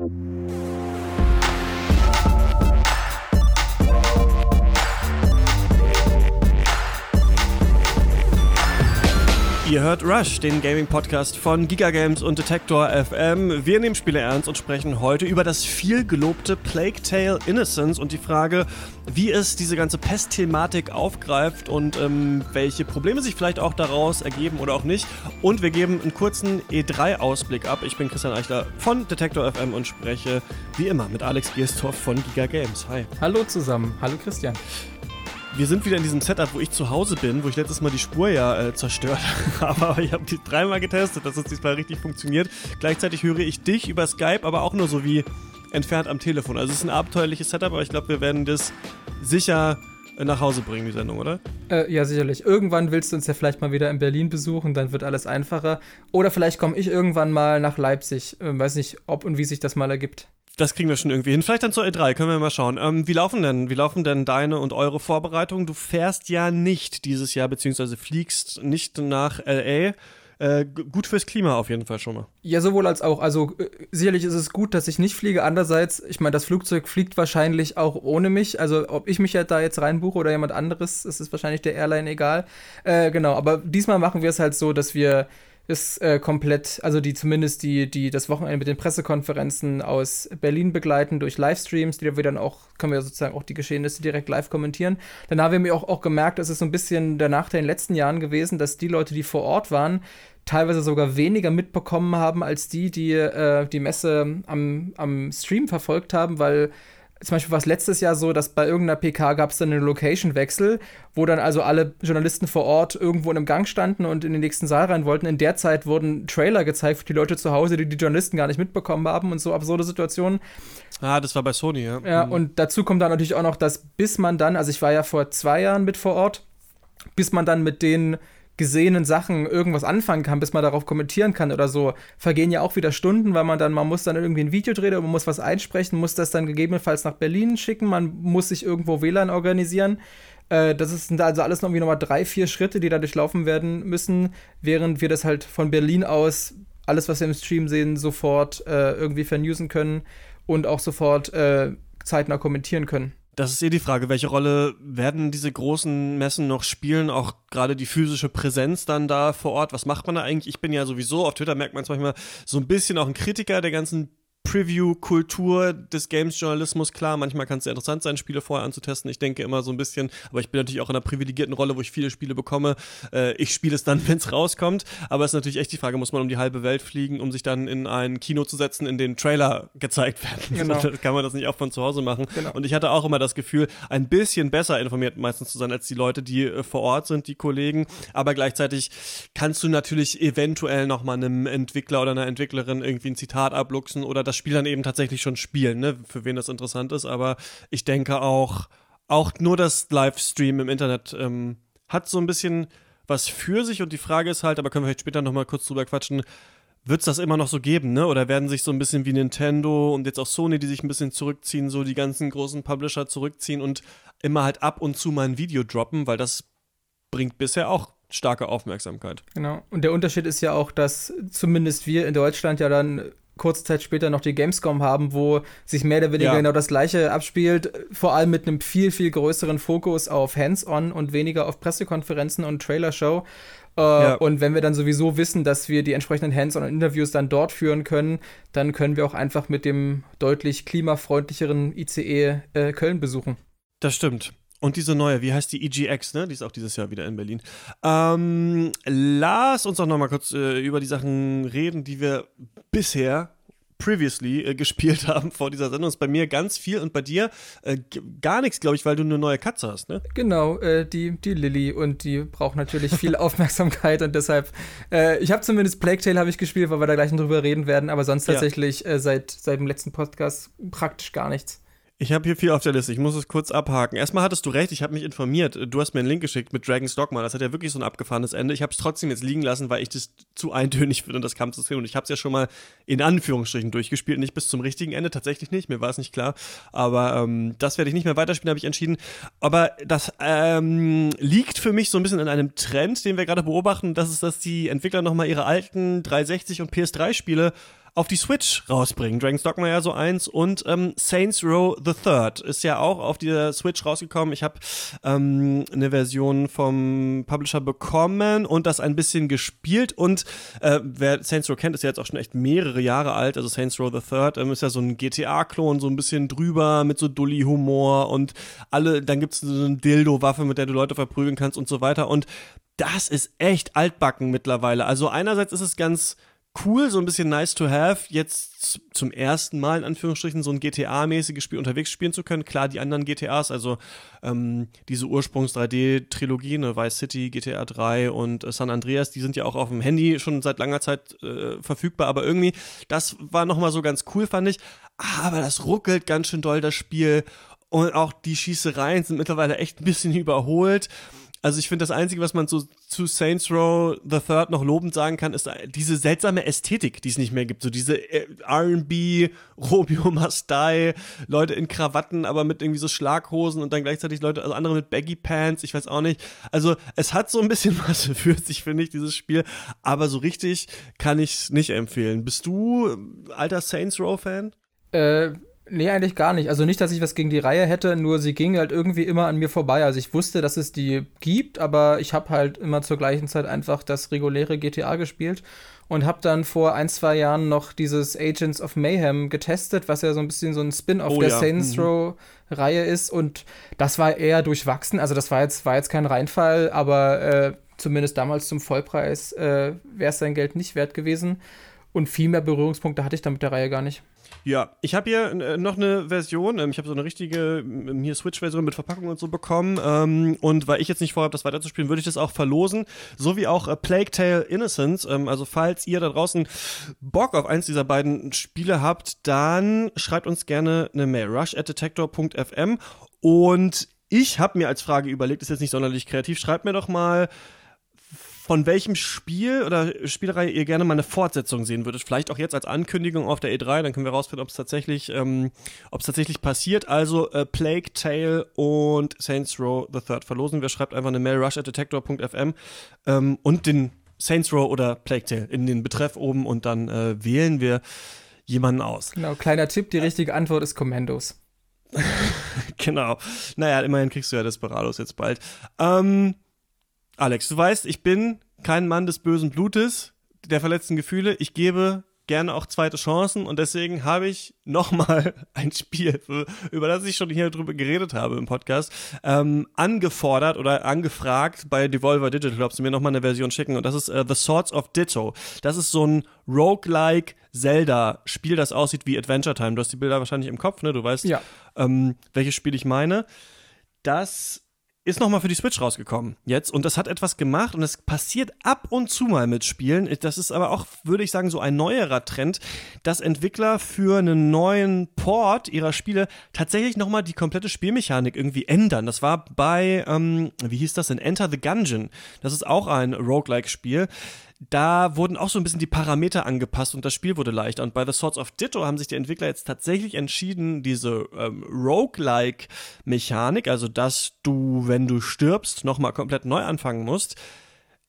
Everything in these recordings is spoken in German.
you. Ihr hört Rush, den Gaming-Podcast von Giga Games und Detector FM. Wir nehmen Spiele ernst und sprechen heute über das viel gelobte Plague Tale Innocence und die Frage, wie es diese ganze Pest-Thematik aufgreift und ähm, welche Probleme sich vielleicht auch daraus ergeben oder auch nicht. Und wir geben einen kurzen E3-Ausblick ab. Ich bin Christian Eichler von Detector FM und spreche wie immer mit Alex Gierstorff von Giga Games. Hi. Hallo zusammen. Hallo Christian wir sind wieder in diesem Setup, wo ich zu Hause bin, wo ich letztes Mal die Spur ja äh, zerstört habe. Aber ich habe die dreimal getestet, dass es diesmal richtig funktioniert. Gleichzeitig höre ich dich über Skype, aber auch nur so wie entfernt am Telefon. Also es ist ein abenteuerliches Setup, aber ich glaube, wir werden das sicher äh, nach Hause bringen, die Sendung, oder? Äh, ja, sicherlich. Irgendwann willst du uns ja vielleicht mal wieder in Berlin besuchen, dann wird alles einfacher. Oder vielleicht komme ich irgendwann mal nach Leipzig. Äh, weiß nicht, ob und wie sich das mal ergibt das kriegen wir schon irgendwie hin. Vielleicht dann zur E3, können wir mal schauen. Ähm, wie laufen denn, wie laufen denn deine und eure Vorbereitungen? Du fährst ja nicht dieses Jahr, beziehungsweise fliegst nicht nach LA. Äh, gut fürs Klima auf jeden Fall schon mal. Ja, sowohl als auch. Also äh, sicherlich ist es gut, dass ich nicht fliege. Andererseits, ich meine, das Flugzeug fliegt wahrscheinlich auch ohne mich. Also ob ich mich ja da jetzt reinbuche oder jemand anderes, ist es wahrscheinlich der Airline egal. Äh, genau, aber diesmal machen wir es halt so, dass wir ist äh, komplett, also die zumindest die, die das Wochenende mit den Pressekonferenzen aus Berlin begleiten durch Livestreams, die wir dann auch, können wir sozusagen auch die Geschehnisse direkt live kommentieren. Dann haben wir auch, auch gemerkt, es ist so ein bisschen der Nachteil in den letzten Jahren gewesen, dass die Leute, die vor Ort waren, teilweise sogar weniger mitbekommen haben als die, die äh, die Messe am, am Stream verfolgt haben, weil zum Beispiel war es letztes Jahr so, dass bei irgendeiner PK gab es dann einen Location-Wechsel, wo dann also alle Journalisten vor Ort irgendwo in einem Gang standen und in den nächsten Saal rein wollten. In der Zeit wurden Trailer gezeigt für die Leute zu Hause, die die Journalisten gar nicht mitbekommen haben und so absurde Situationen. Ah, das war bei Sony, ja. Ja, mhm. und dazu kommt dann natürlich auch noch, dass bis man dann, also ich war ja vor zwei Jahren mit vor Ort, bis man dann mit den gesehenen Sachen irgendwas anfangen kann, bis man darauf kommentieren kann oder so, vergehen ja auch wieder Stunden, weil man dann, man muss dann irgendwie ein Video drehen, man muss was einsprechen, muss das dann gegebenenfalls nach Berlin schicken, man muss sich irgendwo WLAN organisieren. Äh, das sind also alles irgendwie nochmal drei, vier Schritte, die da durchlaufen werden müssen, während wir das halt von Berlin aus, alles, was wir im Stream sehen, sofort äh, irgendwie vernewsen können und auch sofort äh, zeitnah kommentieren können. Das ist eh die Frage, welche Rolle werden diese großen Messen noch spielen? Auch gerade die physische Präsenz dann da vor Ort. Was macht man da eigentlich? Ich bin ja sowieso, auf Twitter merkt man es manchmal, so ein bisschen auch ein Kritiker der ganzen Preview-Kultur des Games-Journalismus. Klar, manchmal kann es sehr interessant sein, Spiele vorher anzutesten. Ich denke immer so ein bisschen, aber ich bin natürlich auch in einer privilegierten Rolle, wo ich viele Spiele bekomme. Äh, ich spiele es dann, wenn es rauskommt. Aber es ist natürlich echt die Frage, muss man um die halbe Welt fliegen, um sich dann in ein Kino zu setzen, in dem Trailer gezeigt werden. Genau. So, kann man das nicht auch von zu Hause machen. Genau. Und ich hatte auch immer das Gefühl, ein bisschen besser informiert meistens zu sein als die Leute, die äh, vor Ort sind, die Kollegen. Aber gleichzeitig kannst du natürlich eventuell nochmal einem Entwickler oder einer Entwicklerin irgendwie ein Zitat abluchsen oder das Spiel dann eben tatsächlich schon spielen, ne? für wen das interessant ist. Aber ich denke auch, auch nur das Livestream im Internet ähm, hat so ein bisschen was für sich und die Frage ist halt, aber können wir vielleicht später nochmal kurz drüber quatschen, wird es das immer noch so geben, ne? Oder werden sich so ein bisschen wie Nintendo und jetzt auch Sony, die sich ein bisschen zurückziehen, so die ganzen großen Publisher zurückziehen und immer halt ab und zu mal ein Video droppen, weil das bringt bisher auch starke Aufmerksamkeit. Genau. Und der Unterschied ist ja auch, dass zumindest wir in Deutschland ja dann kurze Zeit später noch die Gamescom haben, wo sich mehr oder weniger ja. genau das gleiche abspielt, vor allem mit einem viel, viel größeren Fokus auf Hands-on und weniger auf Pressekonferenzen und Trailer-Show. Äh, ja. Und wenn wir dann sowieso wissen, dass wir die entsprechenden Hands-on-Interviews dann dort führen können, dann können wir auch einfach mit dem deutlich klimafreundlicheren ICE äh, Köln besuchen. Das stimmt. Und diese neue, wie heißt die EGX, ne? Die ist auch dieses Jahr wieder in Berlin. Ähm, lass uns doch noch mal kurz äh, über die Sachen reden, die wir bisher previously äh, gespielt haben vor dieser Sendung. Ist bei mir ganz viel und bei dir äh, gar nichts, glaube ich, weil du eine neue Katze hast, ne? Genau, äh, die, die Lilly und die braucht natürlich viel Aufmerksamkeit und deshalb, äh, ich habe zumindest Plague Tale habe ich gespielt, weil wir da gleich noch drüber reden werden, aber sonst tatsächlich ja. Äh, seit, seit dem letzten Podcast praktisch gar nichts. Ich habe hier viel auf der Liste. Ich muss es kurz abhaken. Erstmal hattest du recht, ich habe mich informiert. Du hast mir einen Link geschickt mit Dragon's Dogma. Das hat ja wirklich so ein abgefahrenes Ende. Ich habe es trotzdem jetzt liegen lassen, weil ich das zu eintönig finde das kam zu sehen. Und ich habe es ja schon mal in Anführungsstrichen durchgespielt. Nicht bis zum richtigen Ende, tatsächlich nicht. Mir war es nicht klar. Aber ähm, das werde ich nicht mehr weiterspielen, habe ich entschieden. Aber das ähm, liegt für mich so ein bisschen in einem Trend, den wir gerade beobachten. Das ist, dass die Entwickler nochmal ihre alten 360 und PS3-Spiele auf die Switch rausbringen. Dragon's Dogma ja so eins und ähm, Saints Row the Third ist ja auch auf der Switch rausgekommen. Ich habe ähm, eine Version vom Publisher bekommen und das ein bisschen gespielt und äh, wer Saints Row kennt, ist ja jetzt auch schon echt mehrere Jahre alt. Also Saints Row the Third ähm, ist ja so ein GTA-Klon, so ein bisschen drüber mit so Dully-Humor und alle, dann gibt's so eine Dildo-Waffe, mit der du Leute verprügeln kannst und so weiter und das ist echt altbacken mittlerweile. Also einerseits ist es ganz cool, so ein bisschen nice to have, jetzt zum ersten Mal in Anführungsstrichen so ein GTA-mäßiges Spiel unterwegs spielen zu können. Klar, die anderen GTAs, also ähm, diese Ursprungs-3D-Trilogie, ne, Vice City, GTA 3 und äh, San Andreas, die sind ja auch auf dem Handy schon seit langer Zeit äh, verfügbar, aber irgendwie, das war nochmal so ganz cool, fand ich. Aber das ruckelt ganz schön doll, das Spiel. Und auch die Schießereien sind mittlerweile echt ein bisschen überholt. Also ich finde, das Einzige, was man so zu Saints Row the Third noch lobend sagen kann, ist diese seltsame Ästhetik, die es nicht mehr gibt. So diese äh, R&B, Robio Mastai, Leute in Krawatten, aber mit irgendwie so Schlaghosen und dann gleichzeitig Leute, also andere mit Baggy Pants, ich weiß auch nicht. Also es hat so ein bisschen was für sich, finde ich, dieses Spiel. Aber so richtig kann ich es nicht empfehlen. Bist du alter Saints Row Fan? Äh, Nee, eigentlich gar nicht. Also nicht, dass ich was gegen die Reihe hätte, nur sie ging halt irgendwie immer an mir vorbei. Also ich wusste, dass es die gibt, aber ich habe halt immer zur gleichen Zeit einfach das reguläre GTA gespielt und habe dann vor ein, zwei Jahren noch dieses Agents of Mayhem getestet, was ja so ein bisschen so ein Spin-off oh, der ja. Saints mhm. Row Reihe ist und das war eher durchwachsen. Also das war jetzt, war jetzt kein Reinfall, aber äh, zumindest damals zum Vollpreis äh, wäre es sein Geld nicht wert gewesen. Und viel mehr Berührungspunkte hatte ich da mit der Reihe gar nicht. Ja, ich habe hier äh, noch eine Version. Ähm, ich habe so eine richtige ähm, hier Switch-Version mit Verpackung und so bekommen. Ähm, und weil ich jetzt nicht vorhabe, das weiterzuspielen, würde ich das auch verlosen. So wie auch äh, Plague Tale Innocence. Ähm, also falls ihr da draußen Bock auf eins dieser beiden Spiele habt, dann schreibt uns gerne eine Mail. rush at detector.fm. Und ich habe mir als Frage überlegt, ist jetzt nicht sonderlich kreativ, schreibt mir doch mal von welchem Spiel oder Spielreihe ihr gerne mal eine Fortsetzung sehen würdet. Vielleicht auch jetzt als Ankündigung auf der E3, dann können wir rausfinden, ob es tatsächlich, ähm, ob es tatsächlich passiert. Also äh, Plague Tale und Saints Row the Third verlosen. Wir schreibt einfach eine Mail rush at detector.fm ähm, und den Saints Row oder Plague Tale in den Betreff oben und dann äh, wählen wir jemanden aus. Genau, kleiner Tipp, die richtige Antwort ist Commandos. genau. Naja, immerhin kriegst du ja Desperados jetzt bald. Ähm, Alex, du weißt, ich bin kein Mann des bösen Blutes, der verletzten Gefühle. Ich gebe gerne auch zweite Chancen und deswegen habe ich nochmal ein Spiel, über das ich schon hier drüber geredet habe im Podcast, ähm, angefordert oder angefragt bei Devolver Digital, ob sie mir nochmal eine Version schicken und das ist äh, The Swords of Ditto. Das ist so ein roguelike Zelda-Spiel, das aussieht wie Adventure Time. Du hast die Bilder wahrscheinlich im Kopf, ne? Du weißt, ja. ähm, welches Spiel ich meine. Das ist nochmal für die Switch rausgekommen jetzt und das hat etwas gemacht und es passiert ab und zu mal mit Spielen. Das ist aber auch, würde ich sagen, so ein neuerer Trend, dass Entwickler für einen neuen Port ihrer Spiele tatsächlich nochmal die komplette Spielmechanik irgendwie ändern. Das war bei, ähm, wie hieß das denn? Enter the Gungeon. Das ist auch ein Roguelike-Spiel da wurden auch so ein bisschen die Parameter angepasst und das Spiel wurde leichter. Und bei The Swords of Ditto haben sich die Entwickler jetzt tatsächlich entschieden, diese ähm, Roguelike-Mechanik, also dass du, wenn du stirbst, nochmal komplett neu anfangen musst,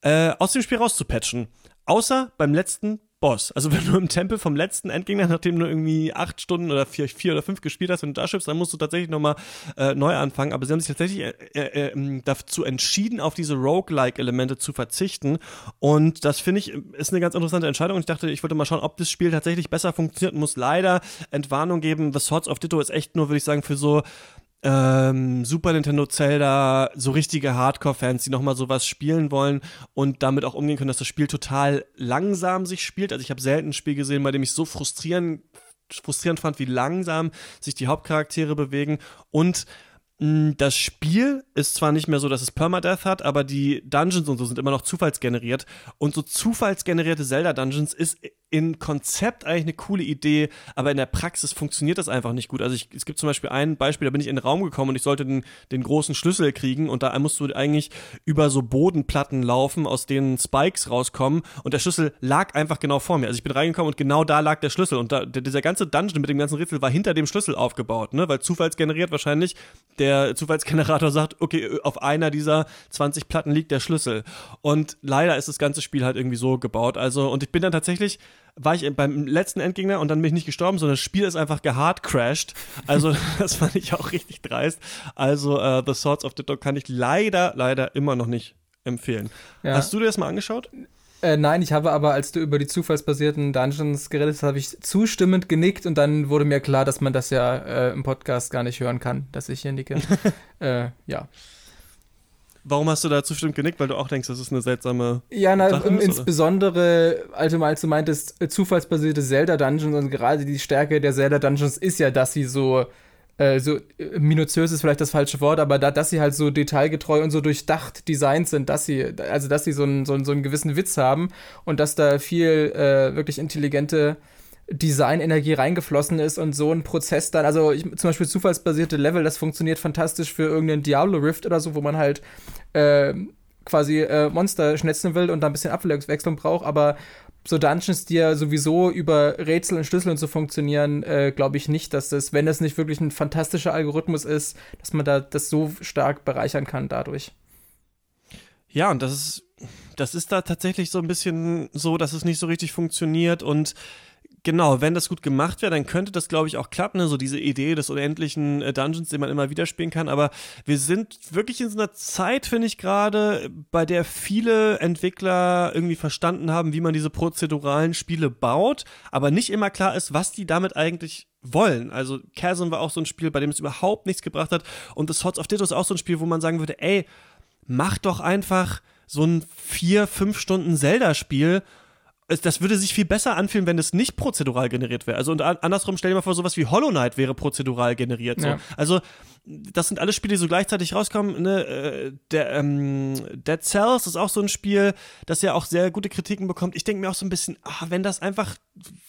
äh, aus dem Spiel rauszupatchen. Außer beim letzten Boss. Also wenn du im Tempel vom letzten Endgegner, nachdem du irgendwie acht Stunden oder vier, vier oder fünf gespielt hast, wenn du da schippst, dann musst du tatsächlich nochmal äh, neu anfangen. Aber sie haben sich tatsächlich äh, äh, ähm, dazu entschieden, auf diese Roguelike-Elemente zu verzichten. Und das finde ich ist eine ganz interessante Entscheidung. Und ich dachte, ich wollte mal schauen, ob das Spiel tatsächlich besser funktioniert. Muss leider Entwarnung geben. The Swords of Ditto ist echt nur, würde ich sagen, für so ähm, Super Nintendo Zelda, so richtige Hardcore-Fans, die nochmal sowas spielen wollen und damit auch umgehen können, dass das Spiel total langsam sich spielt. Also ich habe selten ein Spiel gesehen, bei dem ich so frustrierend, frustrierend fand, wie langsam sich die Hauptcharaktere bewegen und mm, das Spiel ist zwar nicht mehr so, dass es Permadeath hat, aber die Dungeons und so sind immer noch zufallsgeneriert. Und so zufallsgenerierte Zelda-Dungeons ist in Konzept eigentlich eine coole Idee, aber in der Praxis funktioniert das einfach nicht gut. Also ich, es gibt zum Beispiel ein Beispiel, da bin ich in den Raum gekommen und ich sollte den, den großen Schlüssel kriegen und da musst du eigentlich über so Bodenplatten laufen, aus denen Spikes rauskommen und der Schlüssel lag einfach genau vor mir. Also ich bin reingekommen und genau da lag der Schlüssel und da, dieser ganze Dungeon mit dem ganzen Rätsel war hinter dem Schlüssel aufgebaut, ne? weil zufallsgeneriert wahrscheinlich der Zufallsgenerator sagt, okay, auf einer dieser 20 Platten liegt der Schlüssel und leider ist das ganze Spiel halt irgendwie so gebaut. Also und ich bin dann tatsächlich war ich beim letzten Endgegner und dann bin ich nicht gestorben, sondern das Spiel ist einfach gehardcrashed. Also das fand ich auch richtig dreist. Also uh, The Swords of the Dog kann ich leider, leider immer noch nicht empfehlen. Ja. Hast du dir das mal angeschaut? Äh, nein, ich habe aber, als du über die zufallsbasierten Dungeons geredet hast, habe ich zustimmend genickt und dann wurde mir klar, dass man das ja äh, im Podcast gar nicht hören kann, dass ich hier nicke. äh, ja. Warum hast du da zustimmend genickt? Weil du auch denkst, das ist eine seltsame. Ja, na, Sache ist, insbesondere, als du, als du meintest, äh, zufallsbasierte Zelda-Dungeons und gerade die Stärke der Zelda-Dungeons ist ja, dass sie so äh, so äh, minutiös ist vielleicht das falsche Wort, aber da, dass sie halt so detailgetreu und so durchdacht designt sind, dass sie, also dass sie so einen, so einen, so einen gewissen Witz haben und dass da viel äh, wirklich intelligente Designenergie reingeflossen ist und so ein Prozess dann, also ich, zum Beispiel zufallsbasierte Level, das funktioniert fantastisch für irgendeinen Diablo Rift oder so, wo man halt äh, quasi äh, Monster schnetzen will und da ein bisschen Abwechslung braucht, aber so Dungeons, die ja sowieso über Rätsel und Schlüssel und so funktionieren, äh, glaube ich nicht, dass das, wenn das nicht wirklich ein fantastischer Algorithmus ist, dass man da das so stark bereichern kann dadurch. Ja, und das ist, das ist da tatsächlich so ein bisschen so, dass es nicht so richtig funktioniert und Genau, wenn das gut gemacht wäre, dann könnte das, glaube ich, auch klappen. Ne? So diese Idee des unendlichen äh, Dungeons, den man immer wieder spielen kann. Aber wir sind wirklich in so einer Zeit, finde ich gerade, bei der viele Entwickler irgendwie verstanden haben, wie man diese prozeduralen Spiele baut, aber nicht immer klar ist, was die damit eigentlich wollen. Also Chasm war auch so ein Spiel, bei dem es überhaupt nichts gebracht hat. Und das Hots of Ditto ist auch so ein Spiel, wo man sagen würde, ey, mach doch einfach so ein vier, fünf Stunden Zelda-Spiel das würde sich viel besser anfühlen, wenn es nicht prozedural generiert wäre. Also und andersrum, stell dir mal vor, sowas wie Hollow Knight wäre prozedural generiert. So. Ja. Also das sind alle Spiele, die so gleichzeitig rauskommen. Ne? Äh, der ähm, Dead Cells ist auch so ein Spiel, das ja auch sehr gute Kritiken bekommt. Ich denke mir auch so ein bisschen, ah, wenn das einfach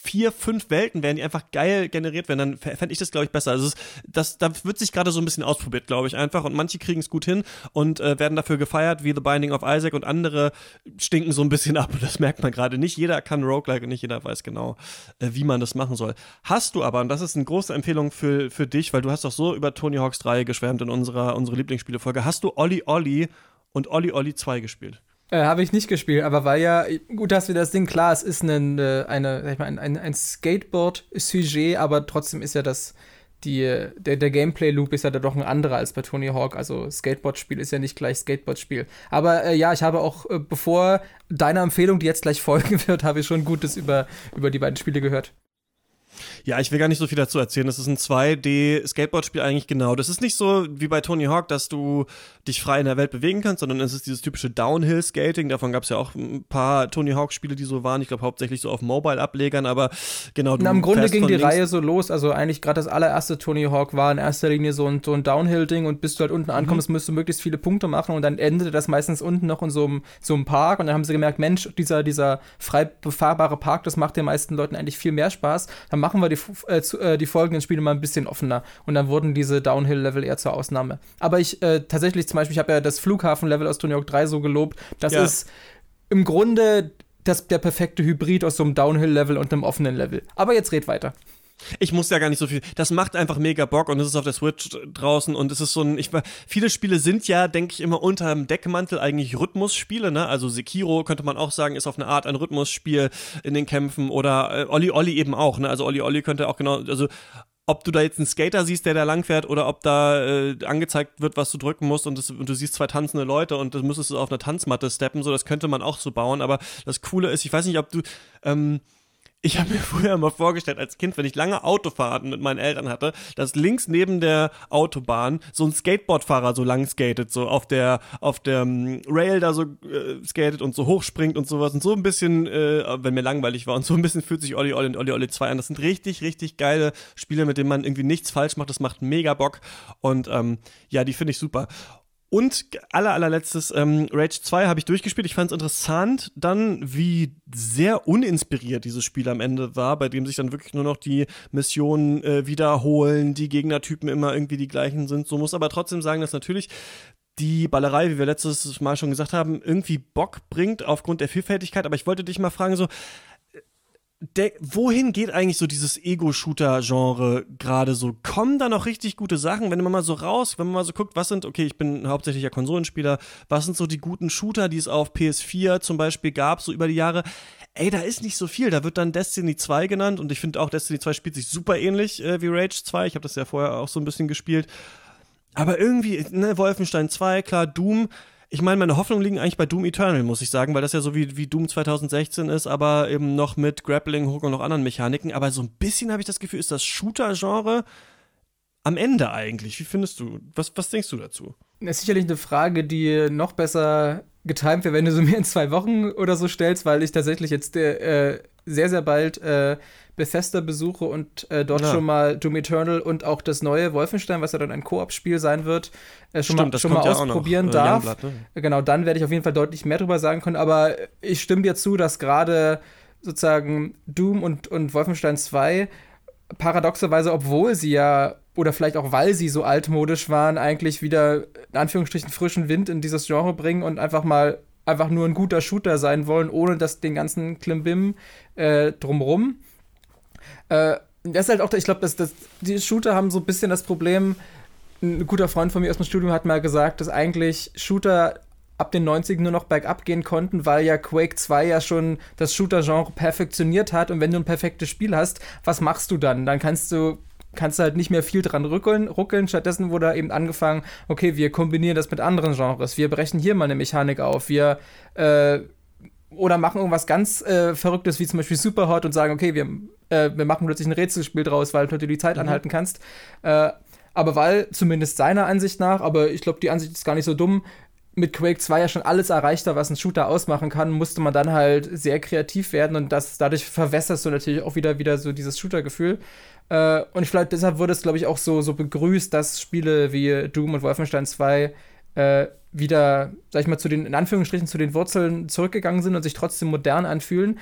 vier, fünf Welten wären, die einfach geil generiert werden, dann fände ich das, glaube ich, besser. Also das, da wird sich gerade so ein bisschen ausprobiert, glaube ich, einfach. Und manche kriegen es gut hin und äh, werden dafür gefeiert, wie The Binding of Isaac und andere stinken so ein bisschen ab. Und das merkt man gerade. Nicht jeder kann Roguelike und nicht jeder weiß genau, äh, wie man das machen soll. Hast du aber, und das ist eine große Empfehlung für, für dich, weil du hast doch so über Tony Hawks 3 3 geschwärmt in unserer unsere Lieblingsspielefolge. Hast du Olli Olli und Olli Olli 2 gespielt? Äh, Habe ich nicht gespielt, aber weil ja, gut, dass wir das Ding, klar, es ist ein, äh, eine, sag ich mal, ein, ein, ein Skateboard-Sujet, aber trotzdem ist ja das, die, der, der Gameplay-Loop ist ja da doch ein anderer als bei Tony Hawk. Also Skateboard-Spiel ist ja nicht gleich Skateboard-Spiel. Aber äh, ja, ich habe auch, äh, bevor deiner Empfehlung, die jetzt gleich folgen wird, habe ich schon Gutes über, über die beiden Spiele gehört. Ja, ich will gar nicht so viel dazu erzählen. Das ist ein 2D-Skateboard-Spiel eigentlich genau. Das ist nicht so wie bei Tony Hawk, dass du dich frei in der Welt bewegen kannst, sondern es ist dieses typische Downhill-Skating. Davon gab es ja auch ein paar Tony Hawk-Spiele, die so waren. Ich glaube hauptsächlich so auf Mobile-Ablegern, aber genau. Du Na, Im Grunde ging die Reihe so los. Also eigentlich gerade das allererste Tony Hawk war in erster Linie so ein, so ein Downhill-Ding und bis du halt unten ankommst, mhm. musst du möglichst viele Punkte machen und dann endete das meistens unten noch in so einem, so einem Park und dann haben sie gemerkt, Mensch, dieser, dieser frei befahrbare Park, das macht den meisten Leuten eigentlich viel mehr Spaß. Dann machen wir die, äh, zu, äh, die folgenden Spiele mal ein bisschen offener. Und dann wurden diese Downhill-Level eher zur Ausnahme. Aber ich äh, tatsächlich zum Beispiel, ich habe ja das Flughafen-Level aus Tony Hawk 3 so gelobt. Das ja. ist im Grunde das, der perfekte Hybrid aus so einem Downhill-Level und einem offenen Level. Aber jetzt red weiter. Ich muss ja gar nicht so viel. Das macht einfach mega Bock und es ist auf der Switch draußen und es ist so ein. Ich, viele Spiele sind ja, denke ich, immer unter dem Deckmantel eigentlich Rhythmusspiele, ne? Also Sekiro könnte man auch sagen, ist auf eine Art ein Rhythmusspiel in den Kämpfen oder äh, Olli Olli eben auch, ne? Also Olli Olli könnte auch genau, also ob du da jetzt einen Skater siehst, der da langfährt, oder ob da äh, angezeigt wird, was du drücken musst und, das, und, du siehst zwei tanzende Leute und das müsstest du auf einer Tanzmatte steppen, so das könnte man auch so bauen. Aber das Coole ist, ich weiß nicht, ob du ähm, ich habe mir früher mal vorgestellt als Kind, wenn ich lange Autofahrten mit meinen Eltern hatte, dass links neben der Autobahn so ein Skateboardfahrer so lang skatet, so auf der auf der Rail da so äh, skatet und so hochspringt und sowas und so ein bisschen, äh, wenn mir langweilig war und so ein bisschen fühlt sich Olli Olli und Olli Olli 2 an. Das sind richtig richtig geile Spiele, mit denen man irgendwie nichts falsch macht. Das macht mega Bock und ähm, ja, die finde ich super. Und aller, allerletztes, ähm, Rage 2 habe ich durchgespielt. Ich fand es interessant dann, wie sehr uninspiriert dieses Spiel am Ende war, bei dem sich dann wirklich nur noch die Missionen äh, wiederholen, die Gegnertypen immer irgendwie die gleichen sind. So muss aber trotzdem sagen, dass natürlich die Ballerei, wie wir letztes Mal schon gesagt haben, irgendwie Bock bringt aufgrund der Vielfältigkeit. Aber ich wollte dich mal fragen, so, der, wohin geht eigentlich so dieses Ego-Shooter-Genre gerade so? Kommen da noch richtig gute Sachen, wenn man mal so raus, wenn man mal so guckt, was sind, okay, ich bin hauptsächlich ja Konsolenspieler, was sind so die guten Shooter, die es auf PS4 zum Beispiel gab, so über die Jahre? Ey, da ist nicht so viel. Da wird dann Destiny 2 genannt und ich finde auch, Destiny 2 spielt sich super ähnlich äh, wie Rage 2. Ich habe das ja vorher auch so ein bisschen gespielt. Aber irgendwie, ne, Wolfenstein 2, klar, Doom ich meine, meine Hoffnungen liegen eigentlich bei Doom Eternal, muss ich sagen, weil das ja so wie, wie Doom 2016 ist, aber eben noch mit Grappling, Hook und noch anderen Mechaniken. Aber so ein bisschen habe ich das Gefühl, ist das Shooter-Genre am Ende eigentlich. Wie findest du? Was, was denkst du dazu? Das ist sicherlich eine Frage, die noch besser getimt wäre, wenn du sie mir in zwei Wochen oder so stellst, weil ich tatsächlich jetzt äh, sehr, sehr bald äh, Bethesda besuche und äh, dort ja. schon mal Doom Eternal und auch das neue Wolfenstein, was ja dann ein Koop-Spiel sein wird, äh, schon Stimmt, mal, schon mal ausprobieren noch, äh, darf. Youngblood, ne? Genau, dann werde ich auf jeden Fall deutlich mehr drüber sagen können. Aber ich stimme dir zu, dass gerade sozusagen Doom und, und Wolfenstein 2 paradoxerweise, obwohl sie ja oder vielleicht auch weil sie so altmodisch waren, eigentlich wieder in Anführungsstrichen frischen Wind in dieses Genre bringen und einfach mal einfach nur ein guter Shooter sein wollen, ohne das den ganzen Klimbim äh, drumrum. Äh, das ist halt auch, ich glaube, dass, dass die Shooter haben so ein bisschen das Problem. Ein guter Freund von mir aus dem Studium hat mal gesagt, dass eigentlich Shooter ab den 90ern nur noch bergab gehen konnten, weil ja Quake 2 ja schon das Shooter-Genre perfektioniert hat. Und wenn du ein perfektes Spiel hast, was machst du dann? Dann kannst du kannst du halt nicht mehr viel dran rückeln, ruckeln. Stattdessen wurde eben angefangen, okay, wir kombinieren das mit anderen Genres. Wir brechen hier mal eine Mechanik auf. Wir äh, oder machen irgendwas ganz äh, Verrücktes, wie zum Beispiel Superhot und sagen, okay, wir, äh, wir machen plötzlich ein Rätselspiel draus, weil du die Zeit mhm. anhalten kannst. Äh, aber weil, zumindest seiner Ansicht nach, aber ich glaube, die Ansicht ist gar nicht so dumm, mit Quake 2 ja schon alles erreicht hat, was ein Shooter ausmachen kann, musste man dann halt sehr kreativ werden und das dadurch verwässerst du natürlich auch wieder wieder so dieses Shooter-Gefühl. Äh, und ich glaube, deshalb wurde es, glaube ich, auch so, so begrüßt, dass Spiele wie Doom und Wolfenstein 2 äh, wieder, sag ich mal, zu den, in Anführungsstrichen, zu den Wurzeln zurückgegangen sind und sich trotzdem modern anfühlen.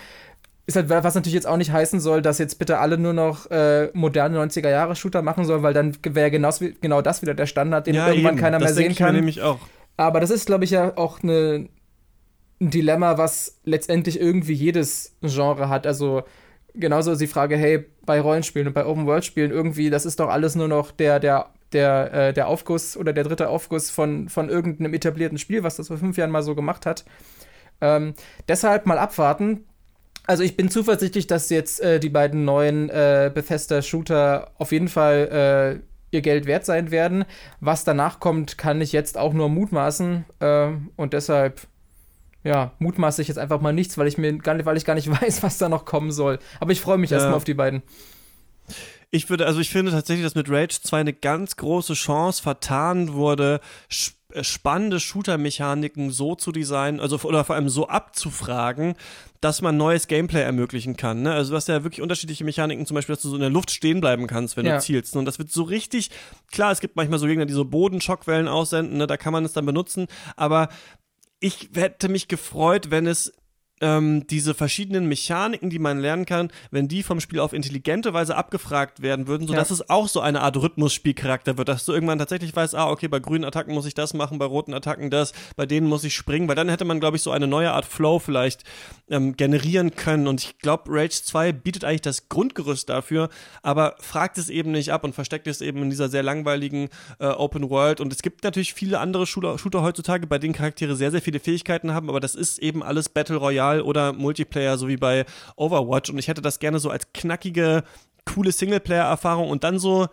Ist halt, was natürlich jetzt auch nicht heißen soll, dass jetzt bitte alle nur noch äh, moderne 90er-Jahre-Shooter machen sollen, weil dann wäre genau, genau das wieder der Standard, den ja, irgendwann eben. keiner das mehr sehen kann. Ich nämlich auch. Aber das ist, glaube ich, ja auch eine, ein Dilemma, was letztendlich irgendwie jedes Genre hat. Also genauso die Frage, hey, bei Rollenspielen und bei Open-World-Spielen irgendwie, das ist doch alles nur noch der, der, der, äh, der Aufguss oder der dritte Aufguss von, von irgendeinem etablierten Spiel, was das vor fünf Jahren mal so gemacht hat. Ähm, deshalb mal abwarten. Also ich bin zuversichtlich, dass jetzt äh, die beiden neuen äh, Bethesda-Shooter auf jeden Fall äh, ihr Geld wert sein werden. Was danach kommt, kann ich jetzt auch nur mutmaßen. Ähm, und deshalb ja, mutmaße ich jetzt einfach mal nichts, weil ich mir gar nicht, weil ich gar nicht weiß, was da noch kommen soll. Aber ich freue mich ja. erstmal auf die beiden. Ich würde, also ich finde tatsächlich, dass mit Rage 2 eine ganz große Chance vertan wurde, äh, spannende Shooter-Mechaniken so zu designen, also oder vor allem so abzufragen, dass man neues Gameplay ermöglichen kann. Ne? Also du hast ja wirklich unterschiedliche Mechaniken, zum Beispiel, dass du so in der Luft stehen bleiben kannst, wenn ja. du zielst. Und das wird so richtig, klar, es gibt manchmal so Gegner, die so Bodenschockwellen aussenden, ne? da kann man es dann benutzen, aber ich hätte mich gefreut, wenn es ähm, diese verschiedenen Mechaniken, die man lernen kann, wenn die vom Spiel auf intelligente Weise abgefragt werden würden, sodass ja. es auch so eine Art Rhythmusspielcharakter wird, dass du irgendwann tatsächlich weißt, ah, okay, bei grünen Attacken muss ich das machen, bei roten Attacken das, bei denen muss ich springen, weil dann hätte man, glaube ich, so eine neue Art Flow vielleicht ähm, generieren können. Und ich glaube, Rage 2 bietet eigentlich das Grundgerüst dafür, aber fragt es eben nicht ab und versteckt es eben in dieser sehr langweiligen äh, Open World. Und es gibt natürlich viele andere Shooter, Shooter heutzutage, bei denen Charaktere sehr, sehr viele Fähigkeiten haben, aber das ist eben alles Battle Royale Royale oder Multiplayer, so wie bei Overwatch. Und ich hätte das gerne so als knackige, coole Singleplayer-Erfahrung und dann so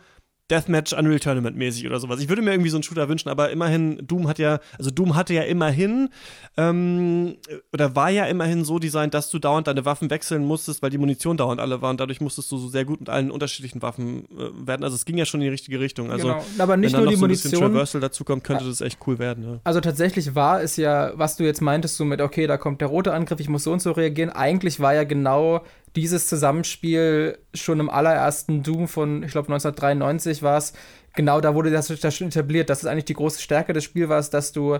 Deathmatch Unreal Tournament mäßig oder sowas. Ich würde mir irgendwie so einen Shooter wünschen, aber immerhin, Doom hat ja, also Doom hatte ja immerhin, ähm, oder war ja immerhin so designt, dass du dauernd deine Waffen wechseln musstest, weil die Munition dauernd alle war und dadurch musstest du so sehr gut mit allen unterschiedlichen Waffen äh, werden. Also es ging ja schon in die richtige Richtung. Also, genau. aber nicht nur die so Munition. Wenn Traversal dazu kommt, könnte das echt cool werden. Ja. Also tatsächlich war es ja, was du jetzt meintest, so mit, okay, da kommt der rote Angriff, ich muss so und so reagieren. Eigentlich war ja genau dieses Zusammenspiel schon im allerersten Doom von, ich glaube, 1993 war es, genau da wurde das, das schon etabliert, dass es eigentlich die große Stärke des Spiels war, dass du,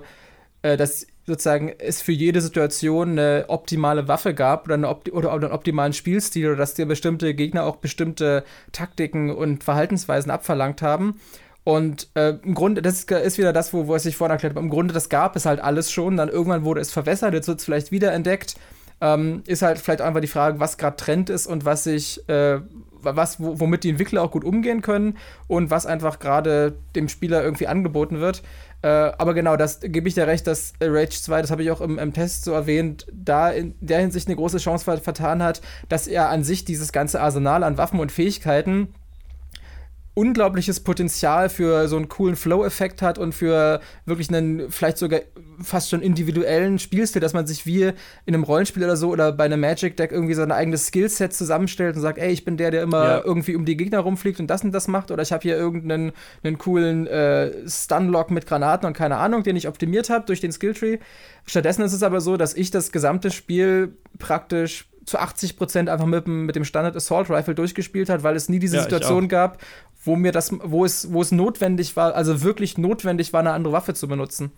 äh, dass sozusagen es für jede Situation eine optimale Waffe gab oder, eine Opti oder einen optimalen Spielstil oder dass dir bestimmte Gegner auch bestimmte Taktiken und Verhaltensweisen abverlangt haben. Und äh, im Grunde, das ist, wieder das, wo, wo ich vorhin erklärt habe, im Grunde, das gab es halt alles schon, dann irgendwann wurde es verwässert, jetzt wird es vielleicht wieder entdeckt Ähm, ist halt vielleicht einfach die Frage, was gerade Trend ist und was sich, äh, was, womit die Entwickler auch gut umgehen können und was einfach gerade dem Spieler irgendwie angeboten wird. Äh, aber genau, das gebe ich dir recht, dass Rage 2, das habe ich auch im, im, Test so erwähnt, da in der Hinsicht eine große Chance vertan hat, dass er an sich dieses ganze Arsenal an Waffen und Fähigkeiten unglaubliches Potenzial für so einen coolen Flow-Effekt hat und für wirklich einen vielleicht sogar fast schon individuellen Spielstil, dass man sich wie in einem Rollenspiel oder so oder bei einem Magic Deck irgendwie sein eigenes Skillset zusammenstellt und sagt, ey, ich bin der, der immer ja. irgendwie um die Gegner rumfliegt und das und das macht oder ich habe hier irgendeinen einen coolen äh, Stunlock mit Granaten und keine Ahnung, den ich optimiert habe durch den Skilltree. Stattdessen ist es aber so, dass ich das gesamte Spiel praktisch zu 80 Prozent einfach mit, mit dem Standard Assault Rifle durchgespielt hat, weil es nie diese ja, Situation gab, wo mir das, wo es, wo es notwendig war, also wirklich notwendig war, eine andere Waffe zu benutzen.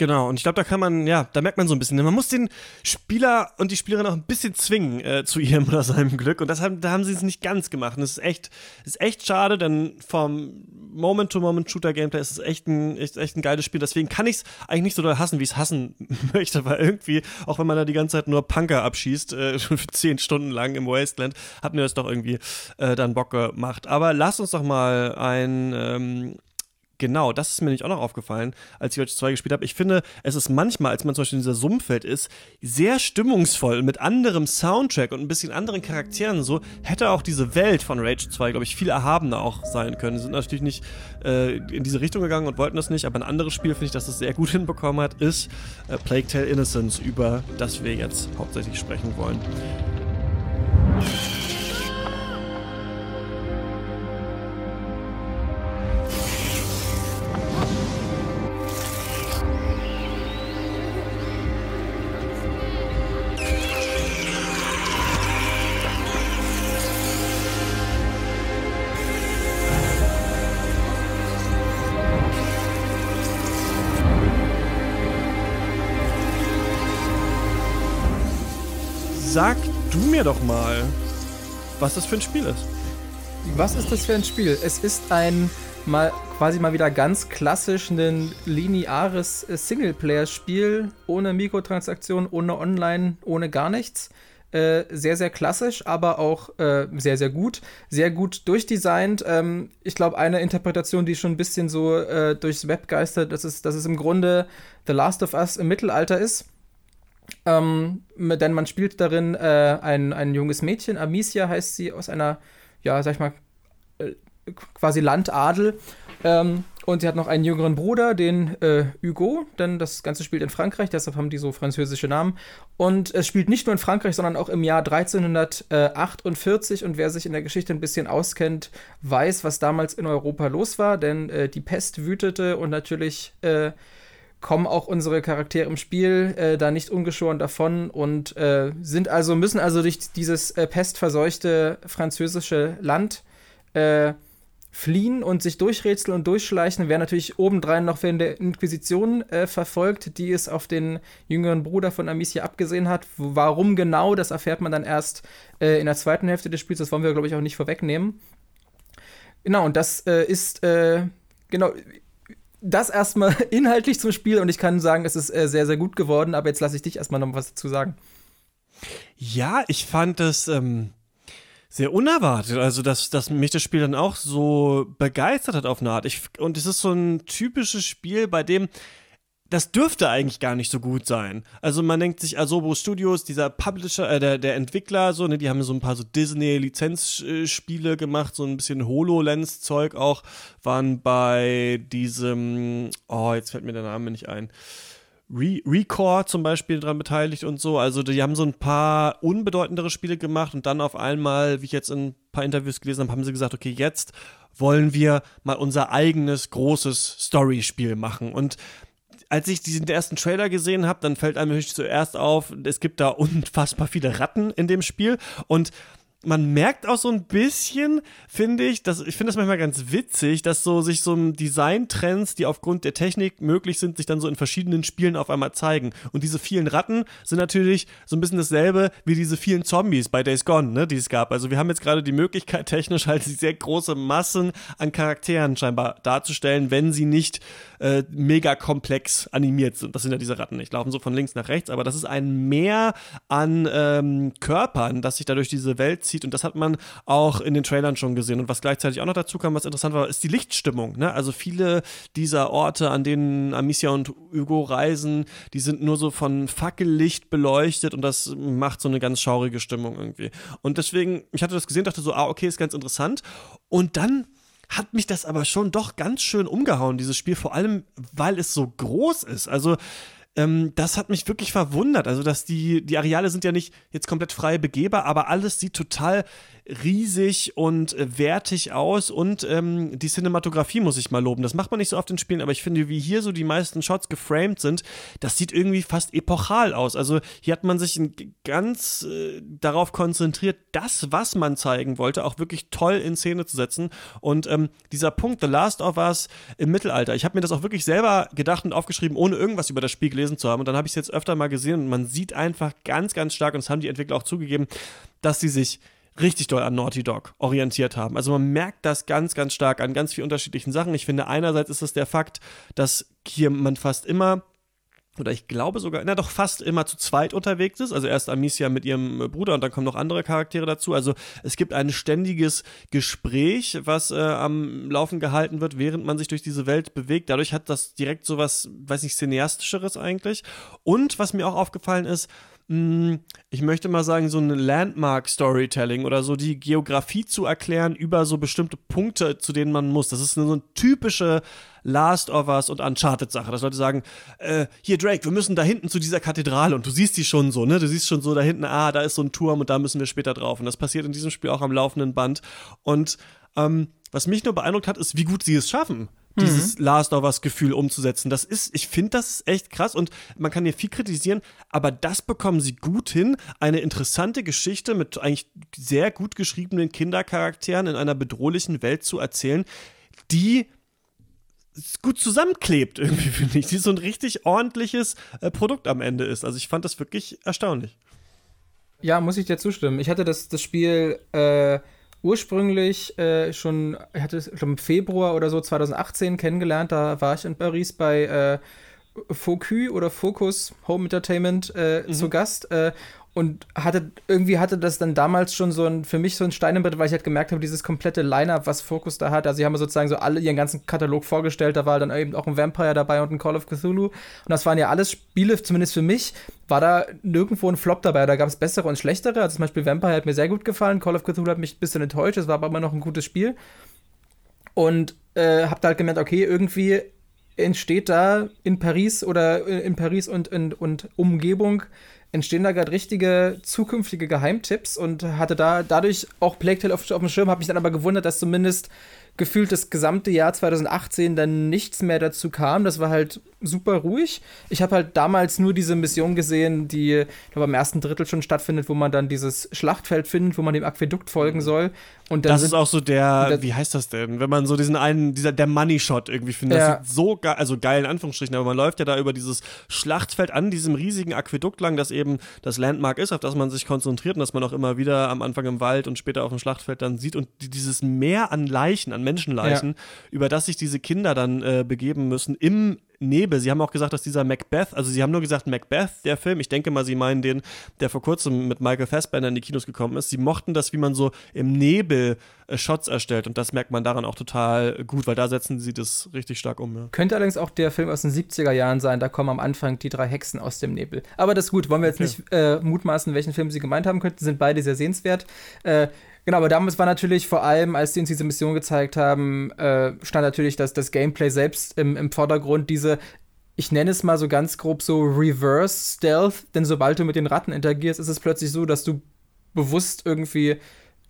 Genau, und ich glaube, da kann man, ja, da merkt man so ein bisschen, man muss den Spieler und die Spielerin auch ein bisschen zwingen äh, zu ihrem oder seinem Glück. Und das haben, da haben sie es nicht ganz gemacht. Und das ist echt, ist echt schade, denn vom Moment-to-Moment-Shooter-Gameplay ist es echt ein, ist echt ein geiles Spiel. Deswegen kann ich es eigentlich nicht so doll hassen, wie ich es hassen möchte, weil irgendwie, auch wenn man da die ganze Zeit nur Punker abschießt, äh, zehn Stunden lang im Wasteland, hat mir das doch irgendwie äh, dann Bock gemacht. Aber lass uns doch mal ein ähm, Genau, das ist mir nicht auch noch aufgefallen, als ich Watch 2 gespielt habe. Ich finde, es ist manchmal, als man zum Beispiel in dieser Sumpfwelt ist, sehr stimmungsvoll mit anderem Soundtrack und ein bisschen anderen Charakteren. So hätte auch diese Welt von Rage 2, glaube ich, viel erhabener auch sein können. Sie sind natürlich nicht äh, in diese Richtung gegangen und wollten das nicht, aber ein anderes Spiel, finde ich, das das sehr gut hinbekommen hat, ist äh, Plague Tale Innocence, über das wir jetzt hauptsächlich sprechen wollen. Mir doch mal, was das für ein Spiel ist. Was ist das für ein Spiel? Es ist ein mal quasi mal wieder ganz klassisch ein lineares Singleplayer-Spiel ohne Mikrotransaktionen, ohne Online, ohne gar nichts. Äh, sehr, sehr klassisch, aber auch äh, sehr, sehr gut. Sehr gut durchdesignt. Ähm, ich glaube, eine Interpretation, die schon ein bisschen so äh, durchs Web geistert, dass es, dass es im Grunde The Last of Us im Mittelalter ist. Ähm, denn man spielt darin äh, ein, ein junges Mädchen, Amicia heißt sie, aus einer, ja, sag ich mal, äh, quasi Landadel. Ähm, und sie hat noch einen jüngeren Bruder, den äh, Hugo, denn das Ganze spielt in Frankreich, deshalb haben die so französische Namen. Und es spielt nicht nur in Frankreich, sondern auch im Jahr 1348. Und wer sich in der Geschichte ein bisschen auskennt, weiß, was damals in Europa los war, denn äh, die Pest wütete und natürlich äh, kommen auch unsere Charaktere im Spiel äh, da nicht ungeschoren davon und äh, sind also, müssen also durch dieses äh, pestverseuchte französische Land äh, fliehen und sich durchrätseln und durchschleichen, wer natürlich obendrein noch von der Inquisition äh, verfolgt, die es auf den jüngeren Bruder von Amicia abgesehen hat. Warum genau, das erfährt man dann erst äh, in der zweiten Hälfte des Spiels, das wollen wir, glaube ich, auch nicht vorwegnehmen. Genau, und das ist, genau, das erstmal inhaltlich zum Spiel und ich kann sagen, es ist äh, sehr, sehr gut geworden, aber jetzt lasse ich dich erstmal noch was dazu sagen. Ja, ich fand das ähm, sehr unerwartet, also dass, dass mich das Spiel dann auch so begeistert hat auf eine Art. Ich, und es ist so ein typisches Spiel, bei dem das dürfte eigentlich gar nicht so gut sein. Also man denkt sich, Asobo Studios, dieser Publisher, äh, der, der Entwickler, so, ne, die haben so ein paar so Disney-Lizenzspiele gemacht, so ein bisschen HoloLens-Zeug auch, waren bei diesem, oh, jetzt fällt mir der Name nicht ein. Re Recore zum Beispiel daran beteiligt und so. Also die haben so ein paar unbedeutendere Spiele gemacht und dann auf einmal, wie ich jetzt in ein paar Interviews gelesen habe, haben sie gesagt, okay, jetzt wollen wir mal unser eigenes großes Story-Spiel machen. Und als ich diesen ersten Trailer gesehen habe, dann fällt einem natürlich zuerst auf, es gibt da unfassbar viele Ratten in dem Spiel. Und man merkt auch so ein bisschen, finde ich, dass, ich finde das manchmal ganz witzig, dass so sich so Design-Trends, die aufgrund der Technik möglich sind, sich dann so in verschiedenen Spielen auf einmal zeigen. Und diese vielen Ratten sind natürlich so ein bisschen dasselbe wie diese vielen Zombies bei Days Gone, ne, die es gab. Also wir haben jetzt gerade die Möglichkeit, technisch halt sehr große Massen an Charakteren scheinbar darzustellen, wenn sie nicht äh, mega komplex animiert sind. Das sind ja diese Ratten nicht, laufen so von links nach rechts, aber das ist ein Mehr an ähm, Körpern, das sich dadurch diese Welt zieht und das hat man auch in den Trailern schon gesehen. Und was gleichzeitig auch noch dazu kam, was interessant war, ist die Lichtstimmung. Ne? Also viele dieser Orte, an denen Amicia und Hugo reisen, die sind nur so von Fackellicht beleuchtet und das macht so eine ganz schaurige Stimmung irgendwie. Und deswegen, ich hatte das gesehen, dachte so, ah, okay, ist ganz interessant. Und dann hat mich das aber schon doch ganz schön umgehauen, dieses Spiel, vor allem, weil es so groß ist. Also, ähm, das hat mich wirklich verwundert. Also, dass die, die Areale sind ja nicht jetzt komplett frei begehbar, aber alles sieht total riesig und äh, wertig aus und ähm, die Cinematografie muss ich mal loben. Das macht man nicht so oft in Spielen, aber ich finde, wie hier so die meisten Shots geframed sind, das sieht irgendwie fast epochal aus. Also hier hat man sich ganz äh, darauf konzentriert, das, was man zeigen wollte, auch wirklich toll in Szene zu setzen. Und ähm, dieser Punkt, The Last of Us im Mittelalter, ich habe mir das auch wirklich selber gedacht und aufgeschrieben, ohne irgendwas über das Spiel gelesen zu haben. Und dann habe ich es jetzt öfter mal gesehen und man sieht einfach ganz, ganz stark, und das haben die Entwickler auch zugegeben, dass sie sich richtig doll an Naughty Dog orientiert haben. Also man merkt das ganz, ganz stark an ganz vielen unterschiedlichen Sachen. Ich finde, einerseits ist es der Fakt, dass hier man fast immer oder ich glaube sogar, na doch fast immer zu zweit unterwegs ist. Also erst Amicia mit ihrem Bruder und dann kommen noch andere Charaktere dazu. Also es gibt ein ständiges Gespräch, was äh, am Laufen gehalten wird, während man sich durch diese Welt bewegt. Dadurch hat das direkt so was, weiß nicht, cineastischeres eigentlich. Und was mir auch aufgefallen ist, ich möchte mal sagen, so ein Landmark-Storytelling oder so die Geografie zu erklären über so bestimmte Punkte, zu denen man muss. Das ist so eine typische Last of Us und Uncharted-Sache, dass Leute sagen, äh, hier Drake, wir müssen da hinten zu dieser Kathedrale und du siehst die schon so, ne? Du siehst schon so da hinten, ah, da ist so ein Turm und da müssen wir später drauf. Und das passiert in diesem Spiel auch am laufenden Band. Und ähm, was mich nur beeindruckt hat, ist, wie gut sie es schaffen dieses mhm. Last of Us Gefühl umzusetzen. Das ist, ich finde das echt krass und man kann hier viel kritisieren, aber das bekommen sie gut hin. Eine interessante Geschichte mit eigentlich sehr gut geschriebenen Kindercharakteren in einer bedrohlichen Welt zu erzählen, die gut zusammenklebt irgendwie, finde ich. Die so ein richtig ordentliches äh, Produkt am Ende ist. Also ich fand das wirklich erstaunlich. Ja, muss ich dir zustimmen. Ich hatte das, das Spiel äh ursprünglich äh, schon, ich hatte es im Februar oder so 2018 kennengelernt, da war ich in Paris bei äh, Focus oder Focus Home Entertainment äh, mhm. zu Gast äh, und hatte irgendwie hatte das dann damals schon so ein für mich so ein Stein im Brett, weil ich halt gemerkt habe, dieses komplette Line-up, was Focus da hat. Also sie haben sozusagen so alle ihren ganzen Katalog vorgestellt. Da war dann eben auch ein Vampire dabei und ein Call of Cthulhu. Und das waren ja alles Spiele, zumindest für mich, war da nirgendwo ein Flop dabei. Da gab es bessere und schlechtere. Also zum Beispiel Vampire hat mir sehr gut gefallen. Call of Cthulhu hat mich ein bisschen enttäuscht. Es war aber immer noch ein gutes Spiel. Und äh, hab da halt gemerkt, okay, irgendwie entsteht da in Paris oder in Paris und, und, und Umgebung entstehen da gerade richtige zukünftige Geheimtipps und hatte da dadurch auch Plague Tale auf, auf dem Schirm, habe mich dann aber gewundert, dass zumindest gefühlt das gesamte Jahr 2018 dann nichts mehr dazu kam. Das war halt super ruhig. Ich habe halt damals nur diese Mission gesehen, die glaube, im ersten Drittel schon stattfindet, wo man dann dieses Schlachtfeld findet, wo man dem Aquädukt folgen soll. Und das ist auch so der, wie heißt das denn? Wenn man so diesen einen, dieser, der Money Shot irgendwie findet. Ja. Das sieht so geil, also geil in Anführungsstrichen, aber man läuft ja da über dieses Schlachtfeld an diesem riesigen Aquädukt lang, das eben das Landmark ist, auf das man sich konzentriert und das man auch immer wieder am Anfang im Wald und später auf dem Schlachtfeld dann sieht und dieses Meer an Leichen, an Menschenleichen, ja. über das sich diese Kinder dann äh, begeben müssen im Nebel. Sie haben auch gesagt, dass dieser Macbeth, also sie haben nur gesagt Macbeth, der Film, ich denke mal, sie meinen den, der vor kurzem mit Michael Fassbender in die Kinos gekommen ist. Sie mochten das, wie man so im Nebel äh, Shots erstellt und das merkt man daran auch total gut, weil da setzen sie das richtig stark um. Ja. Könnte allerdings auch der Film aus den 70er Jahren sein, da kommen am Anfang die drei Hexen aus dem Nebel. Aber das ist gut, wollen wir jetzt okay. nicht äh, mutmaßen, welchen Film sie gemeint haben könnten, sind beide sehr sehenswert. Äh, Genau, aber damals war natürlich vor allem, als die uns diese Mission gezeigt haben, äh, stand natürlich das, das Gameplay selbst im, im Vordergrund. Diese, ich nenne es mal so ganz grob so Reverse Stealth, denn sobald du mit den Ratten interagierst, ist es plötzlich so, dass du bewusst irgendwie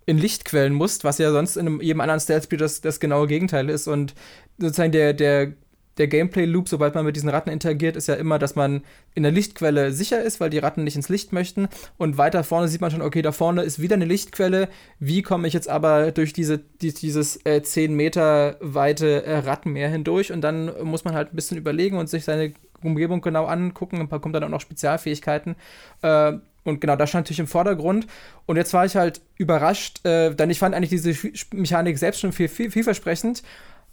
in Lichtquellen musst, was ja sonst in jedem anderen Stealth-Spiel das, das genaue Gegenteil ist. Und sozusagen der, der der Gameplay-Loop, sobald man mit diesen Ratten interagiert, ist ja immer, dass man in der Lichtquelle sicher ist, weil die Ratten nicht ins Licht möchten. Und weiter vorne sieht man schon, okay, da vorne ist wieder eine Lichtquelle. Wie komme ich jetzt aber durch diese, die, dieses äh, 10 Meter weite äh, Rattenmeer hindurch? Und dann muss man halt ein bisschen überlegen und sich seine Umgebung genau angucken. Ein paar kommen dann auch noch Spezialfähigkeiten. Äh, und genau, das stand natürlich im Vordergrund. Und jetzt war ich halt überrascht, äh, denn ich fand eigentlich diese Mechanik selbst schon viel, viel, vielversprechend.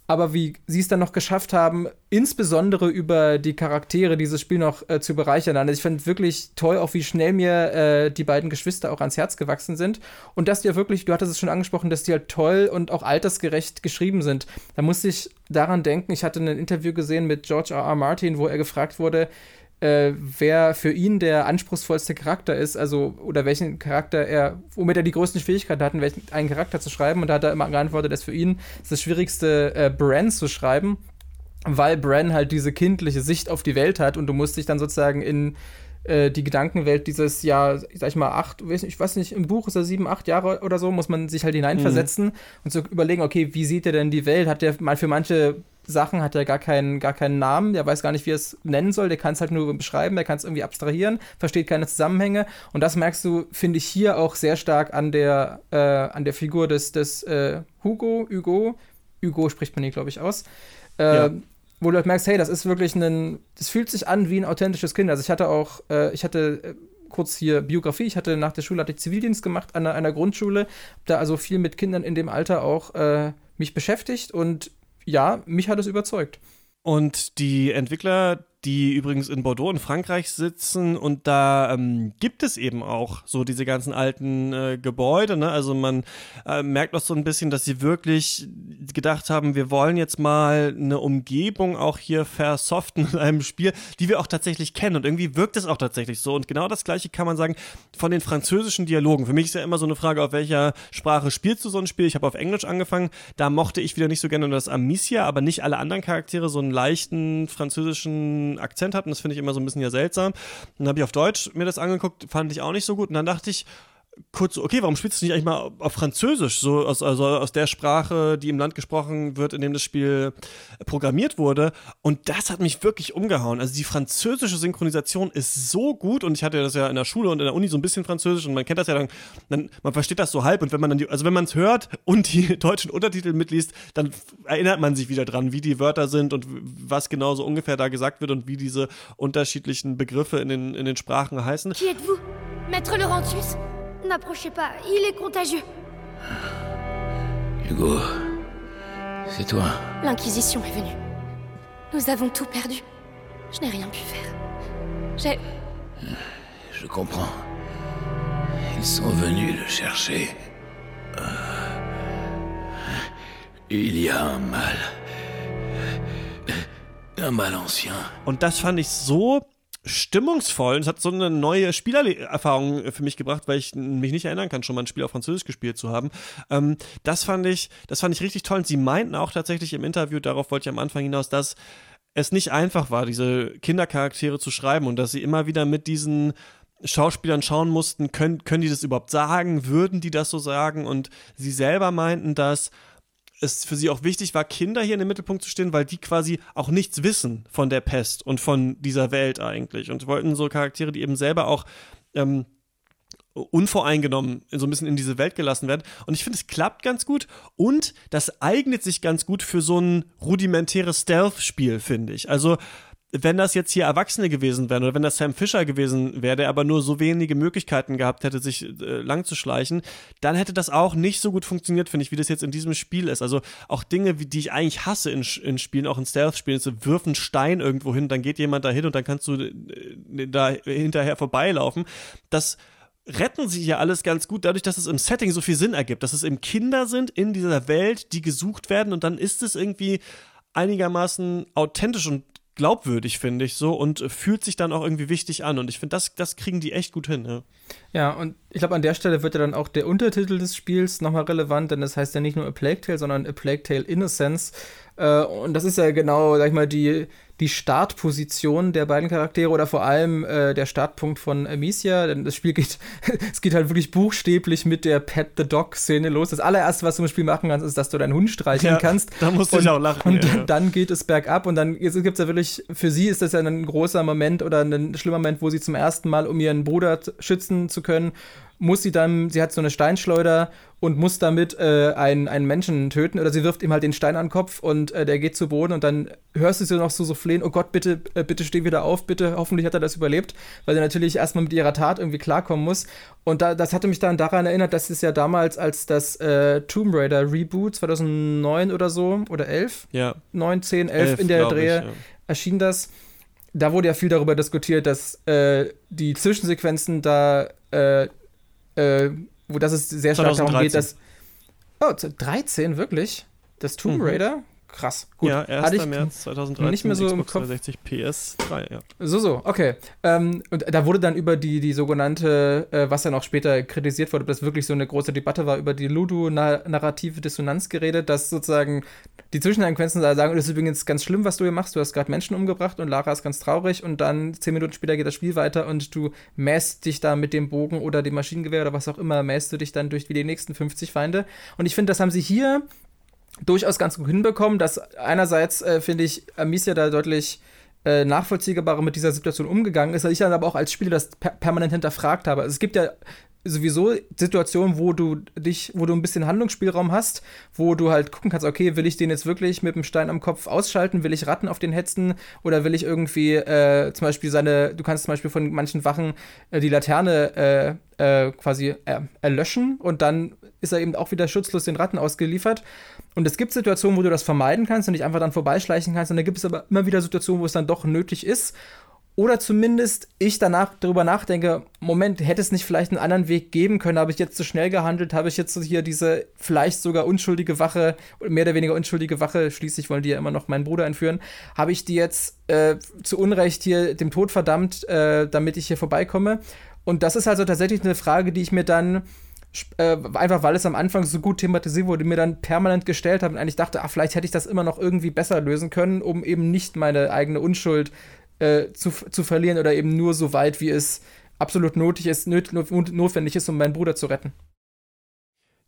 Aber wie sie es dann noch geschafft haben, insbesondere über die Charaktere dieses Spiel noch äh, zu bereichern. Also ich fand wirklich toll, auch wie schnell mir äh, die beiden Geschwister auch ans Herz gewachsen sind. Und dass die ja wirklich, du hattest es schon angesprochen, dass die halt toll und auch altersgerecht geschrieben sind. Da musste ich daran denken, ich hatte ein Interview gesehen mit George R. R. Martin, wo er gefragt wurde, äh, wer für ihn der anspruchsvollste Charakter ist, also oder welchen Charakter er, womit er die größten Schwierigkeiten hat, welchen, einen Charakter zu schreiben. Und da hat er immer geantwortet, dass für ihn das Schwierigste äh, Bran zu schreiben, weil Bran halt diese kindliche Sicht auf die Welt hat und du musst dich dann sozusagen in äh, die Gedankenwelt dieses Jahr, sag ich mal, acht, ich weiß nicht, im Buch ist er sieben, acht Jahre oder so, muss man sich halt hineinversetzen mhm. und so überlegen, okay, wie sieht er denn die Welt? Hat der mal für manche Sachen hat er gar keinen, gar keinen Namen, der weiß gar nicht, wie er es nennen soll, der kann es halt nur beschreiben, der kann es irgendwie abstrahieren, versteht keine Zusammenhänge. Und das merkst du, finde ich, hier auch sehr stark an der, äh, an der Figur des, des äh, Hugo, Hugo, Hugo spricht man hier, glaube ich, aus. Äh, ja. Wo du halt merkst, hey, das ist wirklich ein, das fühlt sich an wie ein authentisches Kind. Also ich hatte auch, äh, ich hatte äh, kurz hier Biografie. Ich hatte nach der Schule hatte ich Zivildienst gemacht an einer, einer Grundschule, da also viel mit Kindern in dem Alter auch äh, mich beschäftigt und ja, mich hat es überzeugt. Und die Entwickler die übrigens in Bordeaux in Frankreich sitzen und da ähm, gibt es eben auch so diese ganzen alten äh, Gebäude. Ne? Also man äh, merkt auch so ein bisschen, dass sie wirklich gedacht haben, wir wollen jetzt mal eine Umgebung auch hier versoften in einem Spiel, die wir auch tatsächlich kennen und irgendwie wirkt es auch tatsächlich so. Und genau das gleiche kann man sagen von den französischen Dialogen. Für mich ist ja immer so eine Frage, auf welcher Sprache spielst du so ein Spiel? Ich habe auf Englisch angefangen, da mochte ich wieder nicht so gerne das Amicia, aber nicht alle anderen Charaktere so einen leichten französischen Akzent hat und das finde ich immer so ein bisschen ja seltsam. Dann habe ich auf Deutsch mir das angeguckt, fand ich auch nicht so gut und dann dachte ich, kurz okay, warum spielst du nicht eigentlich mal auf Französisch, so aus, also aus der Sprache, die im Land gesprochen wird, in dem das Spiel programmiert wurde. Und das hat mich wirklich umgehauen. Also die französische Synchronisation ist so gut und ich hatte das ja in der Schule und in der Uni so ein bisschen Französisch und man kennt das ja dann, dann man versteht das so halb und wenn man dann die, also wenn man es hört und die deutschen Untertitel mitliest, dann erinnert man sich wieder dran, wie die Wörter sind und was genau so ungefähr da gesagt wird und wie diese unterschiedlichen Begriffe in den, in den Sprachen heißen. Qui êtes-vous? Maître Laurentius? N'approchez pas, il est contagieux. Hugo, c'est toi. L'Inquisition est venue. Nous avons tout perdu. Je n'ai rien pu faire. J'ai... Je comprends. Ils sont venus le chercher. Il y a un mal. Un mal ancien. Und das fand ich so stimmungsvoll. Es hat so eine neue Spielererfahrung für mich gebracht, weil ich mich nicht erinnern kann, schon mal ein Spiel auf Französisch gespielt zu haben. Ähm, das fand ich, das fand ich richtig toll. Und sie meinten auch tatsächlich im Interview, darauf wollte ich am Anfang hinaus, dass es nicht einfach war, diese Kindercharaktere zu schreiben und dass sie immer wieder mit diesen Schauspielern schauen mussten, können, können die das überhaupt sagen, würden die das so sagen? Und sie selber meinten, dass es für sie auch wichtig war, Kinder hier in den Mittelpunkt zu stehen, weil die quasi auch nichts wissen von der Pest und von dieser Welt eigentlich. Und wollten so Charaktere, die eben selber auch ähm, unvoreingenommen so ein bisschen in diese Welt gelassen werden. Und ich finde, es klappt ganz gut und das eignet sich ganz gut für so ein rudimentäres Stealth-Spiel, finde ich. Also wenn das jetzt hier Erwachsene gewesen wären oder wenn das Sam Fisher gewesen wäre, der aber nur so wenige Möglichkeiten gehabt hätte, sich äh, lang zu schleichen, dann hätte das auch nicht so gut funktioniert, finde ich, wie das jetzt in diesem Spiel ist. Also auch Dinge, wie, die ich eigentlich hasse in, in Spielen, auch in Stealth-Spielen, so wirf einen Stein irgendwo hin, dann geht jemand da hin und dann kannst du äh, da hinterher vorbeilaufen. Das retten sie hier alles ganz gut, dadurch, dass es im Setting so viel Sinn ergibt, dass es eben Kinder sind in dieser Welt, die gesucht werden und dann ist es irgendwie einigermaßen authentisch und glaubwürdig, finde ich so, und fühlt sich dann auch irgendwie wichtig an. Und ich finde, das, das kriegen die echt gut hin. Ja, ja und ich glaube, an der Stelle wird ja dann auch der Untertitel des Spiels nochmal relevant, denn das heißt ja nicht nur A Plague Tale, sondern A Plague Tale Innocence. Äh, und das ist ja genau, sag ich mal, die, die Startposition der beiden Charaktere oder vor allem äh, der Startpunkt von Amicia. Denn das Spiel geht, es geht halt wirklich buchstäblich mit der Pet the Dog-Szene los. Das allererste, was du im Spiel machen kannst, ist, dass du deinen Hund streicheln Ja, kannst. da musste und, ich auch lachen, Und ja, ja. dann geht es bergab und dann gibt es ja wirklich, für sie ist das ja ein großer Moment oder ein schlimmer Moment, wo sie zum ersten Mal, um ihren Bruder schützen zu können, muss sie dann, sie hat so eine Steinschleuder und muss damit äh, einen, einen Menschen töten oder sie wirft ihm halt den Stein an den Kopf und äh, der geht zu Boden und dann hörst du sie noch so, so flehen, oh Gott, bitte, äh, bitte steh wieder auf, bitte, hoffentlich hat er das überlebt, weil er natürlich erstmal mit ihrer Tat irgendwie klarkommen muss. Und da, das hatte mich dann daran erinnert, dass es ja damals, als das äh, Tomb Raider Reboot 2009 oder so, oder 11, Ja, 9, 10, 11, elf, in der glaub ich, Drehe ja. erschien das. Da wurde ja viel darüber diskutiert, dass äh, die Zwischensequenzen da, äh, wo das es sehr stark darum geht, 2013. dass. Oh, 13, wirklich? Das Tomb Mhm. Krass. Gut. Ja, 1. Hatte ich März 2013. nicht mehr so im Xbox Kopf. 360 PS3, ja. So, so, okay. Ähm, und da wurde dann über die, die sogenannte, äh, was dann auch später kritisiert wurde, ob das wirklich so eine große Debatte war, über die Ludo-narrative Dissonanz geredet, dass sozusagen die Zwischensequenzen da sagen, das ist übrigens ganz schlimm, was du hier machst, du hast gerade Menschen umgebracht und Lara ist ganz traurig und dann zehn Minuten später geht das Spiel weiter und du mäst dich da mit dem Bogen oder dem Maschinengewehr oder was auch immer, mäst du dich dann durch wie die nächsten 50 Feinde. Und ich finde, das haben sie hier durchaus ganz gut hinbekommen, dass einerseits, äh, finde ich, Amicia da deutlich äh, nachvollziehbarer mit dieser Situation umgegangen ist, dass ich dann aber auch als Spieler das per permanent hinterfragt habe. Also es gibt ja sowieso Situationen, wo du dich, wo du ein bisschen Handlungsspielraum hast, wo du halt gucken kannst, okay, will ich den jetzt wirklich mit dem Stein am Kopf ausschalten, will ich Ratten auf den hetzen oder will ich irgendwie äh, zum Beispiel seine, du kannst zum Beispiel von manchen Wachen äh, die Laterne äh, äh, quasi äh, erlöschen und dann ist er eben auch wieder schutzlos den Ratten ausgeliefert. Und es gibt Situationen, wo du das vermeiden kannst und dich einfach dann vorbeischleichen kannst. Und dann gibt es aber immer wieder Situationen, wo es dann doch nötig ist. Oder zumindest ich danach darüber nachdenke, Moment, hätte es nicht vielleicht einen anderen Weg geben können? Habe ich jetzt zu schnell gehandelt? Habe ich jetzt hier diese vielleicht sogar unschuldige Wache, mehr oder weniger unschuldige Wache, schließlich wollen die ja immer noch meinen Bruder entführen, habe ich die jetzt äh, zu Unrecht hier dem Tod verdammt, äh, damit ich hier vorbeikomme? Und das ist also tatsächlich eine Frage, die ich mir dann äh, einfach weil es am Anfang so gut thematisiert wurde, mir dann permanent gestellt habe und eigentlich dachte, ach, vielleicht hätte ich das immer noch irgendwie besser lösen können, um eben nicht meine eigene Unschuld äh, zu, zu verlieren oder eben nur so weit, wie es absolut nötig ist, nöt, notwendig ist, um meinen Bruder zu retten.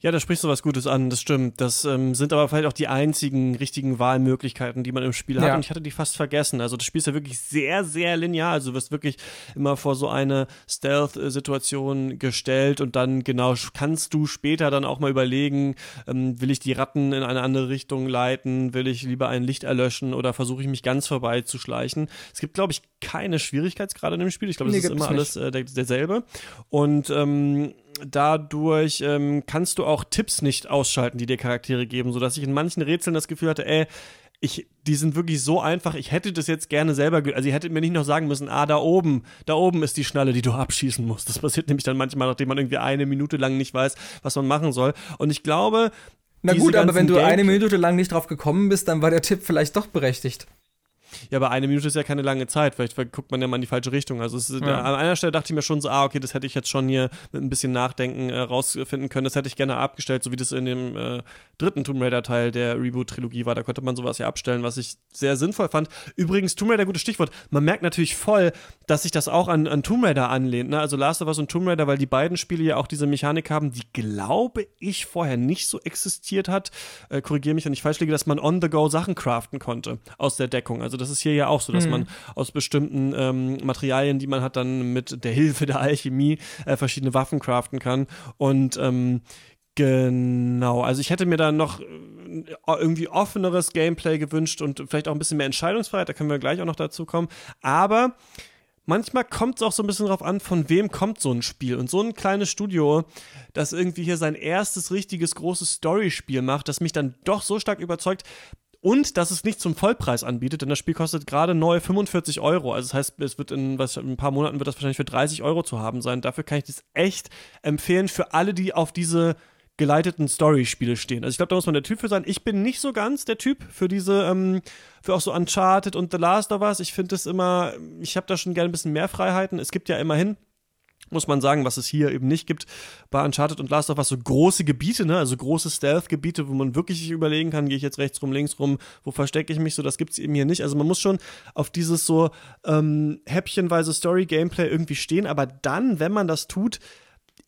Ja, da sprichst du was Gutes an, das stimmt. Das ähm, sind aber vielleicht auch die einzigen richtigen Wahlmöglichkeiten, die man im Spiel hat. Ja. Und ich hatte die fast vergessen. Also das Spiel ist ja wirklich sehr, sehr linear. Also du wirst wirklich immer vor so eine Stealth-Situation gestellt und dann genau kannst du später dann auch mal überlegen, ähm, will ich die Ratten in eine andere Richtung leiten, will ich lieber ein Licht erlöschen oder versuche ich mich ganz vorbeizuschleichen. Es gibt, glaube ich, keine Schwierigkeitsgrade in dem Spiel. Ich glaube, Nee, es ist immer es alles äh, der, derselbe. Und ähm, dadurch ähm, kannst du auch Tipps nicht ausschalten, die dir Charaktere geben, sodass ich in manchen Rätseln das Gefühl hatte, ey, ich, die sind wirklich so einfach, ich hätte das jetzt gerne selber, also ihr hättet mir nicht noch sagen müssen, ah, da oben, da oben ist die Schnalle, die du abschießen musst. Das passiert nämlich dann manchmal, nachdem man irgendwie eine Minute lang nicht weiß, was man machen soll. Und ich glaube, Na gut, aber wenn du eine Gameplay- Minute lang nicht drauf gekommen bist, dann war der Tipp vielleicht doch berechtigt. Ja, aber eine Minute ist ja keine lange Zeit. Vielleicht guckt man ja mal in die falsche Richtung. Also ist, Ja. an einer Stelle dachte ich mir schon so, ah, okay, das hätte ich jetzt schon hier mit ein bisschen Nachdenken äh, rausfinden können. Das hätte ich gerne abgestellt, so wie das in dem äh, dritten Tomb Raider-Teil der Reboot-Trilogie war. Da konnte man sowas ja abstellen, was ich sehr sinnvoll fand. Übrigens, Tomb Raider, gutes Stichwort. Man merkt natürlich voll, dass sich das auch an, an Tomb Raider anlehnt. Ne? Also Last of Us und Tomb Raider, weil die beiden Spiele ja auch diese Mechanik haben, die, glaube ich, vorher nicht so existiert hat. Äh, Korrigiere mich, wenn ich falsch liege, dass man on the go Sachen craften konnte aus der Deckung. Also das ist hier ja auch so, dass man aus bestimmten ähm, Materialien, die man hat, dann mit der Hilfe der Alchemie äh, verschiedene Waffen craften kann. Und ähm, Genau, also ich hätte mir da noch äh, irgendwie offeneres Gameplay gewünscht und vielleicht auch ein bisschen mehr Entscheidungsfreiheit, da können wir gleich auch noch dazu kommen. Aber manchmal kommt es auch so ein bisschen drauf an, von wem kommt so ein Spiel. Und so ein kleines Studio, das irgendwie hier sein erstes richtiges großes Story-Spiel macht, das mich dann doch so stark überzeugt, und dass es nicht zum Vollpreis anbietet, denn das Spiel kostet gerade neu 45 Euro. Also das heißt, es wird in, was, in ein paar Monaten wird das wahrscheinlich für 30 Euro zu haben sein. Dafür kann ich das echt empfehlen für alle, die auf diese geleiteten Story-Spiele stehen. Also ich glaube, da muss man der Typ für sein. Ich bin nicht so ganz der Typ für diese, ähm, für auch so Uncharted und The Last of Us. Ich finde es immer, ich habe da schon gerne ein bisschen mehr Freiheiten. Es gibt ja immerhin muss man sagen, was es hier eben nicht gibt bei Uncharted und Last of Us, so große Gebiete, ne, also große Stealth-Gebiete, wo man wirklich sich überlegen kann, gehe ich jetzt rechts rum, links rum, wo verstecke ich mich, so das gibt es eben hier nicht. Also man muss schon auf dieses so ähm, häppchenweise Story-Gameplay irgendwie stehen, aber dann, wenn man das tut,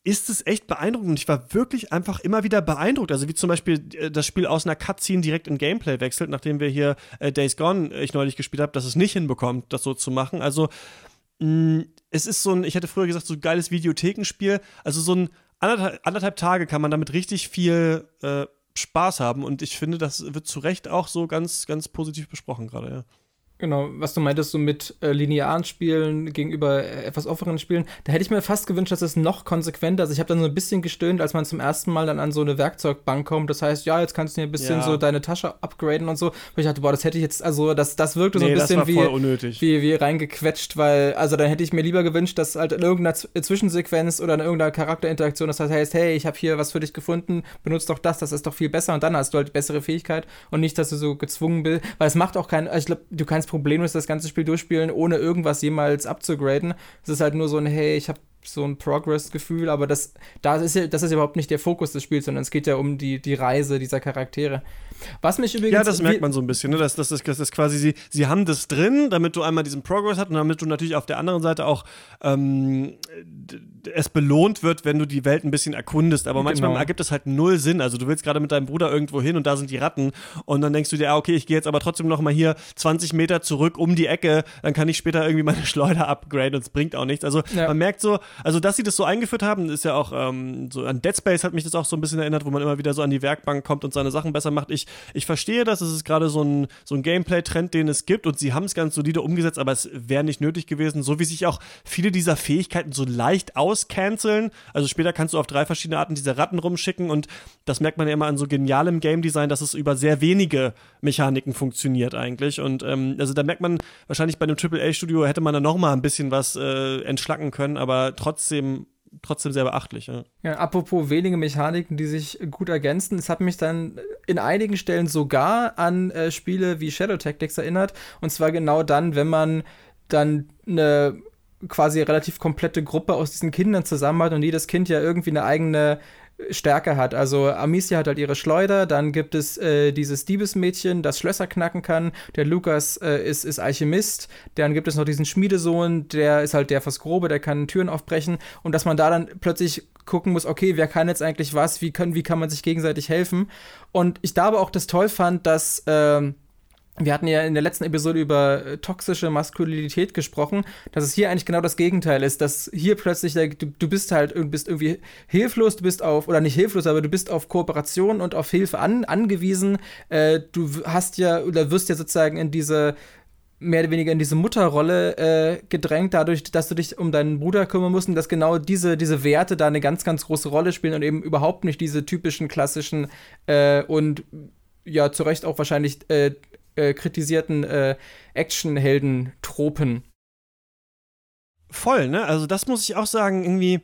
ist es echt beeindruckend. Und ich war wirklich einfach immer wieder beeindruckt. Also wie zum Beispiel äh, das Spiel aus einer Cutscene direkt in Gameplay wechselt, nachdem wir hier äh, Days Gone, äh, ich neulich gespielt habe, dass es nicht hinbekommt, das so zu machen. Also mh, mm, es ist so ein, ich hätte früher gesagt, so ein geiles Videothekenspiel. Also so ein anderthalb, anderthalb Tage kann man damit richtig viel äh, Spaß haben. Und ich finde, das wird zu Recht auch so ganz, ganz positiv besprochen gerade, ja. Genau, was du meintest, so mit äh, linearen Spielen gegenüber äh, etwas offenen Spielen, da hätte ich mir fast gewünscht, dass es noch konsequenter ist. Ich habe dann so ein bisschen gestöhnt, als man zum ersten Mal dann an so eine Werkzeugbank kommt. Das heißt, ja, jetzt kannst du dir ein bisschen ja. so deine Tasche upgraden und so. Und ich dachte, boah, das hätte ich jetzt, also das, das wirkte nee, so ein bisschen wie, wie, wie reingequetscht, weil, also dann hätte ich mir lieber gewünscht, dass halt in irgendeiner Z Zwischensequenz oder in irgendeiner Charakterinteraktion das heißt, hey, ich habe hier was für dich gefunden, benutzt doch das, das ist doch viel besser und dann hast du halt bessere Fähigkeit und nicht, dass du so gezwungen bist, weil es macht auch keinen, also ich glaube, du kannst problemlos das ganze Spiel durchspielen, ohne irgendwas jemals abzugraden. Es ist halt nur so ein, hey, ich habe so ein Progress-Gefühl, aber das, das, ist ja, das ist überhaupt nicht der Fokus des Spiels, sondern es geht ja um die, die Reise dieser Charaktere. Was mich übrigens. Ja, das merkt man so ein bisschen, ne? Das, das, das, das ist quasi, sie, sie haben das drin, damit du einmal diesen Progress hast und damit du natürlich auf der anderen Seite auch ähm, es belohnt wird, wenn du die Welt ein bisschen erkundest. Aber manchmal genau. ergibt es halt null Sinn. Also du willst gerade mit deinem Bruder irgendwo hin und da sind die Ratten und dann denkst du dir, ah, okay, ich gehe jetzt aber trotzdem noch mal hier 20 Meter zurück um die Ecke, dann kann ich später irgendwie meine Schleuder upgraden und es bringt auch nichts. Also ja. man merkt so, also dass sie das so eingeführt haben, ist ja auch ähm, so an Dead Space hat mich das auch so ein bisschen erinnert, wo man immer wieder so an die Werkbank kommt und seine Sachen besser macht. Ich, ich verstehe das, es ist gerade so ein, so ein Gameplay-Trend, den es gibt und sie haben es ganz solide umgesetzt, aber es wäre nicht nötig gewesen, so wie sich auch viele dieser Fähigkeiten so leicht auscanceln. Also später kannst du auf drei verschiedene Arten diese Ratten rumschicken und das merkt man ja immer an so genialem Game Design, dass es über sehr wenige Mechaniken funktioniert eigentlich. Und ähm, also da merkt man wahrscheinlich bei einem AAA-Studio hätte man da noch mal ein bisschen was äh, entschlacken können, aber trotzdem trotzdem sehr beachtlich. Ja. ja, apropos wenige Mechaniken, die sich gut ergänzen. Es hat mich dann in einigen Stellen sogar an äh, Spiele wie Shadow Tactics erinnert. Und zwar genau dann, wenn man dann eine quasi relativ komplette Gruppe aus diesen Kindern zusammen hat und jedes Kind ja irgendwie eine eigene Stärke hat. Also Amicia hat halt ihre Schleuder, dann gibt es äh, dieses Diebesmädchen, das Schlösser knacken kann. Der Lukas äh, ist, ist Alchemist. Dann gibt es noch diesen Schmiedesohn, der ist halt der fürs Grobe, der kann Türen aufbrechen. Und dass man da dann plötzlich gucken muss, okay, wer kann jetzt eigentlich was, wie, können, wie kann man sich gegenseitig helfen. Und ich da aber auch das toll fand, dass ähm, wir hatten ja in der letzten Episode über äh, toxische Maskulinität gesprochen, dass es hier eigentlich genau das Gegenteil ist, dass hier plötzlich, du, du bist halt bist irgendwie hilflos, du bist auf, oder nicht hilflos, aber du bist auf Kooperation und auf Hilfe an, angewiesen. Äh, du hast ja, oder wirst ja sozusagen in diese mehr oder weniger in diese Mutterrolle äh, gedrängt, dadurch, dass du dich um deinen Bruder kümmern musst und dass genau diese, diese Werte da eine ganz, ganz große Rolle spielen und eben überhaupt nicht diese typischen klassischen äh, und ja, zu Recht auch wahrscheinlich äh, kritisierten äh, Actionhelden-Tropen. Voll, ne? Also das muss ich auch sagen, irgendwie.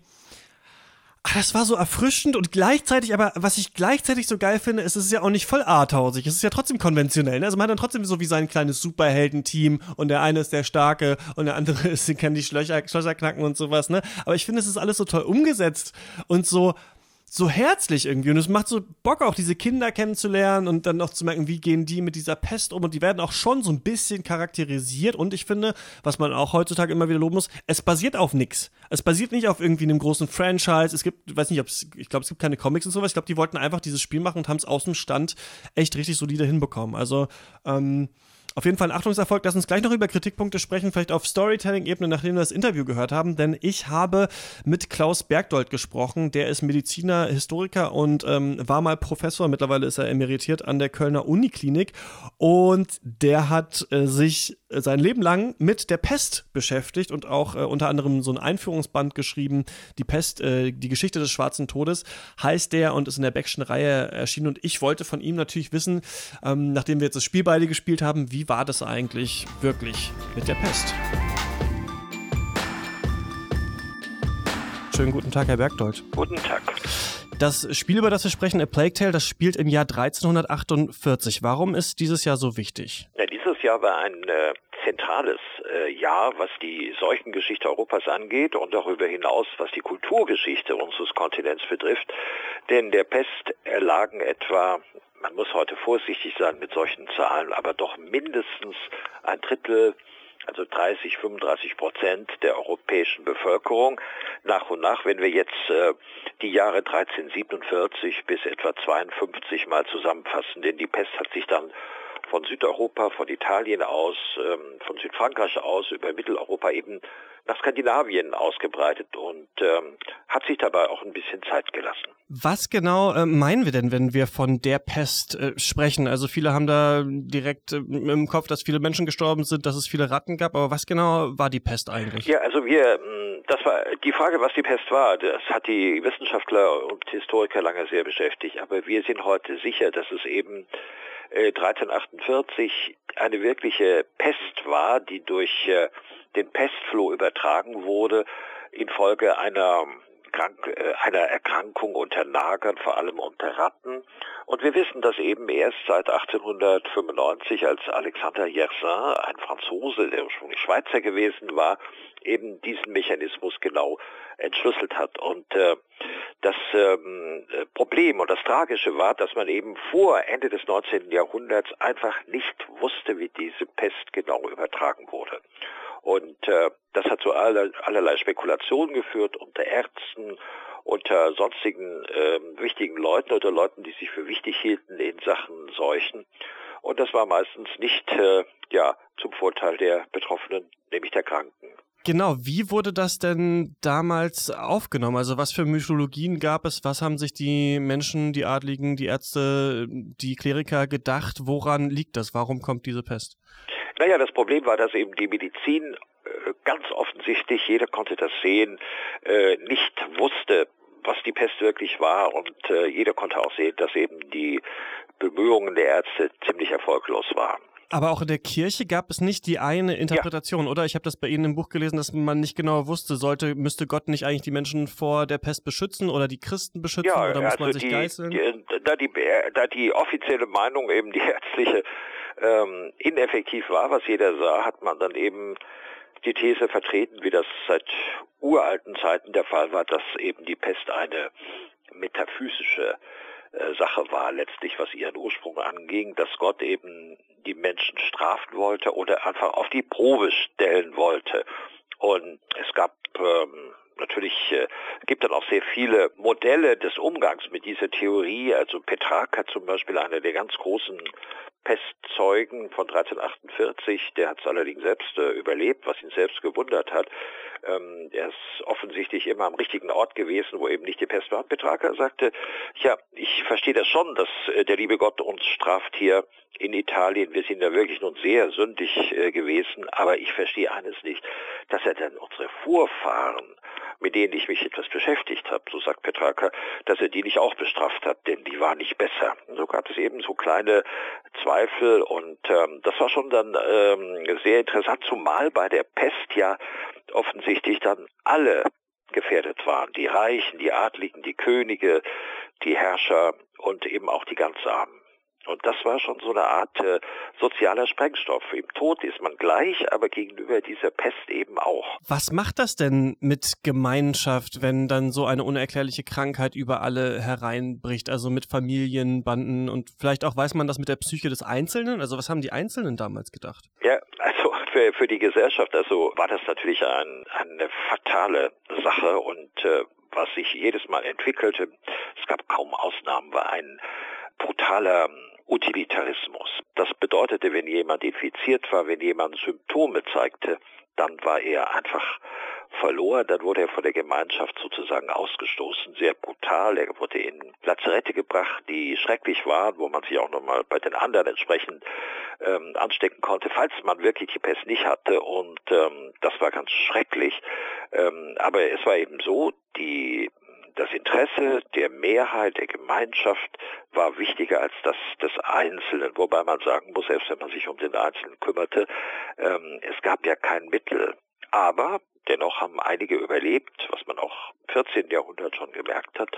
Ach, das war so erfrischend und gleichzeitig, aber was ich gleichzeitig so geil finde, ist, es ist ja auch nicht voll arthausig. Es ist ja trotzdem konventionell. Ne? Also man hat dann trotzdem so wie sein kleines Superheldenteam und der eine ist der Starke und der andere ist, kann die Schlösser, Schlösser knacken und sowas, ne? Aber ich finde, es ist alles so toll umgesetzt und so, so herzlich irgendwie und es macht so Bock auch diese Kinder kennenzulernen und dann noch zu merken, wie gehen die mit dieser Pest um und die werden auch schon so ein bisschen charakterisiert und ich finde, was man auch heutzutage immer wieder loben muss, es basiert auf nix. Es basiert nicht auf irgendwie einem großen Franchise. Es gibt, weiß nicht, ob es, ich glaube, es gibt keine Comics und sowas. Ich glaube, die wollten einfach dieses Spiel machen und haben es aus dem Stand echt richtig solide hinbekommen. Also, ähm, auf jeden Fall ein Achtungserfolg. Lass uns gleich noch über Kritikpunkte sprechen, vielleicht auf Storytelling-Ebene, nachdem wir das Interview gehört haben, denn ich habe mit Klaus Bergdold gesprochen. Der ist Mediziner, Historiker und ähm, war mal Professor. Mittlerweile ist er emeritiert an der Kölner Uniklinik und der hat äh, sich sein Leben lang mit der Pest beschäftigt und auch äh, unter anderem so ein Einführungsband geschrieben. Die Pest, äh, die Geschichte des Schwarzen Todes heißt der und ist in der Beckschen Reihe erschienen. Und ich wollte von ihm natürlich wissen, ähm, nachdem wir jetzt das Spiel beide gespielt haben, wie war das eigentlich wirklich mit der Pest? Schönen guten Tag, Herr Bergdold. Guten Tag. Das Spiel, über das wir sprechen, A Plague Tale, das spielt im Jahr 1348. Warum ist dieses Jahr so wichtig? Ja, dieses Jahr war ein äh, zentrales äh, Jahr, was die Seuchengeschichte Europas angeht und darüber hinaus, was die Kulturgeschichte unseres Kontinents betrifft. Denn der Pest erlagen etwa man muss heute vorsichtig sein mit solchen Zahlen, aber doch mindestens ein Drittel also 30, 35 Prozent der europäischen Bevölkerung. Nach und nach, wenn wir jetzt äh, die Jahre 1347 bis etwa 52 mal zusammenfassen, denn die Pest hat sich dann von Südeuropa, von Italien aus, ähm, von Südfrankreich aus über Mitteleuropa eben nach Skandinavien ausgebreitet und ähm, hat sich dabei auch ein bisschen Zeit gelassen. Was genau äh, meinen wir denn, wenn wir von der Pest äh, sprechen? Also viele haben da direkt äh, im Kopf, dass viele Menschen gestorben sind, dass es viele Ratten gab, aber was genau war die Pest eigentlich? Ja, also wir, hm, das war die Frage, was die Pest war, das hat die Wissenschaftler und Historiker lange sehr beschäftigt, aber wir sind heute sicher, dass es eben 1348 äh, eine wirkliche Pest war, die durch äh, den Pestfloh übertragen wurde infolge einer äh, einer Erkrankung unter Nagern, vor allem unter Ratten. Und wir wissen das eben erst seit 1895, als Alexander Yersin, ein Franzose, der ursprünglich Schweizer gewesen war, eben diesen Mechanismus genau entschlüsselt hat. Und äh, das ähm, Problem und das Tragische war, dass man eben vor Ende des 19. Jahrhunderts einfach nicht wusste, wie diese Pest genau übertragen wurde. Und äh, das hat zu aller, allerlei Spekulationen geführt unter Ärzten, unter sonstigen äh, wichtigen Leuten oder Leuten, die sich für wichtig hielten in Sachen Seuchen. Und das war meistens nicht äh, ja zum Vorteil der Betroffenen, nämlich der Kranken. Genau, wie wurde das denn damals aufgenommen? Also was für Mythologien gab es? Was haben sich die Menschen, die Adligen, die Ärzte, die Kleriker gedacht? Woran liegt das? Warum kommt diese Pest? Naja, das Problem war, dass eben die Medizin äh, ganz offensichtlich, jeder konnte das sehen, äh, nicht wusste, was die Pest wirklich war und äh, jeder konnte auch sehen, dass eben die Bemühungen der Ärzte ziemlich erfolglos waren. Aber auch in der Kirche gab es nicht die eine Interpretation, ja. oder? Ich habe das bei Ihnen im Buch gelesen, dass man nicht genau wusste, sollte, müsste Gott nicht eigentlich die Menschen vor der Pest beschützen oder die Christen beschützen ja, oder muss also man sich die, geißeln? Die, da, die, da die offizielle Meinung eben die ärztliche ähm, ineffektiv war, was jeder sah, hat man dann eben die These vertreten, wie das seit uralten Zeiten der Fall war, dass eben die Pest eine metaphysische äh, Sache war, letztlich was ihren Ursprung anging, dass Gott eben die Menschen strafen wollte oder einfach auf die Probe stellen wollte. Und es gab ähm, natürlich äh, gibt dann auch sehr viele Modelle des Umgangs mit dieser Theorie. Also Petrarca zum Beispiel, einer der ganz großen Pestzeugen von 1348, der hat es allerdings selbst äh, überlebt, was ihn selbst gewundert hat. Ähm, er ist offensichtlich immer am richtigen Ort gewesen, wo eben nicht die Pest war. Petrarca sagte, ja, ich verstehe das schon, dass äh, der liebe Gott uns straft hier in Italien. Wir sind ja wirklich nun sehr sündig äh, gewesen, aber ich verstehe eines nicht, dass er dann unsere Vorfahren mit denen ich mich etwas beschäftigt habe, so sagt Petrarca, dass er die nicht auch bestraft hat, denn die war nicht besser. So gab es eben so kleine Zweifel und ähm, das war schon dann ähm, sehr interessant, zumal bei der Pest ja offensichtlich dann alle gefährdet waren. Die Reichen, die Adligen, die Könige, die Herrscher und eben auch die ganz Armen. Und das war schon so eine Art äh, sozialer Sprengstoff. Im Tod ist man gleich, aber gegenüber dieser Pest eben auch. Was macht das denn mit Gemeinschaft, wenn dann so eine unerklärliche Krankheit über alle hereinbricht? Also mit Familienbanden und vielleicht auch weiß man das mit der Psyche des Einzelnen? Also was haben die Einzelnen damals gedacht? Ja, also für, für die Gesellschaft, also war das natürlich ein, eine fatale Sache und äh, was sich jedes Mal entwickelte, es gab kaum Ausnahmen, war ein brutaler Utilitarismus. Das bedeutete, wenn jemand infiziert war, wenn jemand Symptome zeigte, dann war er einfach verloren, dann wurde er von der Gemeinschaft sozusagen ausgestoßen, sehr brutal. Er wurde in Lazarette gebracht, die schrecklich waren, wo man sich auch nochmal bei den anderen entsprechend ähm, anstecken konnte, falls man wirklich die Pest nicht hatte. Und ähm, das war ganz schrecklich. Ähm, aber es war eben so, die das Interesse der Mehrheit, der Gemeinschaft war wichtiger als das des Einzelnen, wobei man sagen muss, selbst wenn man sich um den Einzelnen kümmerte, ähm, es gab ja kein Mittel. Aber dennoch haben einige überlebt, was man auch im 14. Jahrhundert schon gemerkt hat.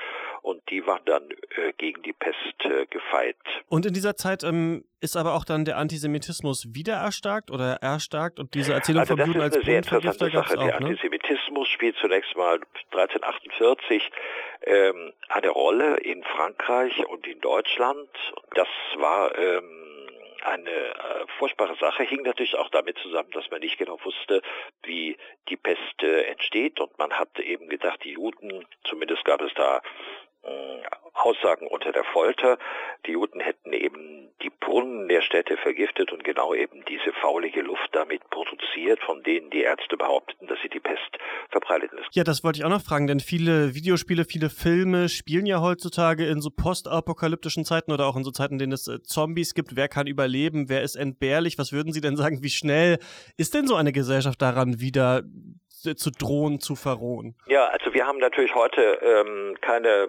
Und die waren dann äh, gegen die Pest äh, gefeit. Und in dieser Zeit ähm, ist aber auch dann der Antisemitismus wieder erstarkt oder erstarkt und diese Erzählung also von Juden als Das ist eine sehr interessante Sache. Auch, der ne? Antisemitismus spielt zunächst mal 1348 ähm, eine Rolle in Frankreich und in Deutschland. Das war ähm, eine äh, furchtbare Sache, hing natürlich auch damit zusammen, dass man nicht genau wusste, wie die Pest äh, entsteht. Und man hat eben gedacht, die Juden, zumindest gab es da Aussagen unter der Folter. Die Juden hätten eben die Brunnen der Städte vergiftet und genau eben diese faulige Luft damit produziert, von denen die Ärzte behaupteten, dass sie die Pest verbreiteten. Ja, das wollte ich auch noch fragen, denn viele Videospiele, viele Filme spielen ja heutzutage in so postapokalyptischen Zeiten oder auch in so Zeiten, in denen es äh, Zombies gibt. Wer kann überleben? Wer ist entbehrlich? Was würden Sie denn sagen? Wie schnell ist denn so eine Gesellschaft daran, wieder zu drohen, zu verrohen? Ja, also wir haben natürlich heute ähm, keine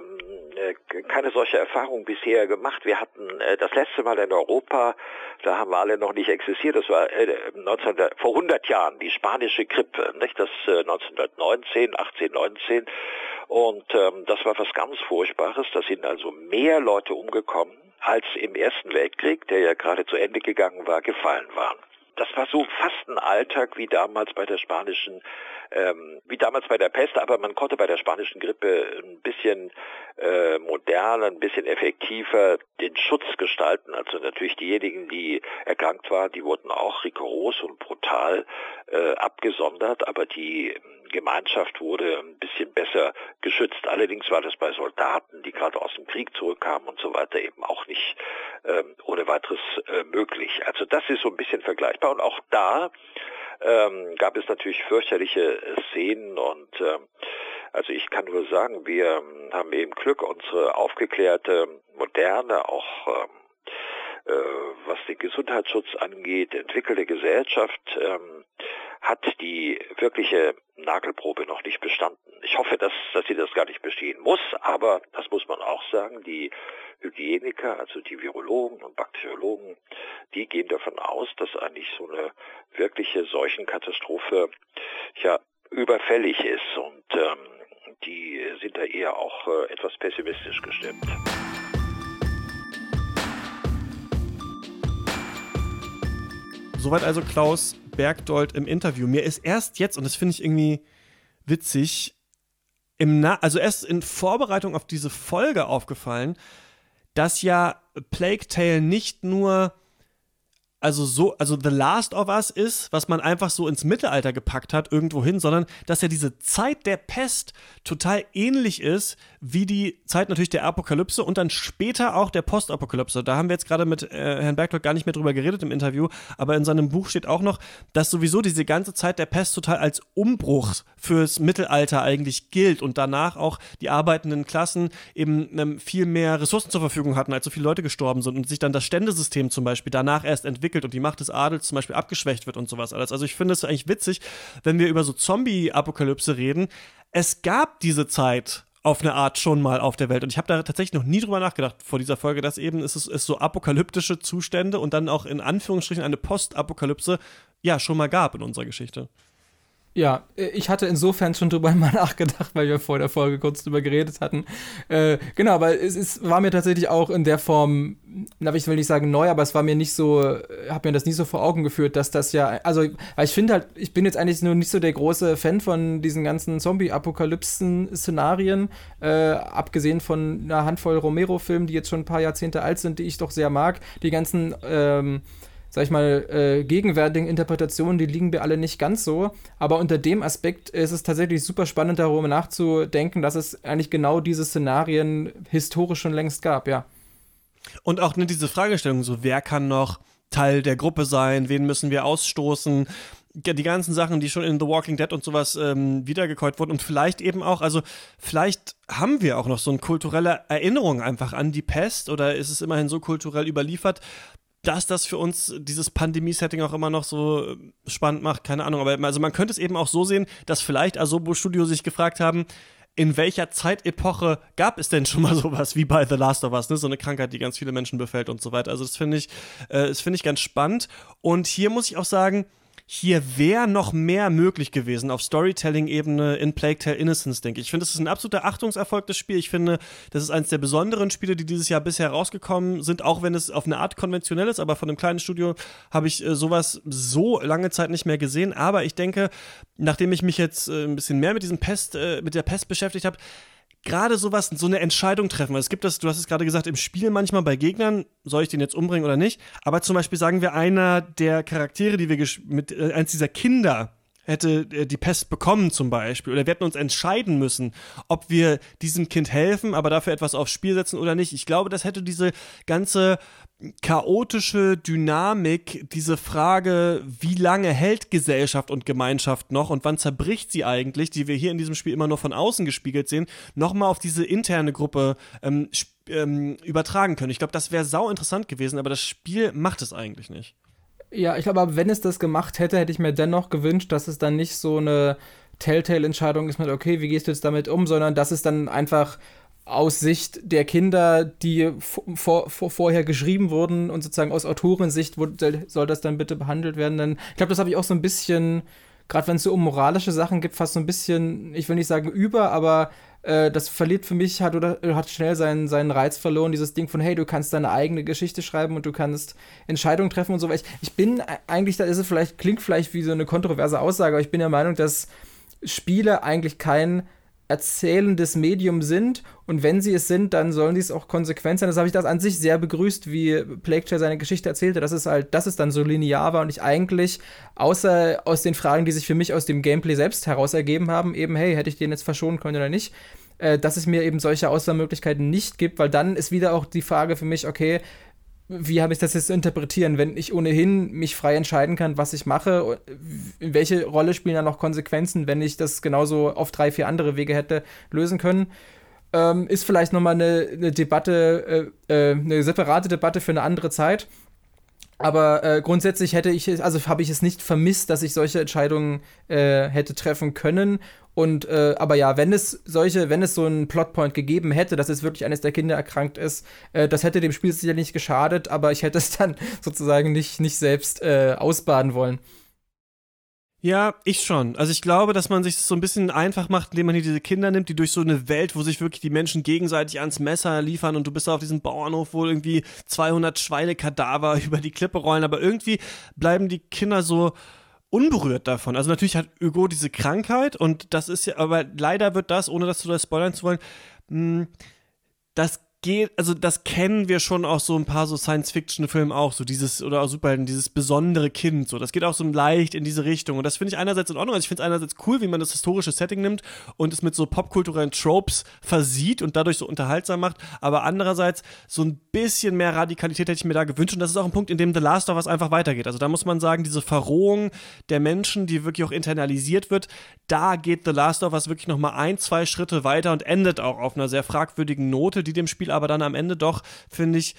äh, keine solche Erfahrung bisher gemacht. Wir hatten äh, das letzte Mal in Europa, da haben wir alle noch nicht existiert, das war äh, 19, vor 100 Jahren, die spanische Grippe, nicht? das äh, 1919, 18, 19 und ähm, das war was ganz Furchtbares, da sind also mehr Leute umgekommen, als im Ersten Weltkrieg, der ja gerade zu Ende gegangen war, gefallen waren das war so fast ein Alltag wie damals bei der spanischen, ähm, wie damals bei der Pest, aber man konnte bei der spanischen Grippe ein bisschen äh, moderner, ein bisschen effektiver den Schutz gestalten. Also natürlich diejenigen, die erkrankt waren, die wurden auch rigoros und brutal äh, abgesondert, aber die Gemeinschaft wurde ein bisschen besser geschützt. Allerdings war das bei Soldaten, die gerade aus dem Krieg zurückkamen und so weiter, eben auch nicht ähm, ohne weiteres äh, möglich. Also das ist so ein bisschen vergleichbar. Und auch da ähm, gab es natürlich fürchterliche Szenen und ähm, also ich kann nur sagen, wir haben eben Glück, unsere aufgeklärte, moderne, auch ähm, äh, was den Gesundheitsschutz angeht, entwickelte Gesellschaft ähm, hat die wirkliche Nagelprobe noch nicht bestanden. Ich hoffe, dass, dass sie das gar nicht bestehen muss, aber das muss man auch sagen, die Hygieniker, also die Virologen und Bakteriologen, die gehen davon aus, dass eigentlich so eine wirkliche Seuchenkatastrophe ja überfällig ist und ähm, die sind da eher auch äh, etwas pessimistisch gestimmt. Soweit also Klaus Bergdold im Interview. Mir ist erst jetzt, und das finde ich irgendwie witzig, im Na also erst in Vorbereitung auf diese Folge aufgefallen, dass ja Plague Tale nicht nur also so, also The Last of Us ist, was man einfach so ins Mittelalter gepackt hat, irgendwo hin, sondern dass ja diese Zeit der Pest total ähnlich ist wie die Zeit natürlich der Apokalypse und dann später auch der Postapokalypse. Da haben wir jetzt gerade mit äh, Herrn Berglock gar nicht mehr drüber geredet im Interview, aber in seinem Buch steht auch noch, dass sowieso diese ganze Zeit der Pest total als Umbruch fürs Mittelalter eigentlich gilt und danach auch die arbeitenden Klassen eben ähm, viel mehr Ressourcen zur Verfügung hatten, als so viele Leute gestorben sind und sich dann das Ständesystem zum Beispiel danach erst entwickelt und die Macht des Adels zum Beispiel abgeschwächt wird und sowas alles. Also ich finde es eigentlich witzig, wenn wir über so Zombie-Apokalypse reden. Es gab diese Zeit auf eine Art schon mal auf der Welt. Und ich habe da tatsächlich noch nie drüber nachgedacht vor dieser Folge, dass eben es, es so apokalyptische Zustände und dann auch in Anführungsstrichen eine Postapokalypse ja schon mal gab in unserer Geschichte. Ja, äh, ich hatte insofern schon drüber mal nachgedacht, weil wir vor der Folge kurz drüber geredet hatten. Äh, genau, aber es ist, war mir tatsächlich auch in der Form, na, ich will nicht sagen neu, aber es war mir nicht so, habe mir das nie so vor Augen geführt, dass das ja, also, weil ich finde halt, ich bin jetzt eigentlich nur nicht so der große Fan von diesen ganzen Zombie-Apokalypsen-Szenarien, äh, abgesehen von einer Handvoll Romero-Filmen, die jetzt schon ein paar Jahrzehnte alt sind, die ich doch sehr mag. Die ganzen, ähm, sag ich mal, äh, gegenwärtigen Interpretationen, die liegen mir alle nicht ganz so. Aber unter dem Aspekt ist es tatsächlich super spannend, darüber nachzudenken, dass es eigentlich genau diese Szenarien historisch schon längst gab, ja. Und auch ne, diese Fragestellung, so wer kann noch Teil der Gruppe sein, wen müssen wir ausstoßen, die ganzen Sachen, die schon in The Walking Dead und sowas ähm, wiedergekäut wurden und vielleicht eben auch, also vielleicht haben wir auch noch so eine kulturelle Erinnerung einfach an die Pest oder ist es immerhin so kulturell überliefert, dass das für uns dieses Pandemie-Setting auch immer noch so äh, spannend macht, keine Ahnung. Aber also man könnte es eben auch so sehen, dass vielleicht Asobo Studio sich gefragt haben, in welcher Zeitepoche gab es denn schon mal sowas wie bei The Last of Us, ne? So eine Krankheit, die ganz viele Menschen befällt und so weiter. Also das finde ich, äh, das finde ich ganz spannend. Und hier muss ich auch sagen, hier wäre noch mehr möglich gewesen auf Storytelling-Ebene in Plague Tale Innocence, denke ich. Ich finde, das ist ein absoluter Achtungserfolg, das Spiel. Ich finde, das ist eines der besonderen Spiele, die dieses Jahr bisher rausgekommen sind, auch wenn es auf eine Art konventionell ist, aber von einem kleinen Studio habe ich äh, sowas so lange Zeit nicht mehr gesehen. Aber ich denke, nachdem ich mich jetzt äh, ein bisschen mehr mit diesem Pest, äh, mit der Pest beschäftigt habe, gerade sowas, so eine Entscheidung treffen. Es gibt das, du hast es gerade gesagt, im Spiel manchmal bei Gegnern, soll ich den jetzt umbringen oder nicht? Aber zum Beispiel sagen wir, einer der Charaktere, die wir mit, äh, eins dieser Kinder hätte äh, die Pest bekommen zum Beispiel oder wir hätten uns entscheiden müssen, ob wir diesem Kind helfen, aber dafür etwas aufs Spiel setzen oder nicht. Ich glaube, das hätte diese ganze chaotische Dynamik, diese Frage, wie lange hält Gesellschaft und Gemeinschaft noch und wann zerbricht sie eigentlich, die wir hier in diesem Spiel immer nur von außen gespiegelt sehen, nochmal auf diese interne Gruppe ähm, ähm, übertragen können. Ich glaube, das wäre sau interessant gewesen, aber das Spiel macht es eigentlich nicht. Ja, ich glaube, wenn es das gemacht hätte, hätte ich mir dennoch gewünscht, dass es dann nicht so eine Telltale-Entscheidung ist mit, okay, wie gehst du jetzt damit um, sondern dass es dann einfach aus Sicht der Kinder, die vor, vor, vorher geschrieben wurden und sozusagen aus Autorensicht soll das dann bitte behandelt werden. Denn ich glaube, das habe ich auch so ein bisschen, gerade wenn es so um moralische Sachen gibt, fast so ein bisschen, ich will nicht sagen über, aber äh, das verliert für mich, hat oder hat schnell seinen, seinen Reiz verloren, dieses Ding von, hey, du kannst deine eigene Geschichte schreiben und du kannst Entscheidungen treffen und so. Ich, ich bin eigentlich, da ist es vielleicht, klingt vielleicht wie so eine kontroverse Aussage, aber ich bin der Meinung, dass Spiele eigentlich kein erzählendes Medium sind und wenn sie es sind, dann sollen die es auch konsequent sein. Das habe ich das an sich sehr begrüßt, wie Plague Tale seine Geschichte erzählte, dass es halt, dass es dann so linear war und ich eigentlich, außer aus den Fragen, die sich für mich aus dem Gameplay selbst heraus ergeben haben, eben, hey, hätte ich den jetzt verschonen können oder nicht, äh, dass es mir eben solche Auswahlmöglichkeiten nicht gibt, weil dann ist wieder auch die Frage für mich, okay, wie habe ich das jetzt zu interpretieren, wenn ich ohnehin mich frei entscheiden kann, was ich mache? Welche Rolle spielen dann noch Konsequenzen, wenn ich das genauso auf drei, vier andere Wege hätte lösen können? Ähm, ist vielleicht nochmal eine, eine Debatte, äh, äh, eine separate Debatte für eine andere Zeit. Aber äh, grundsätzlich hätte ich, also habe ich es nicht vermisst, dass ich solche Entscheidungen äh, hätte treffen können. Und äh, aber ja, wenn es solche, wenn es so einen Plotpoint gegeben hätte, dass es wirklich eines der Kinder erkrankt ist, äh, das hätte dem Spiel sicher nicht geschadet, aber ich hätte es dann sozusagen nicht, nicht selbst äh, ausbaden wollen. Ja, ich schon. Also ich glaube, dass man sich das so ein bisschen einfach macht, indem man hier diese Kinder nimmt, die durch so eine Welt, wo sich wirklich die Menschen gegenseitig ans Messer liefern und du bist auf diesem Bauernhof, wo irgendwie 200 Schweinekadaver über die Klippe rollen, aber irgendwie bleiben die Kinder so unberührt davon. Also natürlich hat Hugo diese Krankheit und das ist ja, aber leider wird das, ohne das zu spoilern zu wollen, hm, das geht, also das kennen wir schon aus so ein paar so Science-Fiction-Filmen auch, so dieses, oder auch Superhelden, dieses besondere Kind, so. Das geht auch so leicht in diese Richtung. Und das finde ich einerseits in Ordnung. Also ich finde es einerseits cool, wie man das historische Setting nimmt und es mit so popkulturellen Tropes versieht und dadurch so unterhaltsam macht. Aber andererseits so ein bisschen mehr Radikalität hätte ich mir da gewünscht. Und das ist auch ein Punkt, in dem The Last of Us einfach weitergeht. Also da muss man sagen, diese Verrohung der Menschen, die wirklich auch internalisiert wird, da geht The Last of Us wirklich nochmal ein, zwei Schritte weiter und endet auch auf einer sehr fragwürdigen Note, die dem Spiel aber dann am Ende doch, finde ich,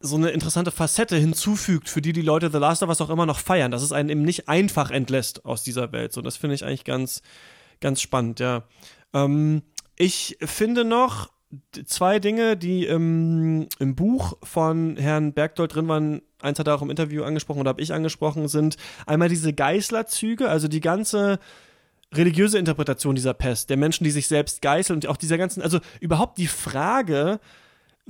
so eine interessante Facette hinzufügt, für die die Leute The Last of Us auch immer noch feiern, dass es einen eben nicht einfach entlässt aus dieser Welt. So, das finde ich eigentlich ganz, ganz spannend, ja. Ähm, ich finde noch zwei Dinge, die im, im Buch von Herrn Bergdold drin waren, eins hat er auch im Interview angesprochen oder habe ich angesprochen, sind einmal diese Geißlerzüge, also die ganze religiöse Interpretation dieser Pest, der Menschen, die sich selbst geißeln und auch dieser ganzen, also überhaupt die Frage,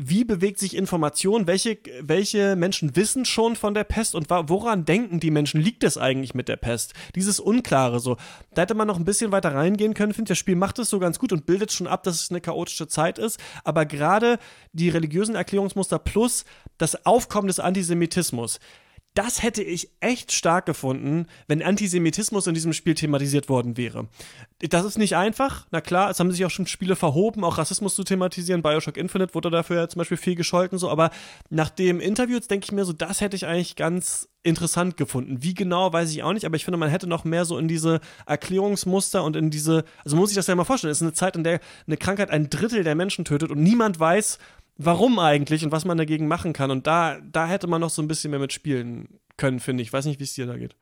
wie bewegt sich Information? Welche, welche Menschen wissen schon von der Pest und woran denken die Menschen? Liegt es eigentlich mit der Pest? Dieses Unklare so. Da hätte man noch ein bisschen weiter reingehen können, finde ich. Das Spiel macht es so ganz gut und bildet schon ab, dass es eine chaotische Zeit ist. Aber gerade die religiösen Erklärungsmuster plus das Aufkommen des Antisemitismus, das hätte ich echt stark gefunden, wenn Antisemitismus in diesem Spiel thematisiert worden wäre. Das ist nicht einfach, na klar, es haben sich auch schon Spiele verhoben, auch Rassismus zu thematisieren. Bioshock Infinite wurde dafür ja zum Beispiel viel gescholten, so, aber nach dem Interview jetzt denke ich mir so, das hätte ich eigentlich ganz interessant gefunden. Wie genau, weiß ich auch nicht, aber ich finde, man hätte noch mehr so in diese Erklärungsmuster und in diese, also muss ich das ja mal vorstellen, es ist eine Zeit, in der eine Krankheit ein Drittel der Menschen tötet und niemand weiß, warum eigentlich und was man dagegen machen kann. Und da, da hätte man noch so ein bisschen mehr mitspielen können, finde ich. Ich weiß nicht, wie es dir da geht.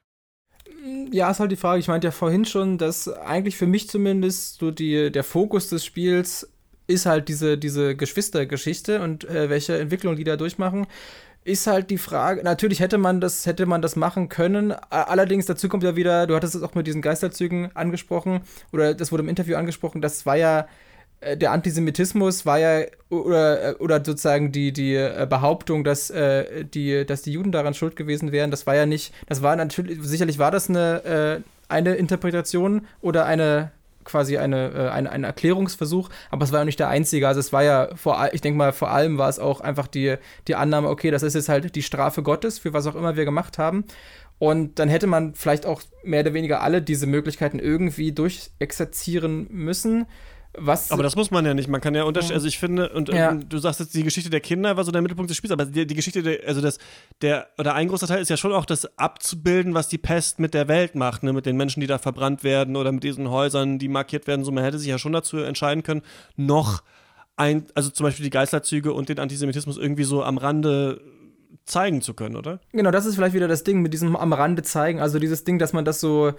Ja, ist halt die Frage. Ich meinte ja vorhin schon, dass eigentlich für mich zumindest so die, der Fokus des Spiels ist halt diese, diese Geschwistergeschichte und äh, welche Entwicklung die da durchmachen. ist halt die Frage, natürlich hätte man das, hätte man das machen können. Allerdings dazu kommt ja wieder, du hattest es auch mit diesen Geisterzügen angesprochen, oder das wurde im Interview angesprochen, das war ja der Antisemitismus war ja oder, äh, oder sozusagen die, die äh, Behauptung, dass, äh, die, dass die Juden daran schuld gewesen wären, das war ja nicht, das war natürlich, sicherlich war das eine, äh, eine Interpretation oder eine quasi eine, äh, eine, ein Erklärungsversuch, aber es war ja nicht der einzige. Also es war ja vor ich denke mal, vor allem war es auch einfach die, die Annahme, okay, das ist jetzt halt die Strafe Gottes für was auch immer wir gemacht haben. Und dann hätte man vielleicht auch mehr oder weniger alle diese Möglichkeiten irgendwie durchexerzieren müssen. Was aber das muss man ja nicht. Man kann ja unterschieden. Also ich finde, und ja. du sagst jetzt, die Geschichte der Kinder war so der Mittelpunkt des Spiels, aber die, die Geschichte, der, also das, der, oder ein großer Teil ist ja schon auch das abzubilden, was die Pest mit der Welt macht, ne? mit den Menschen, die da verbrannt werden oder mit diesen Häusern, die markiert werden. So, man hätte sich ja schon dazu entscheiden können, noch ein, also zum Beispiel die Geisterzüge und den Antisemitismus irgendwie so am Rande zeigen zu können, oder? Genau, das ist vielleicht wieder das Ding mit diesem am Rande zeigen. Also dieses Ding, dass man das so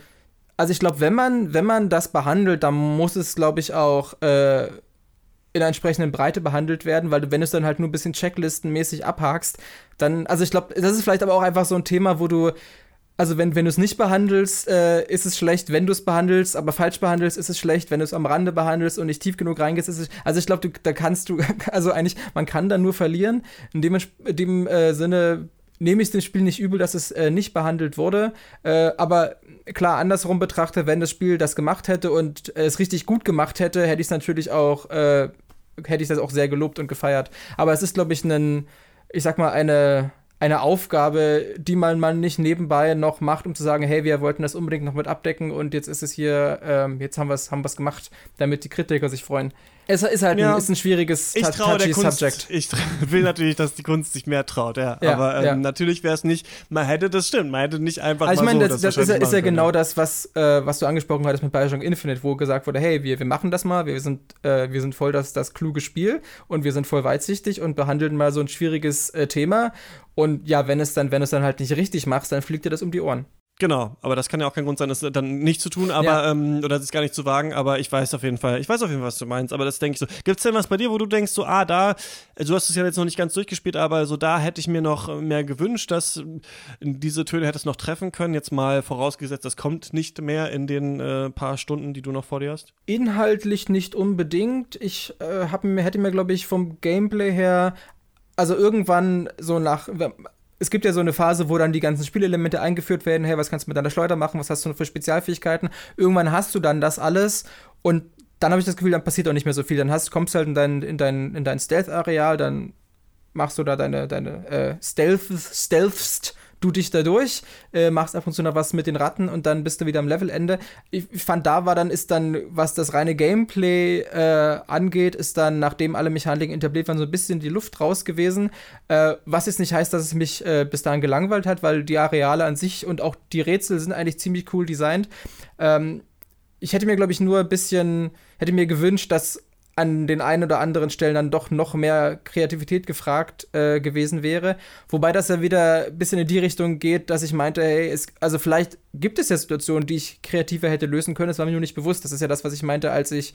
also ich glaube, wenn man, wenn man das behandelt, dann muss es, glaube ich, auch äh, in einer entsprechenden Breite behandelt werden, weil wenn du es dann halt nur ein bisschen checklistenmäßig abhakst, dann, also ich glaube, das ist vielleicht aber auch einfach so ein Thema, wo du, also wenn, wenn du es nicht behandelst, äh, ist es schlecht, wenn du es behandelst, aber falsch behandelst, ist es schlecht, wenn du es am Rande behandelst und nicht tief genug reingehst, ist es, also ich glaube, da kannst du, also eigentlich, man kann da nur verlieren, in dem, in dem äh, Sinne nehme ich dem Spiel nicht übel, dass es äh, nicht behandelt wurde. Äh, aber klar, andersrum betrachtet, wenn das Spiel das gemacht hätte und es richtig gut gemacht hätte, hätte ich es natürlich auch, äh, hätte ich das auch sehr gelobt und gefeiert. Aber es ist, glaube ich, ein, ich sag mal, eine, eine Aufgabe, die man, man nicht nebenbei noch macht, um zu sagen, hey, wir wollten das unbedingt noch mit abdecken und jetzt ist es hier, ähm, jetzt haben wir es haben gemacht, damit die Kritiker sich freuen. Es ist halt ja. ein, ist ein schwieriges, ich traue der Kunst, Subject. Ich will natürlich, dass die Kunst sich mehr traut, ja. ja aber ähm, ja. natürlich wäre es nicht, man hätte das stimmt, man hätte nicht einfach also ich meine, so, das, das, das ist, ist ja genau das, was, äh, was du angesprochen hattest mit Bioshock Infinite, wo gesagt wurde, hey, wir, wir machen das mal, wir sind, äh, wir sind voll das, das kluge Spiel und wir sind voll weitsichtig und behandeln mal so ein schwieriges äh, Thema. Und ja, wenn es dann, wenn es dann halt nicht richtig machst, dann fliegt dir das um die Ohren. Genau, aber das kann ja auch kein Grund sein, das dann nicht zu tun, aber ja. ähm, oder das gar nicht zu wagen, aber ich weiß auf jeden Fall, ich weiß auf jeden Fall, was du meinst, aber das denke ich so. Gibt es denn was bei dir, wo du denkst, so, ah, da, du hast es ja jetzt noch nicht ganz durchgespielt, aber so da hätte ich mir noch mehr gewünscht, dass diese Töne hättest noch treffen können, jetzt mal vorausgesetzt, das kommt nicht mehr in den äh, paar Stunden, die du noch vor dir hast? Inhaltlich nicht unbedingt. Ich äh, hab, hätte mir, glaube ich, vom Gameplay her also irgendwann so nach, es gibt ja so eine Phase, wo dann die ganzen Spielelemente eingeführt werden. Hey, was kannst du mit deiner Schleuder machen? Was hast du für Spezialfähigkeiten? Irgendwann hast du dann das alles und dann habe ich das Gefühl, dann passiert auch nicht mehr so viel. Dann hast, kommst du halt in dein, in dein, in dein Stealth-Areal, dann machst du da deine, deine äh, Stealth, Stealthst du dich da durch, äh, machst ab und zu noch was mit den Ratten und dann bist du wieder am Levelende. Ich, ich fand, da war dann, ist dann, was das reine Gameplay äh, angeht, ist dann, nachdem alle Mechaniken etabliert waren, so ein bisschen die Luft raus gewesen. Äh, was jetzt nicht heißt, dass es mich äh, bis dahin gelangweilt hat, weil die Areale an sich und auch die Rätsel sind eigentlich ziemlich cool designt. Ähm, ich hätte mir, glaube ich, nur ein bisschen, hätte mir gewünscht, dass an den einen oder anderen Stellen dann doch noch mehr Kreativität gefragt äh, gewesen wäre. Wobei das ja wieder ein bisschen in die Richtung geht, dass ich meinte, hey, es, also vielleicht gibt es ja Situationen, die ich kreativer hätte lösen können. Das war mir nur nicht bewusst. Das ist ja das, was ich meinte, als ich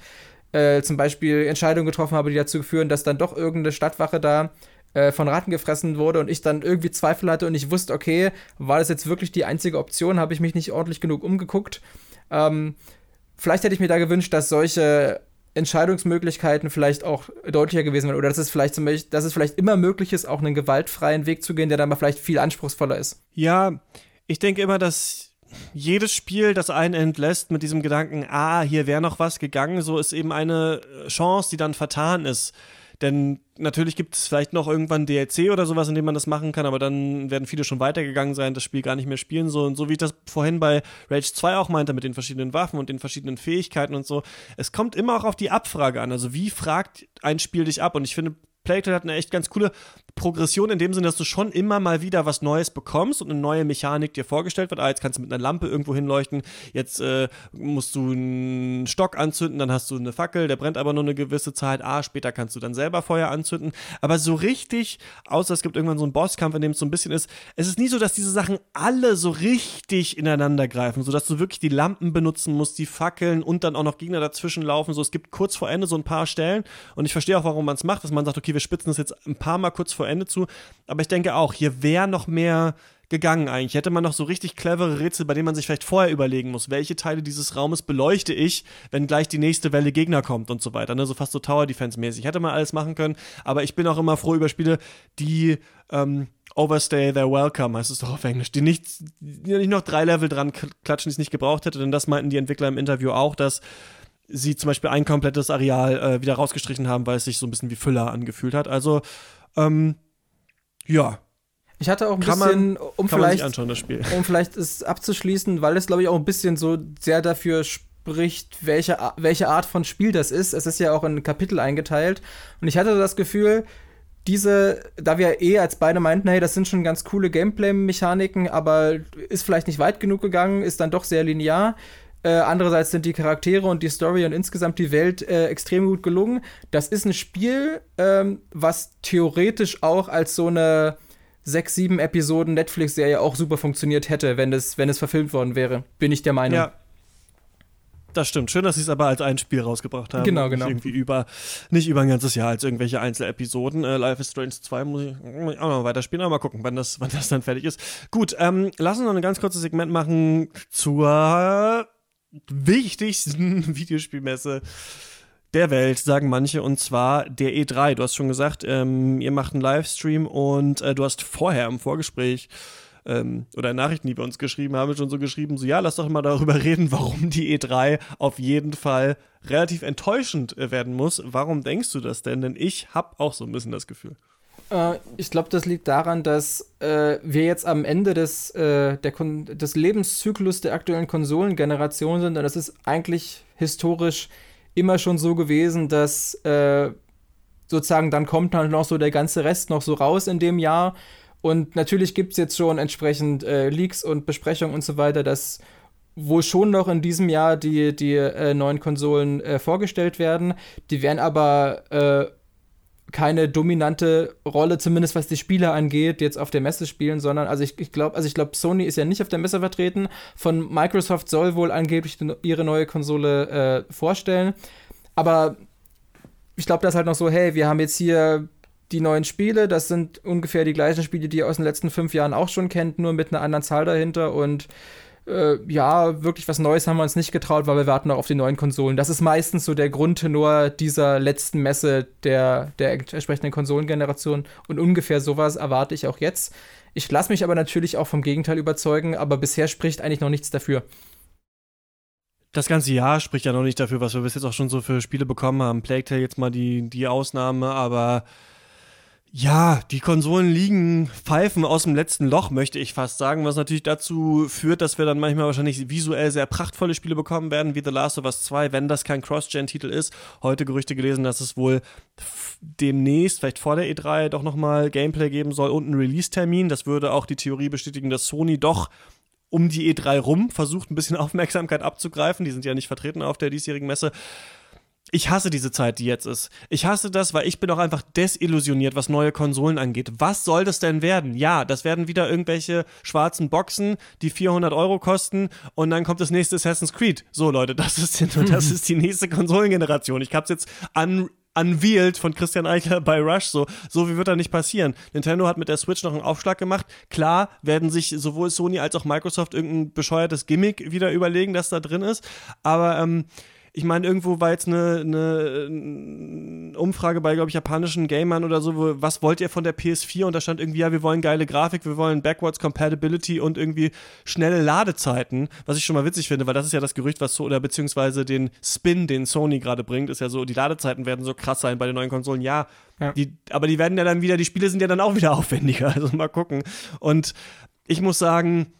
äh, zum Beispiel Entscheidungen getroffen habe, die dazu führen, dass dann doch irgendeine Stadtwache da äh, von Ratten gefressen wurde und ich dann irgendwie Zweifel hatte und ich wusste, okay, war das jetzt wirklich die einzige Option? Habe ich mich nicht ordentlich genug umgeguckt? Ähm, vielleicht hätte ich mir da gewünscht, dass solche Entscheidungsmöglichkeiten vielleicht auch deutlicher gewesen wären oder dass es vielleicht zum Beispiel, dass es vielleicht immer möglich ist, auch einen gewaltfreien Weg zu gehen, der dann mal vielleicht viel anspruchsvoller ist. Ja, ich denke immer, dass jedes Spiel, das einen entlässt mit diesem Gedanken, ah, hier wäre noch was gegangen, so ist eben eine Chance, die dann vertan ist. Denn natürlich gibt es vielleicht noch irgendwann DLC oder sowas, in dem man das machen kann, aber dann werden viele schon weitergegangen sein, das Spiel gar nicht mehr spielen. So, und so wie ich das vorhin bei Rage 2 auch meinte, mit den verschiedenen Waffen und den verschiedenen Fähigkeiten und so. Es kommt immer auch auf die Abfrage an. Also wie fragt ein Spiel dich ab? Und ich finde, Plague hat eine echt ganz coole Progression in dem Sinne, dass du schon immer mal wieder was Neues bekommst und eine neue Mechanik dir vorgestellt wird. Ah, jetzt kannst du mit einer Lampe irgendwo hinleuchten, jetzt äh, musst du einen Stock anzünden, dann hast du eine Fackel, der brennt aber nur eine gewisse Zeit. Ah, später kannst du dann selber Feuer anzünden. Aber so richtig, außer es gibt irgendwann so einen Bosskampf, in dem es so ein bisschen ist, es ist nie so, dass diese Sachen alle so richtig ineinander greifen, sodass du wirklich die Lampen benutzen musst, die Fackeln und dann auch noch Gegner dazwischen laufen. So, es gibt kurz vor Ende so ein paar Stellen und ich verstehe auch, warum man es macht, dass man sagt, okay, wir spitzen das jetzt ein paar Mal kurz vor Ende zu, aber ich denke auch, hier wäre noch mehr gegangen eigentlich. Hätte man noch so richtig clevere Rätsel, bei denen man sich vielleicht vorher überlegen muss, welche Teile dieses Raumes beleuchte ich, wenn gleich die nächste Welle Gegner kommt und so weiter. Ne? So fast so Tower Defense mäßig. Hätte man alles machen können, aber ich bin auch immer froh über Spiele, die ähm, Overstay Their Welcome, heißt es doch auf Englisch, die nicht, die nicht noch drei Level dran klatschen, die es nicht gebraucht hätte, denn das meinten die Entwickler im Interview auch, dass sie zum Beispiel ein komplettes Areal äh, wieder rausgestrichen haben, weil es sich so ein bisschen wie Füller angefühlt hat. Also, ähm, ja, ich hatte auch ein kann bisschen, man, um vielleicht, um vielleicht es abzuschließen, weil es glaube ich auch ein bisschen so sehr dafür spricht, welche, welche Art von Spiel das ist. Es ist ja auch in Kapitel eingeteilt und ich hatte das Gefühl, diese, da wir eh als beide meinten, hey, das sind schon ganz coole Gameplay-Mechaniken, aber ist vielleicht nicht weit genug gegangen, ist dann doch sehr linear. Äh, andererseits sind die Charaktere und die Story und insgesamt die Welt äh, extrem gut gelungen. Das ist ein Spiel, ähm, was theoretisch auch als so eine sechs, sieben Episoden Netflix-Serie auch super funktioniert hätte, wenn es, wenn es verfilmt worden wäre. Bin ich der Meinung. Ja. Das stimmt. Schön, dass sie es aber als ein Spiel rausgebracht haben. Genau, Nicht genau. irgendwie über, nicht über ein ganzes Jahr als irgendwelche Einzelepisoden. Äh, Life is Strange 2 muss ich auch noch weiterspielen, aber mal gucken, wann das, wann das dann fertig ist. Gut, ähm, lass uns noch ein ganz kurzes Segment machen zur wichtigsten Videospielmesse der Welt, sagen manche, und zwar der E3. Du hast schon gesagt, ähm, ihr macht einen Livestream und äh, du hast vorher im Vorgespräch ähm, oder Nachrichten, die wir uns geschrieben haben, schon so geschrieben, so ja, lass doch mal darüber reden, warum die E3 auf jeden Fall relativ enttäuschend äh, werden muss. Warum denkst du das denn? Denn ich habe auch so ein bisschen das Gefühl. Äh, ich glaube, das liegt daran, dass äh, wir jetzt am Ende des, äh, der des Lebenszyklus der aktuellen Konsolengeneration sind und das ist eigentlich historisch immer schon so gewesen, dass äh, sozusagen dann kommt dann noch so der ganze Rest noch so raus in dem Jahr. Und natürlich gibt es jetzt schon entsprechend äh, Leaks und Besprechungen und so weiter, dass wohl schon noch in diesem Jahr die, die äh, neuen Konsolen äh, vorgestellt werden. Die werden aber äh, keine dominante Rolle, zumindest was die Spiele angeht, jetzt auf der Messe spielen, sondern also ich, ich glaube, also ich glaube, Sony ist ja nicht auf der Messe vertreten. Von Microsoft soll wohl angeblich ihre neue Konsole äh, vorstellen. Aber ich glaube, das ist halt noch so, hey, wir haben jetzt hier die neuen Spiele, das sind ungefähr die gleichen Spiele, die ihr aus den letzten fünf Jahren auch schon kennt, nur mit einer anderen Zahl dahinter und äh, ja, wirklich was Neues haben wir uns nicht getraut, weil wir warten noch auf die neuen Konsolen. Das ist meistens so der Grundtenor dieser letzten Messe der, der entsprechenden Konsolengeneration und ungefähr sowas erwarte ich auch jetzt. Ich lasse mich aber natürlich auch vom Gegenteil überzeugen, aber bisher spricht eigentlich noch nichts dafür. Das ganze Jahr spricht ja noch nicht dafür, was wir bis jetzt auch schon so für Spiele bekommen haben. Plague Tale jetzt mal die, die Ausnahme, aber ja, die Konsolen liegen pfeifen aus dem letzten Loch, möchte ich fast sagen, was natürlich dazu führt, dass wir dann manchmal wahrscheinlich visuell sehr prachtvolle Spiele bekommen werden, wie The Last of Us 2, wenn das kein Cross-Gen-Titel ist. Heute Gerüchte gelesen, dass es wohl demnächst, vielleicht vor der E3, doch nochmal Gameplay geben soll und einen Release-Termin. Das würde auch die Theorie bestätigen, dass Sony doch um die E3 rum versucht, ein bisschen Aufmerksamkeit abzugreifen. Die sind ja nicht vertreten auf der diesjährigen Messe ich hasse diese Zeit, die jetzt ist. Ich hasse das, weil ich bin auch einfach desillusioniert, was neue Konsolen angeht. Was soll das denn werden? Ja, das werden wieder irgendwelche schwarzen Boxen, die 400 Euro kosten und dann kommt das nächste Assassin's Creed. So Leute, das ist, das ist die nächste Konsolengeneration. Ich hab's jetzt an unveiled von Christian Eichler bei Rush so. So wie wird da nicht passieren. Nintendo hat mit der Switch noch einen Aufschlag gemacht. Klar werden sich sowohl Sony als auch Microsoft irgendein bescheuertes Gimmick wieder überlegen, das da drin ist. Aber ähm, ich meine, irgendwo war jetzt eine, eine Umfrage bei, glaube ich, japanischen Gamern oder so, wo, was wollt ihr von der PS4? Und da stand irgendwie, ja, wir wollen geile Grafik, wir wollen Backwards Compatibility und irgendwie schnelle Ladezeiten, was ich schon mal witzig finde, weil das ist ja das Gerücht, was so, oder beziehungsweise den Spin, den Sony gerade bringt, ist ja so, die Ladezeiten werden so krass sein bei den neuen Konsolen. Ja, ja. Die, aber die werden ja dann wieder, die Spiele sind ja dann auch wieder aufwendiger, also mal gucken. Und ich muss sagen,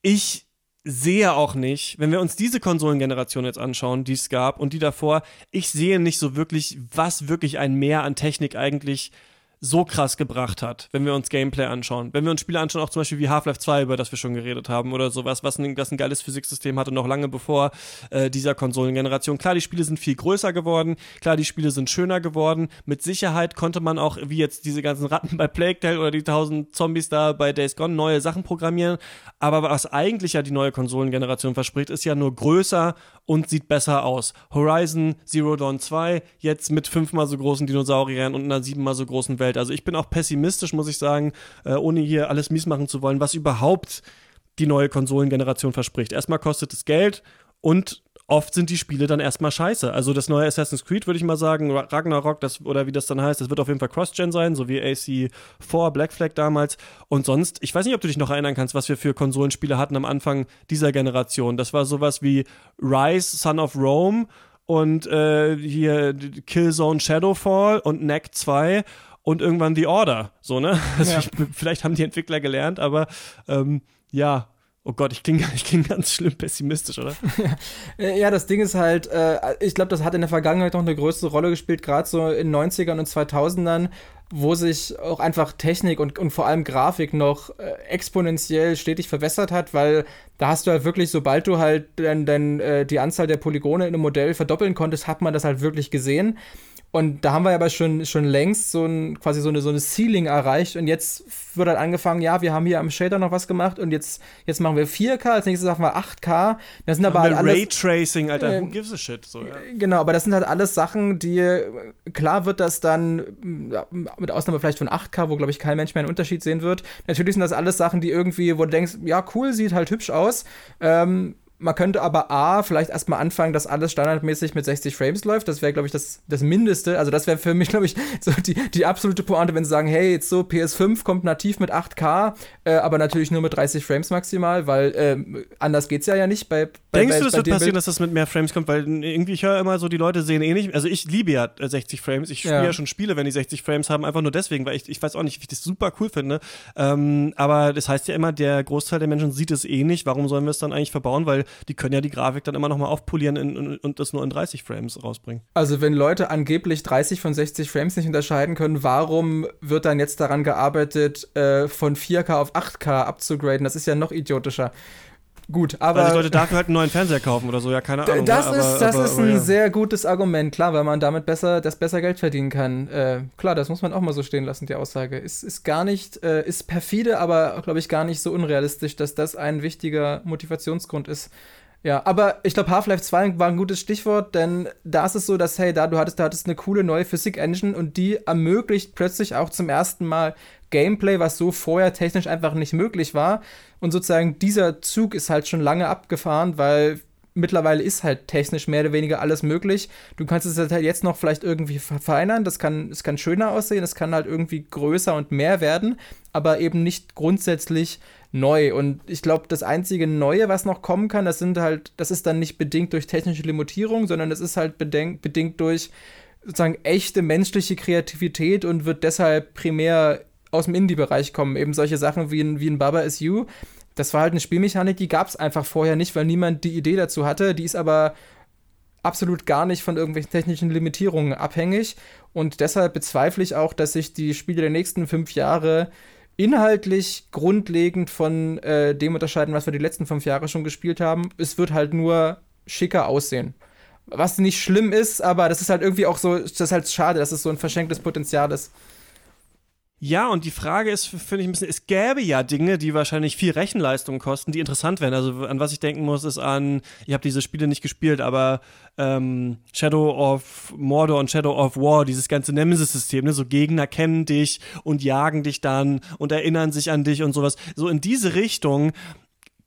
ich sehe auch nicht, wenn wir uns diese Konsolengeneration jetzt anschauen, die es gab und die davor, ich sehe nicht so wirklich, was wirklich ein Mehr an Technik eigentlich so krass gebracht hat, wenn wir uns Gameplay anschauen. Wenn wir uns Spiele anschauen, auch zum Beispiel wie Half-Life 2, über das wir schon geredet haben, oder sowas, was ein, was ein geiles Physiksystem hatte, noch lange bevor äh, dieser Konsolengeneration. Klar, die Spiele sind viel größer geworden, klar, die Spiele sind schöner geworden. Mit Sicherheit konnte man auch, wie jetzt diese ganzen Ratten bei Plague Tale oder die tausend Zombies da bei Days Gone, neue Sachen programmieren. Aber was eigentlich ja die neue Konsolengeneration verspricht, ist ja nur größer und sieht besser aus. Horizon Zero Dawn 2, jetzt mit fünfmal so großen Dinosauriern und einer siebenmal so großen Welt. Also ich bin auch pessimistisch, muss ich sagen, äh, ohne hier alles mies machen zu wollen, was überhaupt die neue Konsolengeneration verspricht. Erstmal kostet es Geld und oft sind die Spiele dann erstmal scheiße. Also das neue Assassin's Creed, würde ich mal sagen, Ragnarok, das, oder wie das dann heißt, das wird auf jeden Fall Cross-Gen sein, so wie AC4, Black Flag damals. Und sonst, ich weiß nicht, ob du dich noch erinnern kannst, was wir für Konsolenspiele hatten am Anfang dieser Generation. Das war sowas wie Rise, Son of Rome und äh, hier Killzone Shadowfall und Neck 2 und irgendwann The Order. So, ne? Also ja. ich, vielleicht haben die Entwickler gelernt, aber ähm, ja, Oh Gott, ich klinge ich kling ganz schlimm pessimistisch, oder? ja, das Ding ist halt, äh, ich glaube, das hat in der Vergangenheit noch eine größere Rolle gespielt, gerade so in 90ern und 2000ern, wo sich auch einfach Technik und, und vor allem Grafik noch äh, exponentiell stetig verbessert hat, weil da hast du halt wirklich, sobald du halt dann, dann äh, die Anzahl der Polygone in einem Modell verdoppeln konntest, hat man das halt wirklich gesehen. Und da haben wir aber schon, schon längst so ein, quasi so eine, so eine Ceiling erreicht. Und jetzt wird halt angefangen, ja, wir haben hier am Shader noch was gemacht und jetzt, jetzt machen wir 4K, als nächstes machen wir 8K. Das sind aber halt alles, Raytracing, Alter, äh, who gives a shit? So, ja. Genau, aber das sind halt alles Sachen, die, klar wird das dann, ja, mit Ausnahme vielleicht von 8K, wo, glaube ich, kein Mensch mehr einen Unterschied sehen wird. Natürlich sind das alles Sachen, die irgendwie, wo du denkst, ja, cool, sieht halt hübsch aus. Ähm, man könnte aber A, vielleicht erstmal anfangen, dass alles standardmäßig mit 60 Frames läuft. Das wäre, glaube ich, das, das Mindeste. Also, das wäre für mich, glaube ich, so die, die absolute Pointe, wenn sie sagen, hey, jetzt so, PS5 kommt nativ mit 8K, äh, aber natürlich nur mit 30 Frames maximal, weil äh, anders es ja ja nicht bei, bei Denkst bei, du, das wird passieren, Bild? dass das mit mehr Frames kommt? Weil irgendwie, ich höre immer so, die Leute sehen eh nicht. Also, ich liebe ja 60 Frames. Ich spiele ja. ja. schon Spiele, wenn die 60 Frames haben, einfach nur deswegen, weil ich, ich weiß auch nicht, wie ich das super cool finde. Ähm, aber das heißt ja immer, der Großteil der Menschen sieht es eh nicht. Warum sollen wir es dann eigentlich verbauen? Weil die können ja die Grafik dann immer noch mal aufpolieren in, in, und das nur in 30 Frames rausbringen. Also wenn Leute angeblich 30 von 60 Frames nicht unterscheiden können, warum wird dann jetzt daran gearbeitet, äh, von 4K auf 8K abzugraden? Das ist ja noch idiotischer. Gut, aber. Weil die Leute dafür halt einen neuen Fernseher kaufen oder so, ja, keine Ahnung. Das ne? ist, aber, das aber, ist ein ja. sehr gutes Argument, klar, weil man damit besser, das besser Geld verdienen kann. Äh, klar, das muss man auch mal so stehen lassen, die Aussage. Ist, ist gar nicht, äh, ist perfide, aber glaube ich gar nicht so unrealistisch, dass das ein wichtiger Motivationsgrund ist, ja, aber ich glaube, Half-Life 2 war ein gutes Stichwort, denn da ist es so, dass, hey, da du hattest, du hattest eine coole neue Physik-Engine und die ermöglicht plötzlich auch zum ersten Mal Gameplay, was so vorher technisch einfach nicht möglich war. Und sozusagen dieser Zug ist halt schon lange abgefahren, weil mittlerweile ist halt technisch mehr oder weniger alles möglich. Du kannst es halt jetzt noch vielleicht irgendwie verfeinern, das kann, es kann schöner aussehen, es kann halt irgendwie größer und mehr werden, aber eben nicht grundsätzlich neu. Und ich glaube, das einzige Neue, was noch kommen kann, das sind halt, das ist dann nicht bedingt durch technische Limitierung, sondern das ist halt bedingt, durch sozusagen echte menschliche Kreativität und wird deshalb primär aus dem Indie-Bereich kommen. Eben solche Sachen wie ein, wie ein Baba is You. Das war halt eine Spielmechanik, die gab es einfach vorher nicht, weil niemand die Idee dazu hatte. Die ist aber absolut gar nicht von irgendwelchen technischen Limitierungen abhängig. Und deshalb bezweifle ich auch, dass sich die Spiele der nächsten fünf Jahre inhaltlich grundlegend von äh, dem unterscheiden, was wir die letzten fünf Jahre schon gespielt haben. Es wird halt nur schicker aussehen. Was nicht schlimm ist, aber das ist halt irgendwie auch so, das ist halt schade, dass es so ein verschenktes Potenzial ist. Ja, und die Frage ist, finde ich ein bisschen, es gäbe ja Dinge, die wahrscheinlich viel Rechenleistung kosten, die interessant wären. Also an was ich denken muss, ist an, ich habe diese Spiele nicht gespielt, aber ähm, Shadow of Mordor und Shadow of War, dieses ganze Nemesis-System, ne? so Gegner kennen dich und jagen dich dann und erinnern sich an dich und sowas. So in diese Richtung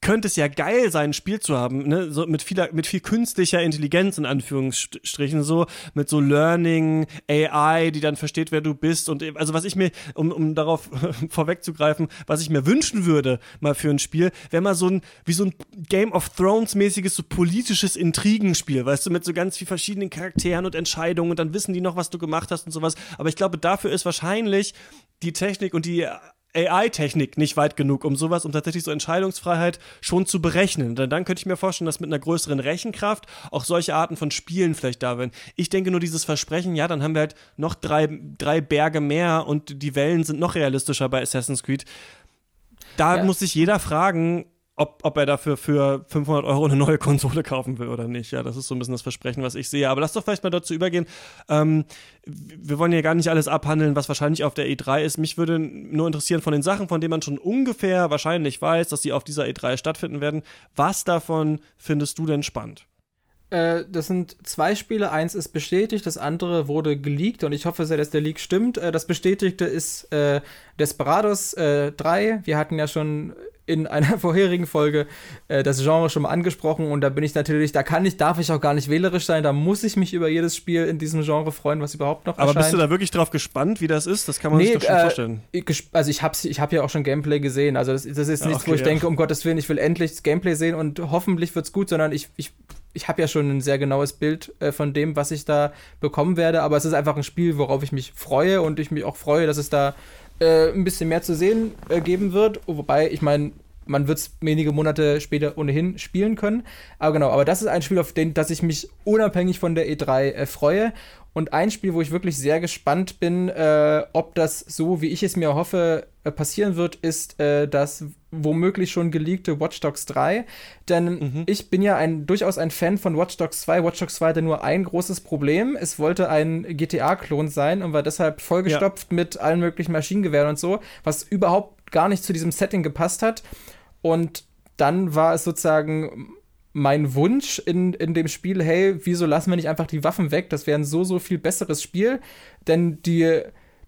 könnte es ja geil sein, ein Spiel zu haben, ne? so mit, viel, mit viel künstlicher Intelligenz in Anführungsstrichen, so mit so Learning, AI, die dann versteht, wer du bist und also was ich mir, um, um darauf vorwegzugreifen, was ich mir wünschen würde mal für ein Spiel, wäre mal so ein, wie so ein Game of Thrones mäßiges, so politisches Intrigenspiel, weißt du, mit so ganz viel verschiedenen Charakteren und Entscheidungen und dann wissen die noch, was du gemacht hast und sowas, aber ich glaube, dafür ist wahrscheinlich die Technik und die AI-Technik nicht weit genug, um sowas, um tatsächlich so Entscheidungsfreiheit schon zu berechnen. Denn dann könnte ich mir vorstellen, dass mit einer größeren Rechenkraft auch solche Arten von Spielen vielleicht da wären. Ich denke nur dieses Versprechen, ja, dann haben wir halt noch drei, drei Berge mehr und die Wellen sind noch realistischer bei Assassin's Creed. Da ja. muss sich jeder fragen, ob, ob er dafür für 500 Euro eine neue Konsole kaufen will oder nicht. Ja, das ist so ein bisschen das Versprechen, was ich sehe. Aber lass doch vielleicht mal dazu übergehen. Ähm, wir wollen ja gar nicht alles abhandeln, was wahrscheinlich auf der E3 ist. Mich würde nur interessieren von den Sachen, von denen man schon ungefähr wahrscheinlich weiß, dass sie auf dieser E3 stattfinden werden. Was davon findest du denn spannend? Äh, das sind zwei Spiele. Eins ist bestätigt, das andere wurde geleakt und ich hoffe sehr, dass der Leak stimmt. Äh, das Bestätigte ist äh, Desperados äh, 3. Wir hatten ja schon in einer vorherigen Folge äh, das Genre schon mal angesprochen und da bin ich natürlich, da kann ich, darf ich auch gar nicht wählerisch sein, da muss ich mich über jedes Spiel in diesem Genre freuen, was überhaupt noch Aber erscheint. bist du da wirklich drauf gespannt, wie das ist? Das kann man nee, sich doch schon äh, vorstellen. Also ich habe ich hab ja auch schon Gameplay gesehen, also das, das ist ja, nichts, okay, wo ich ja. denke, um Gottes Willen, ich will endlich das Gameplay sehen und hoffentlich wird es gut, sondern ich, ich ich habe ja schon ein sehr genaues Bild äh, von dem, was ich da bekommen werde, aber es ist einfach ein Spiel, worauf ich mich freue und ich mich auch freue, dass es da äh, ein bisschen mehr zu sehen äh, geben wird. Wobei, ich meine, man wird es wenige Monate später ohnehin spielen können. Aber genau, aber das ist ein Spiel, auf den, das ich mich unabhängig von der E3 äh, freue. Und ein Spiel, wo ich wirklich sehr gespannt bin, äh, ob das so, wie ich es mir hoffe, äh, passieren wird, ist äh, das womöglich schon geleakte Watch Dogs 3. Denn mhm. ich bin ja ein, durchaus ein Fan von Watch Dogs 2. Watch Dogs 2 hatte nur ein großes Problem. Es wollte ein GTA-Klon sein und war deshalb vollgestopft ja. mit allen möglichen Maschinengewehren und so, was überhaupt gar nicht zu diesem Setting gepasst hat. Und dann war es sozusagen mein Wunsch in, in dem Spiel, hey, wieso lassen wir nicht einfach die Waffen weg? Das wäre ein so, so viel besseres Spiel. Denn die,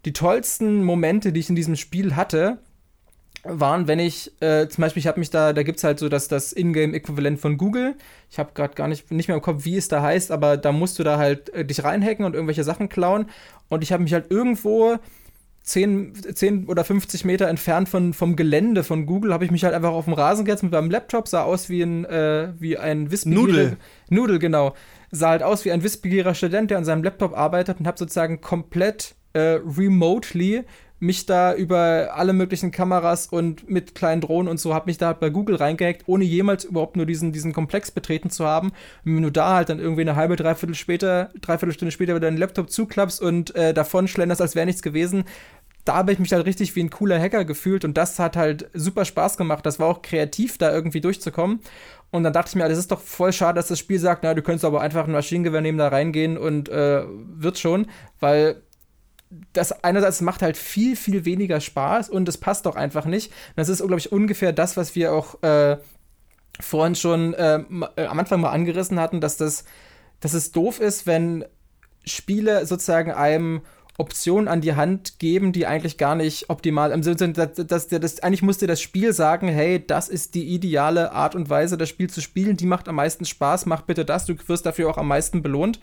die tollsten Momente, die ich in diesem Spiel hatte, waren, wenn ich, äh, zum Beispiel, ich habe mich da, da gibt es halt so das, das Ingame-Äquivalent von Google. Ich habe gerade gar nicht, nicht mehr im Kopf, wie es da heißt, aber da musst du da halt äh, dich reinhacken und irgendwelche Sachen klauen. Und ich habe mich halt irgendwo 10, 10 oder 50 Meter entfernt von, vom Gelände von Google habe ich mich halt einfach auf dem Rasen gesetzt mit meinem Laptop, sah aus wie ein, äh, wie ein Nudel. Nudel, genau. Sah halt aus wie ein wissbegieriger Student, der an seinem Laptop arbeitet und habe sozusagen komplett äh, remotely mich da über alle möglichen Kameras und mit kleinen Drohnen und so, habe mich da halt bei Google reingehackt, ohne jemals überhaupt nur diesen, diesen Komplex betreten zu haben. Und wenn du da halt dann irgendwie eine halbe, dreiviertel später, dreiviertel Stunde später wieder deinen Laptop zuklappst und äh, davon schlenderst, als wäre nichts gewesen, da habe ich mich halt richtig wie ein cooler Hacker gefühlt und das hat halt super Spaß gemacht. Das war auch kreativ, da irgendwie durchzukommen. Und dann dachte ich mir, das ist doch voll schade, dass das Spiel sagt, na, du könntest aber einfach ein Maschinengewehr nehmen, da reingehen und äh, wird schon, weil das einerseits macht halt viel, viel weniger Spaß und es passt doch einfach nicht. Und das ist, glaube ich, ungefähr das, was wir auch äh, vorhin schon äh, äh, am Anfang mal angerissen hatten, dass das, dass es doof ist, wenn Spiele sozusagen einem Optionen an die Hand geben, die eigentlich gar nicht optimal im Sinne sind, dass, dass, dass, eigentlich musste das Spiel sagen, hey, das ist die ideale Art und Weise, das Spiel zu spielen, die macht am meisten Spaß, mach bitte das, du wirst dafür auch am meisten belohnt.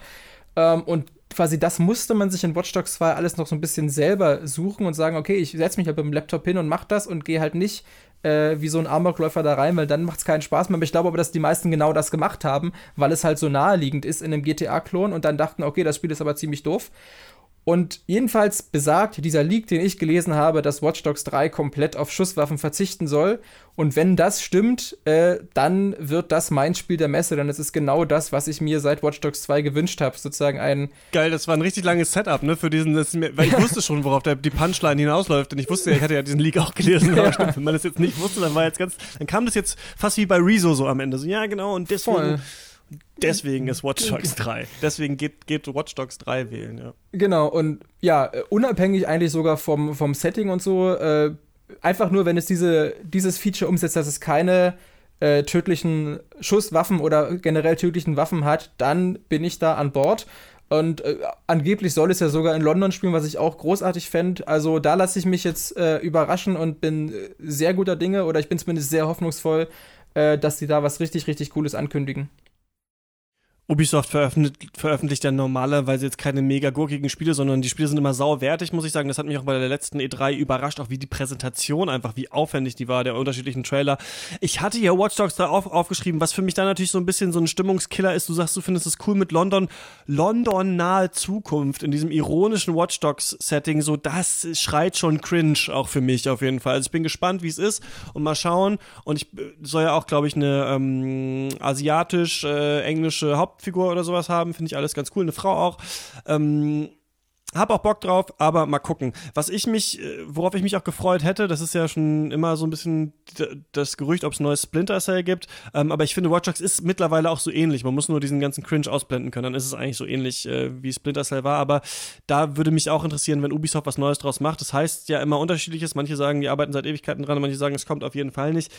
Ähm, und quasi das musste man sich in Watch Dogs 2 alles noch so ein bisschen selber suchen und sagen, okay, ich setze mich halt mit dem Laptop hin und mach das und gehe halt nicht äh, wie so ein Amokläufer da rein, weil dann macht es keinen Spaß mehr. Aber ich glaube aber, dass die meisten genau das gemacht haben, weil es halt so naheliegend ist in einem GTA-Klon und dann dachten, okay, das Spiel ist aber ziemlich doof. Und jedenfalls besagt dieser Leak, den ich gelesen habe, dass Watch Dogs 3 komplett auf Schusswaffen verzichten soll. Und wenn das stimmt, äh, dann wird das mein Spiel der Messe, denn es ist genau das, was ich mir seit Watch Dogs 2 gewünscht habe. Sozusagen ein. Geil, das war ein richtig langes Setup, ne? Für diesen, mir, weil ich wusste schon, worauf der, die Punchline hinausläuft. Und ich wusste, ich hatte ja diesen Leak auch gelesen. Aber stimmt, wenn man das jetzt nicht wusste, dann war jetzt ganz. Dann kam das jetzt fast wie bei Rezo so am Ende. So, ja, genau, und deswegen. Voll Deswegen ist Watch Dogs 3. Deswegen geht, geht Watch Dogs 3 wählen, ja. Genau, und ja, äh, unabhängig eigentlich sogar vom, vom Setting und so, äh, einfach nur, wenn es diese, dieses Feature umsetzt, dass es keine äh, tödlichen Schusswaffen oder generell tödlichen Waffen hat, dann bin ich da an Bord. Und äh, angeblich soll es ja sogar in London spielen, was ich auch großartig fände. Also da lasse ich mich jetzt äh, überraschen und bin äh, sehr guter Dinge oder ich bin zumindest sehr hoffnungsvoll, dass sie da was richtig, richtig Cooles ankündigen. Ubisoft veröffentlicht, veröffentlicht ja normalerweise jetzt keine mega gurkigen Spiele, sondern die Spiele sind immer sauwertig, muss ich sagen. Das hat mich auch bei der letzten E3 überrascht, auch wie die Präsentation einfach, wie aufwendig die war, der unterschiedlichen Trailer. Ich hatte hier Watch Dogs da auf, aufgeschrieben, was für mich da natürlich so ein bisschen so ein Stimmungskiller ist. Du sagst, du findest es cool mit London. London nahe Zukunft in diesem ironischen Watch Dogs Setting, so das schreit schon cringe auch für mich auf jeden Fall. Also ich bin gespannt, wie es ist und mal schauen. Und ich äh, soll ja auch, glaube ich, eine ähm, asiatisch-englische äh, Haupt Hauptfigur oder sowas haben, finde ich alles ganz cool. Eine Frau auch. Ähm, hab auch Bock drauf, aber mal gucken. Was ich mich, äh, worauf ich mich auch gefreut hätte, das ist ja schon immer so ein bisschen das Gerücht, ob es ein neues Splinter Cell gibt. Ähm, aber ich finde, Watch Dogs ist mittlerweile auch so ähnlich. Man muss nur diesen ganzen Cringe ausblenden können. Dann ist es eigentlich so ähnlich, äh, wie Splinter Cell war. Aber da würde mich auch interessieren, wenn Ubisoft was Neues draus macht. Das heißt ja immer unterschiedliches. Manche sagen, die arbeiten seit Ewigkeiten dran, manche sagen, es kommt auf jeden Fall nicht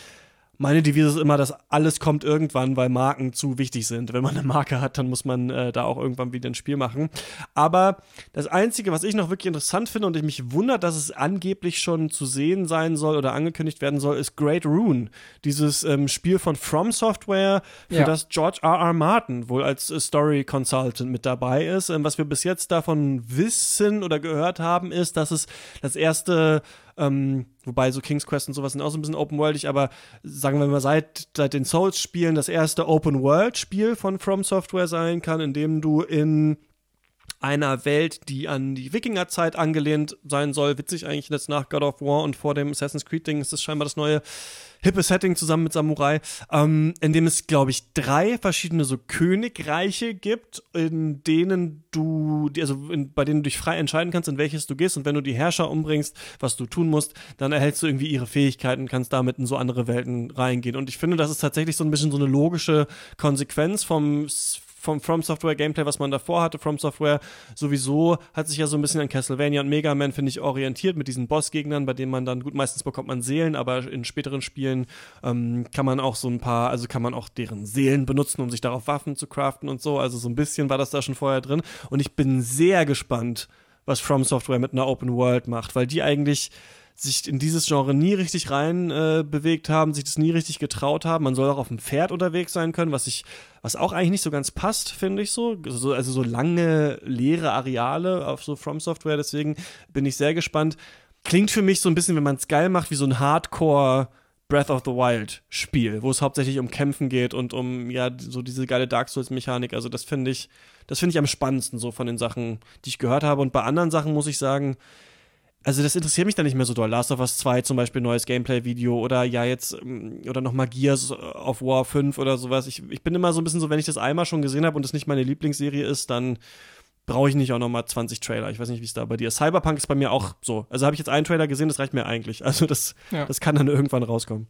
meine Devise ist immer, dass alles kommt irgendwann, weil Marken zu wichtig sind. Wenn man eine Marke hat, dann muss man äh, da auch irgendwann wieder ein Spiel machen. Aber das Einzige, was ich noch wirklich interessant finde und ich mich wundert, dass es angeblich schon zu sehen sein soll oder angekündigt werden soll, ist Great Rune. Dieses ähm, Spiel von From Software, für ja. das George R. R. Martin wohl als äh, Story Consultant mit dabei ist. Ähm, was wir bis jetzt davon wissen oder gehört haben, ist, dass es das erste ähm, wobei so King's Quest und sowas sind auch so ein bisschen open-worldig, aber sagen wir mal, seit, seit den Souls-Spielen das erste Open-World-Spiel von From Software sein kann, in dem du in einer Welt, die an die Wikingerzeit angelehnt sein soll. Witzig eigentlich jetzt nach God of War und vor dem Assassin's Creed-Ding ist das scheinbar das neue hippe Setting zusammen mit Samurai, ähm, in dem es, glaube ich, drei verschiedene so Königreiche gibt, in denen du, also in, bei denen du dich frei entscheiden kannst, in welches du gehst. Und wenn du die Herrscher umbringst, was du tun musst, dann erhältst du irgendwie ihre Fähigkeiten, kannst damit in so andere Welten reingehen. Und ich finde, das ist tatsächlich so ein bisschen so eine logische Konsequenz vom vom From Software Gameplay, was man davor hatte. From Software sowieso hat sich ja so ein bisschen an Castlevania und Mega Man, finde ich, orientiert mit diesen Bossgegnern, bei denen man dann, gut, meistens bekommt man Seelen, aber in späteren Spielen ähm, kann man auch so ein paar, also kann man auch deren Seelen benutzen, um sich darauf Waffen zu craften und so. Also so ein bisschen war das da schon vorher drin. Und ich bin sehr gespannt, was From Software mit einer Open World macht, weil die eigentlich sich in dieses Genre nie richtig rein äh, bewegt haben, sich das nie richtig getraut haben. Man soll auch auf dem Pferd unterwegs sein können, was ich, was auch eigentlich nicht so ganz passt, finde ich so. Also, also so lange leere Areale auf so From Software. Deswegen bin ich sehr gespannt. Klingt für mich so ein bisschen, wenn man es geil macht, wie so ein Hardcore Breath of the Wild Spiel, wo es hauptsächlich um Kämpfen geht und um ja so diese geile Dark Souls Mechanik. Also das finde ich, das finde ich am spannendsten so von den Sachen, die ich gehört habe. Und bei anderen Sachen muss ich sagen, also das interessiert mich dann nicht mehr so doll. Last of Us 2 zum Beispiel, neues Gameplay-Video oder ja jetzt, ähm, oder nochmal Gears of War 5 oder sowas. Ich, ich bin immer so ein bisschen so, wenn ich das einmal schon gesehen habe und es nicht meine Lieblingsserie ist, dann brauche ich nicht auch nochmal 20 Trailer. Ich weiß nicht, wie es da bei dir ist. Cyberpunk ist bei mir auch so. Also habe ich jetzt einen Trailer gesehen, das reicht mir eigentlich. Also das, ja. das kann dann irgendwann rauskommen.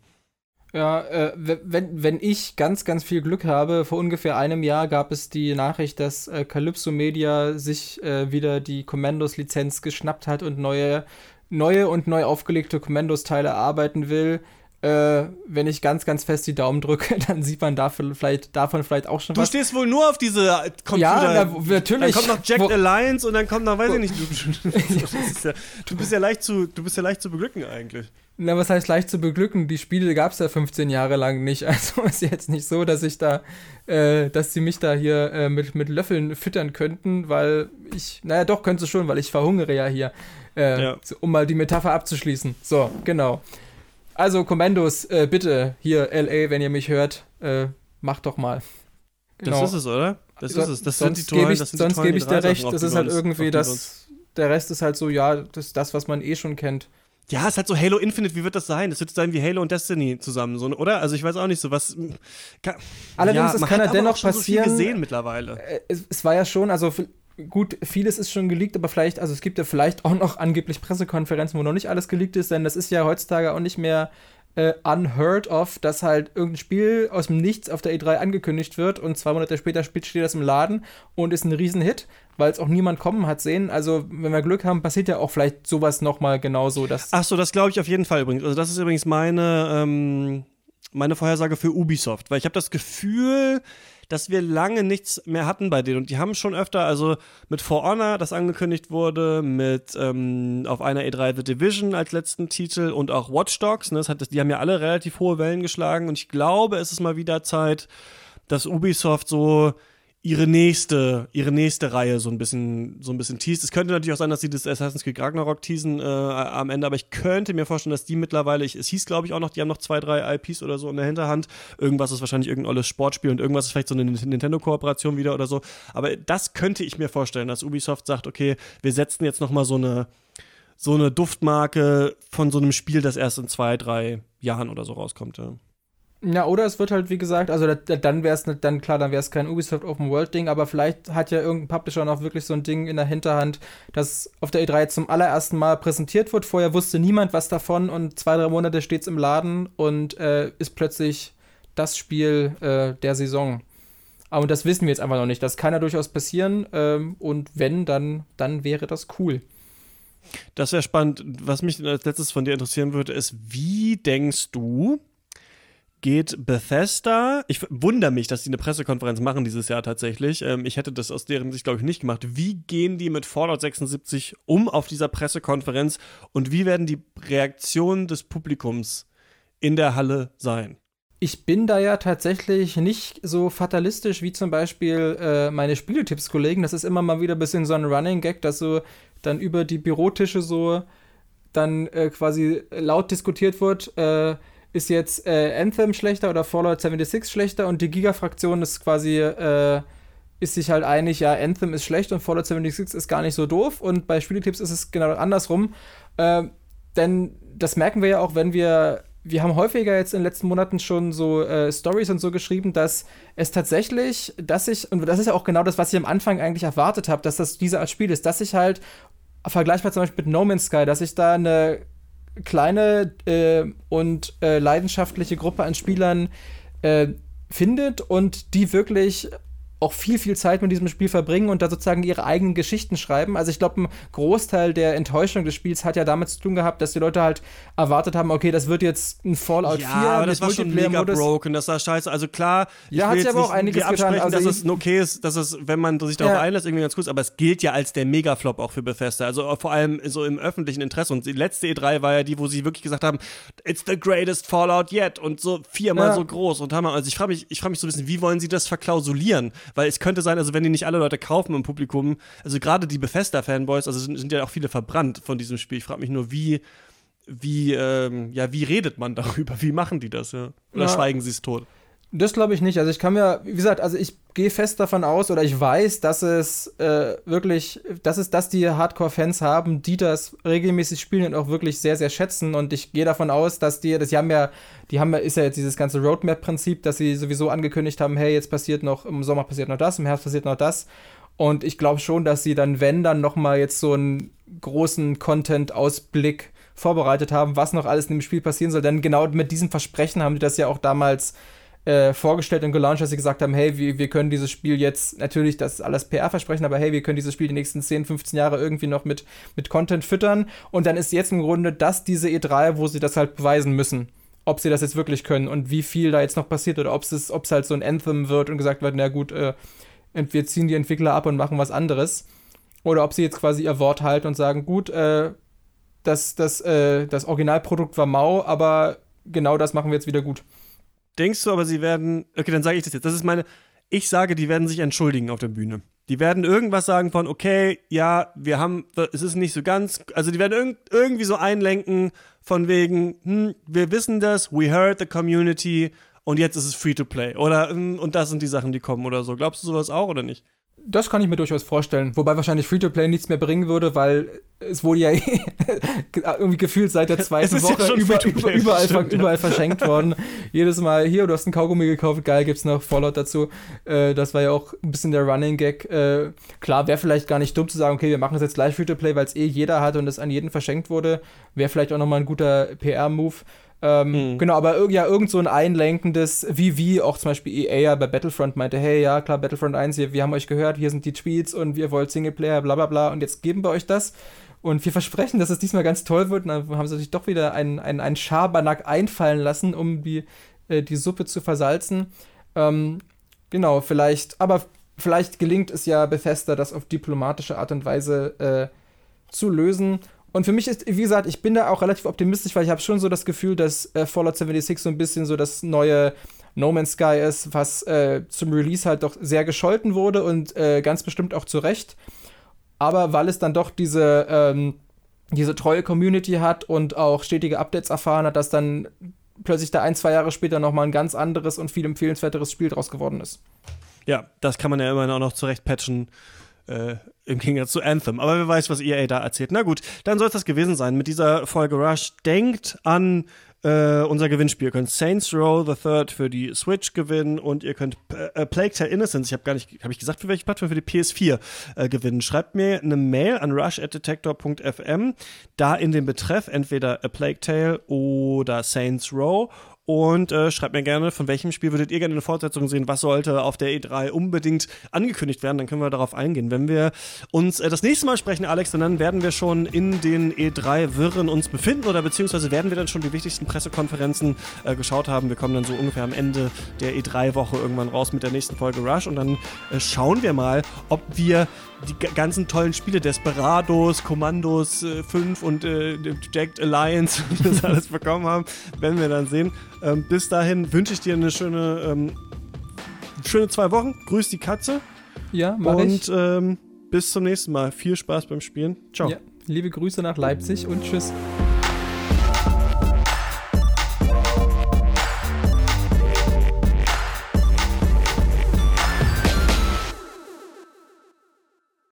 Ja, äh, wenn, wenn ich ganz, ganz viel Glück habe, vor ungefähr einem Jahr gab es die Nachricht, dass äh, Calypso Media sich äh, wieder die Commandos-Lizenz geschnappt hat und neue, neue und neu aufgelegte Commandos-Teile erarbeiten will. Äh, wenn ich ganz, ganz fest die Daumen drücke, dann sieht man davon vielleicht, davon vielleicht auch schon du was. Du stehst wohl nur auf diese Computer. Ja, na, natürlich. Dann kommt noch Jacked Alliance und dann kommt noch, weiß ich nicht, du, ja, du, bist ja leicht zu, du bist ja leicht zu beglücken eigentlich. Na, was heißt leicht zu beglücken? Die Spiele gab es ja 15 Jahre lang nicht. Also ist jetzt nicht so, dass ich da, äh, dass sie mich da hier äh, mit, mit Löffeln füttern könnten, weil ich, naja, doch, könnte schon, weil ich verhungere ja hier. Äh, ja. So, um mal die Metapher abzuschließen. So, genau. Also, Kommandos, äh, bitte, hier, LA, wenn ihr mich hört, äh, macht doch mal. Genau. Das ist es, oder? Das ist es. Das sonst sind die tollen, ich, das sind Sonst gebe ich dir recht, das ist halt irgendwie das. Der Rest ist halt so, ja, das ist das, was man eh schon kennt. Ja, es ist halt so Halo Infinite, wie wird das sein? Das wird sein wie Halo und Destiny zusammen, so, oder? Also ich weiß auch nicht so, was. Kann, Allerdings, ja, es kann ja dennoch passieren. So gesehen mittlerweile. Äh, es, es, war ja schon, also gut, vieles ist schon geleakt, aber vielleicht, also es gibt ja vielleicht auch noch angeblich Pressekonferenzen, wo noch nicht alles geleakt ist, denn das ist ja heutzutage auch nicht mehr äh, unheard of, dass halt irgendein Spiel aus dem Nichts auf der E3 angekündigt wird und zwei Monate später steht das im Laden und ist ein Riesenhit, weil es auch niemand kommen hat sehen. Also, wenn wir Glück haben, passiert ja auch vielleicht sowas nochmal genauso. Dass Ach so, das glaube ich auf jeden Fall übrigens. Also, das ist übrigens meine, ähm, meine Vorhersage für Ubisoft, weil ich habe das Gefühl, dass wir lange nichts mehr hatten bei denen. Und die haben schon öfter, also mit For Honor, das angekündigt wurde, mit ähm, auf einer E3 The Division als letzten Titel und auch Watch Dogs. Ne, das hat, die haben ja alle relativ hohe Wellen geschlagen. Und ich glaube, es ist mal wieder Zeit, dass Ubisoft so ihre nächste, ihre nächste Reihe so ein bisschen, so ein bisschen teast. Es könnte natürlich auch sein, dass sie das Assassin's Creed Ragnarok teasen äh, am Ende, aber ich könnte mir vorstellen, dass die mittlerweile, ich, es hieß glaube ich auch noch, die haben noch zwei, drei IPs oder so in der Hinterhand. Irgendwas ist wahrscheinlich irgendein olles Sportspiel und irgendwas ist vielleicht so eine Nintendo-Kooperation wieder oder so. Aber das könnte ich mir vorstellen, dass Ubisoft sagt, okay, wir setzen jetzt noch mal so eine, so eine Duftmarke von so einem Spiel, das erst in zwei, drei Jahren oder so rauskommt. Ja. Ja, oder es wird halt, wie gesagt, also dann wäre es dann klar, dann wäre es kein Ubisoft Open World Ding, aber vielleicht hat ja irgendein Publisher noch wirklich so ein Ding in der Hinterhand, das auf der E3 zum allerersten Mal präsentiert wird. Vorher wusste niemand was davon und zwei, drei Monate steht es im Laden und äh, ist plötzlich das Spiel äh, der Saison. Aber das wissen wir jetzt einfach noch nicht. Das kann ja durchaus passieren ähm, und wenn, dann, dann wäre das cool. Das wäre spannend. Was mich als letztes von dir interessieren würde, ist, wie denkst du, geht Bethesda. Ich wundere mich, dass die eine Pressekonferenz machen dieses Jahr tatsächlich. Ähm, ich hätte das aus deren Sicht, glaube ich, nicht gemacht. Wie gehen die mit Fallout 76 um auf dieser Pressekonferenz und wie werden die Reaktionen des Publikums in der Halle sein? Ich bin da ja tatsächlich nicht so fatalistisch wie zum Beispiel äh, meine Spieletipps-Kollegen. Das ist immer mal wieder ein bisschen so ein Running Gag, dass so dann über die Bürotische so dann äh, quasi laut diskutiert wird. Äh, ist jetzt äh, Anthem schlechter oder Fallout 76 schlechter und die Giga-Fraktion ist quasi, äh, ist sich halt einig, ja, Anthem ist schlecht und Fallout 76 ist gar nicht so doof und bei Spieletipps ist es genau andersrum. Äh, denn das merken wir ja auch, wenn wir, wir haben häufiger jetzt in den letzten Monaten schon so äh, Stories und so geschrieben, dass es tatsächlich, dass ich, und das ist ja auch genau das, was ich am Anfang eigentlich erwartet habe, dass das diese Art Spiel ist, dass ich halt vergleichbar zum Beispiel mit No Man's Sky, dass ich da eine kleine äh, und äh, leidenschaftliche Gruppe an Spielern äh, findet und die wirklich auch viel, viel Zeit mit diesem Spiel verbringen und da sozusagen ihre eigenen Geschichten schreiben. Also ich glaube, ein Großteil der Enttäuschung des Spiels hat ja damit zu tun gehabt, dass die Leute halt erwartet haben, okay, das wird jetzt ein Fallout ja, 4. aber das war schon mega broken, das war scheiße. Also klar, ja, hat sich aber auch einiges getan. Also dass es okay ist, dass es, wenn man sich darauf ja. einlässt, irgendwie ganz gut ist, aber es gilt ja als der Megaflop auch für Bethesda. Also vor allem so im öffentlichen Interesse. Und die letzte E3 war ja die, wo sie wirklich gesagt haben, it's the greatest Fallout yet und so viermal ja. so groß und Hammer. Also ich frage mich, ich frage mich so ein bisschen, wie wollen sie das verklausulieren? Weil es könnte sein, also wenn die nicht alle Leute kaufen im Publikum, also gerade die Bethesda-Fanboys, also sind, sind, ja auch viele verbrannt von diesem Spiel. Ich frage mich nur, wie, wie, ähm, ja, wie redet man darüber? Wie machen die das, ja? Oder ja. schweigen sie es tot? Das glaube ich nicht. Also ich kann mir, wie gesagt, also ich gehe fest davon aus oder ich weiß, dass es äh, wirklich, dass es, dass die Hardcore-Fans haben, die das regelmäßig spielen und auch wirklich sehr, sehr schätzen. Und ich gehe davon aus, dass die, das haben ja, die haben ja, ist ja jetzt dieses ganze Roadmap-Prinzip, dass sie sowieso angekündigt haben, hey, jetzt passiert noch, im Sommer passiert noch das, im Herbst passiert noch das. Und ich glaube schon, dass sie dann, wenn dann noch mal jetzt so einen großen Content-Ausblick vorbereitet haben, was noch alles in dem Spiel passieren soll. Denn genau mit diesem Versprechen haben die das ja auch damals äh, vorgestellt und gelauncht, dass sie gesagt haben, hey, wir, wir können dieses Spiel jetzt, natürlich, das alles PR-Versprechen, aber hey, wir können dieses Spiel die nächsten 10, 15 Jahre irgendwie noch mit, mit Content füttern. Und dann ist jetzt im Grunde das diese E3, wo sie das halt beweisen müssen ob sie das jetzt wirklich können und wie viel da jetzt noch passiert oder ob es ob es halt so ein Anthem wird und gesagt wird, na gut, äh, wir ziehen die Entwickler ab und machen was anderes. Oder ob sie jetzt quasi ihr Wort halten und sagen, gut, äh, das, das, äh, das Originalprodukt war mau, aber genau das machen wir jetzt wieder gut. Denkst du aber, sie werden. Okay, dann sage ich das jetzt. Das ist meine. Ich sage, die werden sich entschuldigen auf der Bühne. Die werden irgendwas sagen von, okay, ja, wir haben, es ist nicht so ganz, also die werden irg irgendwie so einlenken von wegen, hm, wir wissen das, we heard the community und jetzt ist es free to play. Oder, hm, und das sind die Sachen, die kommen oder so. Glaubst du sowas auch oder nicht? Das kann ich mir durchaus vorstellen. Wobei wahrscheinlich Free-to-Play nichts mehr bringen würde, weil es wurde ja irgendwie gefühlt seit der zweiten Woche über, über, überall, stimmt, überall ja. verschenkt worden. Jedes Mal, hier, du hast einen Kaugummi gekauft, geil, gibt's noch Fallout dazu. Äh, das war ja auch ein bisschen der Running Gag. Äh, klar, wäre vielleicht gar nicht dumm zu sagen, okay, wir machen das jetzt gleich Free-to-Play, weil es eh jeder hat und es an jeden verschenkt wurde. Wäre vielleicht auch nochmal ein guter PR-Move. Ähm, mhm. Genau, aber ja, irgend so ein einlenkendes, wie wie auch zum Beispiel EA ja bei Battlefront meinte, hey, ja, klar, Battlefront 1, wir, wir haben euch gehört, hier sind die Tweets und wir wollt Singleplayer, bla bla bla, und jetzt geben wir euch das. Und wir versprechen, dass es diesmal ganz toll wird. Und dann haben sie sich doch wieder einen, einen, einen Schabernack einfallen lassen, um die, äh, die Suppe zu versalzen. Ähm, genau, vielleicht, aber vielleicht gelingt es ja Bethesda, das auf diplomatische Art und Weise äh, zu lösen. Und für mich ist, wie gesagt, ich bin da auch relativ optimistisch, weil ich habe schon so das Gefühl, dass äh, Fallout 76 so ein bisschen so das neue No Man's Sky ist, was äh, zum Release halt doch sehr gescholten wurde und äh, ganz bestimmt auch zu Recht. Aber weil es dann doch diese, ähm, diese treue Community hat und auch stetige Updates erfahren hat, dass dann plötzlich da ein, zwei Jahre später nochmal ein ganz anderes und viel empfehlenswerteres Spiel draus geworden ist. Ja, das kann man ja immerhin auch noch zurecht patchen. Äh, Im Gegensatz zu Anthem. Aber wer weiß, was EA da erzählt. Na gut, dann soll es das gewesen sein mit dieser Folge Rush. Denkt an äh, unser Gewinnspiel. Ihr könnt Saints Row the Third für die Switch gewinnen und ihr könnt äh, Plague Tale Innocence, ich habe gar nicht, habe ich gesagt, für welche Plattform? Für die PS4 äh, gewinnen. Schreibt mir eine Mail an rush@detector.fm, da in den Betreff entweder A Plague Tale oder Saints Row und äh, schreibt mir gerne, von welchem Spiel würdet ihr gerne eine Fortsetzung sehen? Was sollte auf der E3 unbedingt angekündigt werden? Dann können wir darauf eingehen. Wenn wir uns äh, das nächste Mal sprechen, Alex, dann werden wir schon in den E3-Wirren uns befinden oder beziehungsweise werden wir dann schon die wichtigsten Pressekonferenzen äh, geschaut haben. Wir kommen dann so ungefähr am Ende der E3-Woche irgendwann raus mit der nächsten Folge Rush und dann äh, schauen wir mal, ob wir die ganzen tollen Spiele, Desperados, Commandos äh, 5 und äh, Jacked Alliance, das alles bekommen haben, werden wir dann sehen. Ähm, bis dahin wünsche ich dir eine schöne, ähm, schöne zwei Wochen. Grüß die Katze. Ja, mach und, ich. ähm, bis zum nächsten Mal. Viel Spaß beim Spielen. Ciao. Ja, liebe Grüße nach Leipzig und tschüss.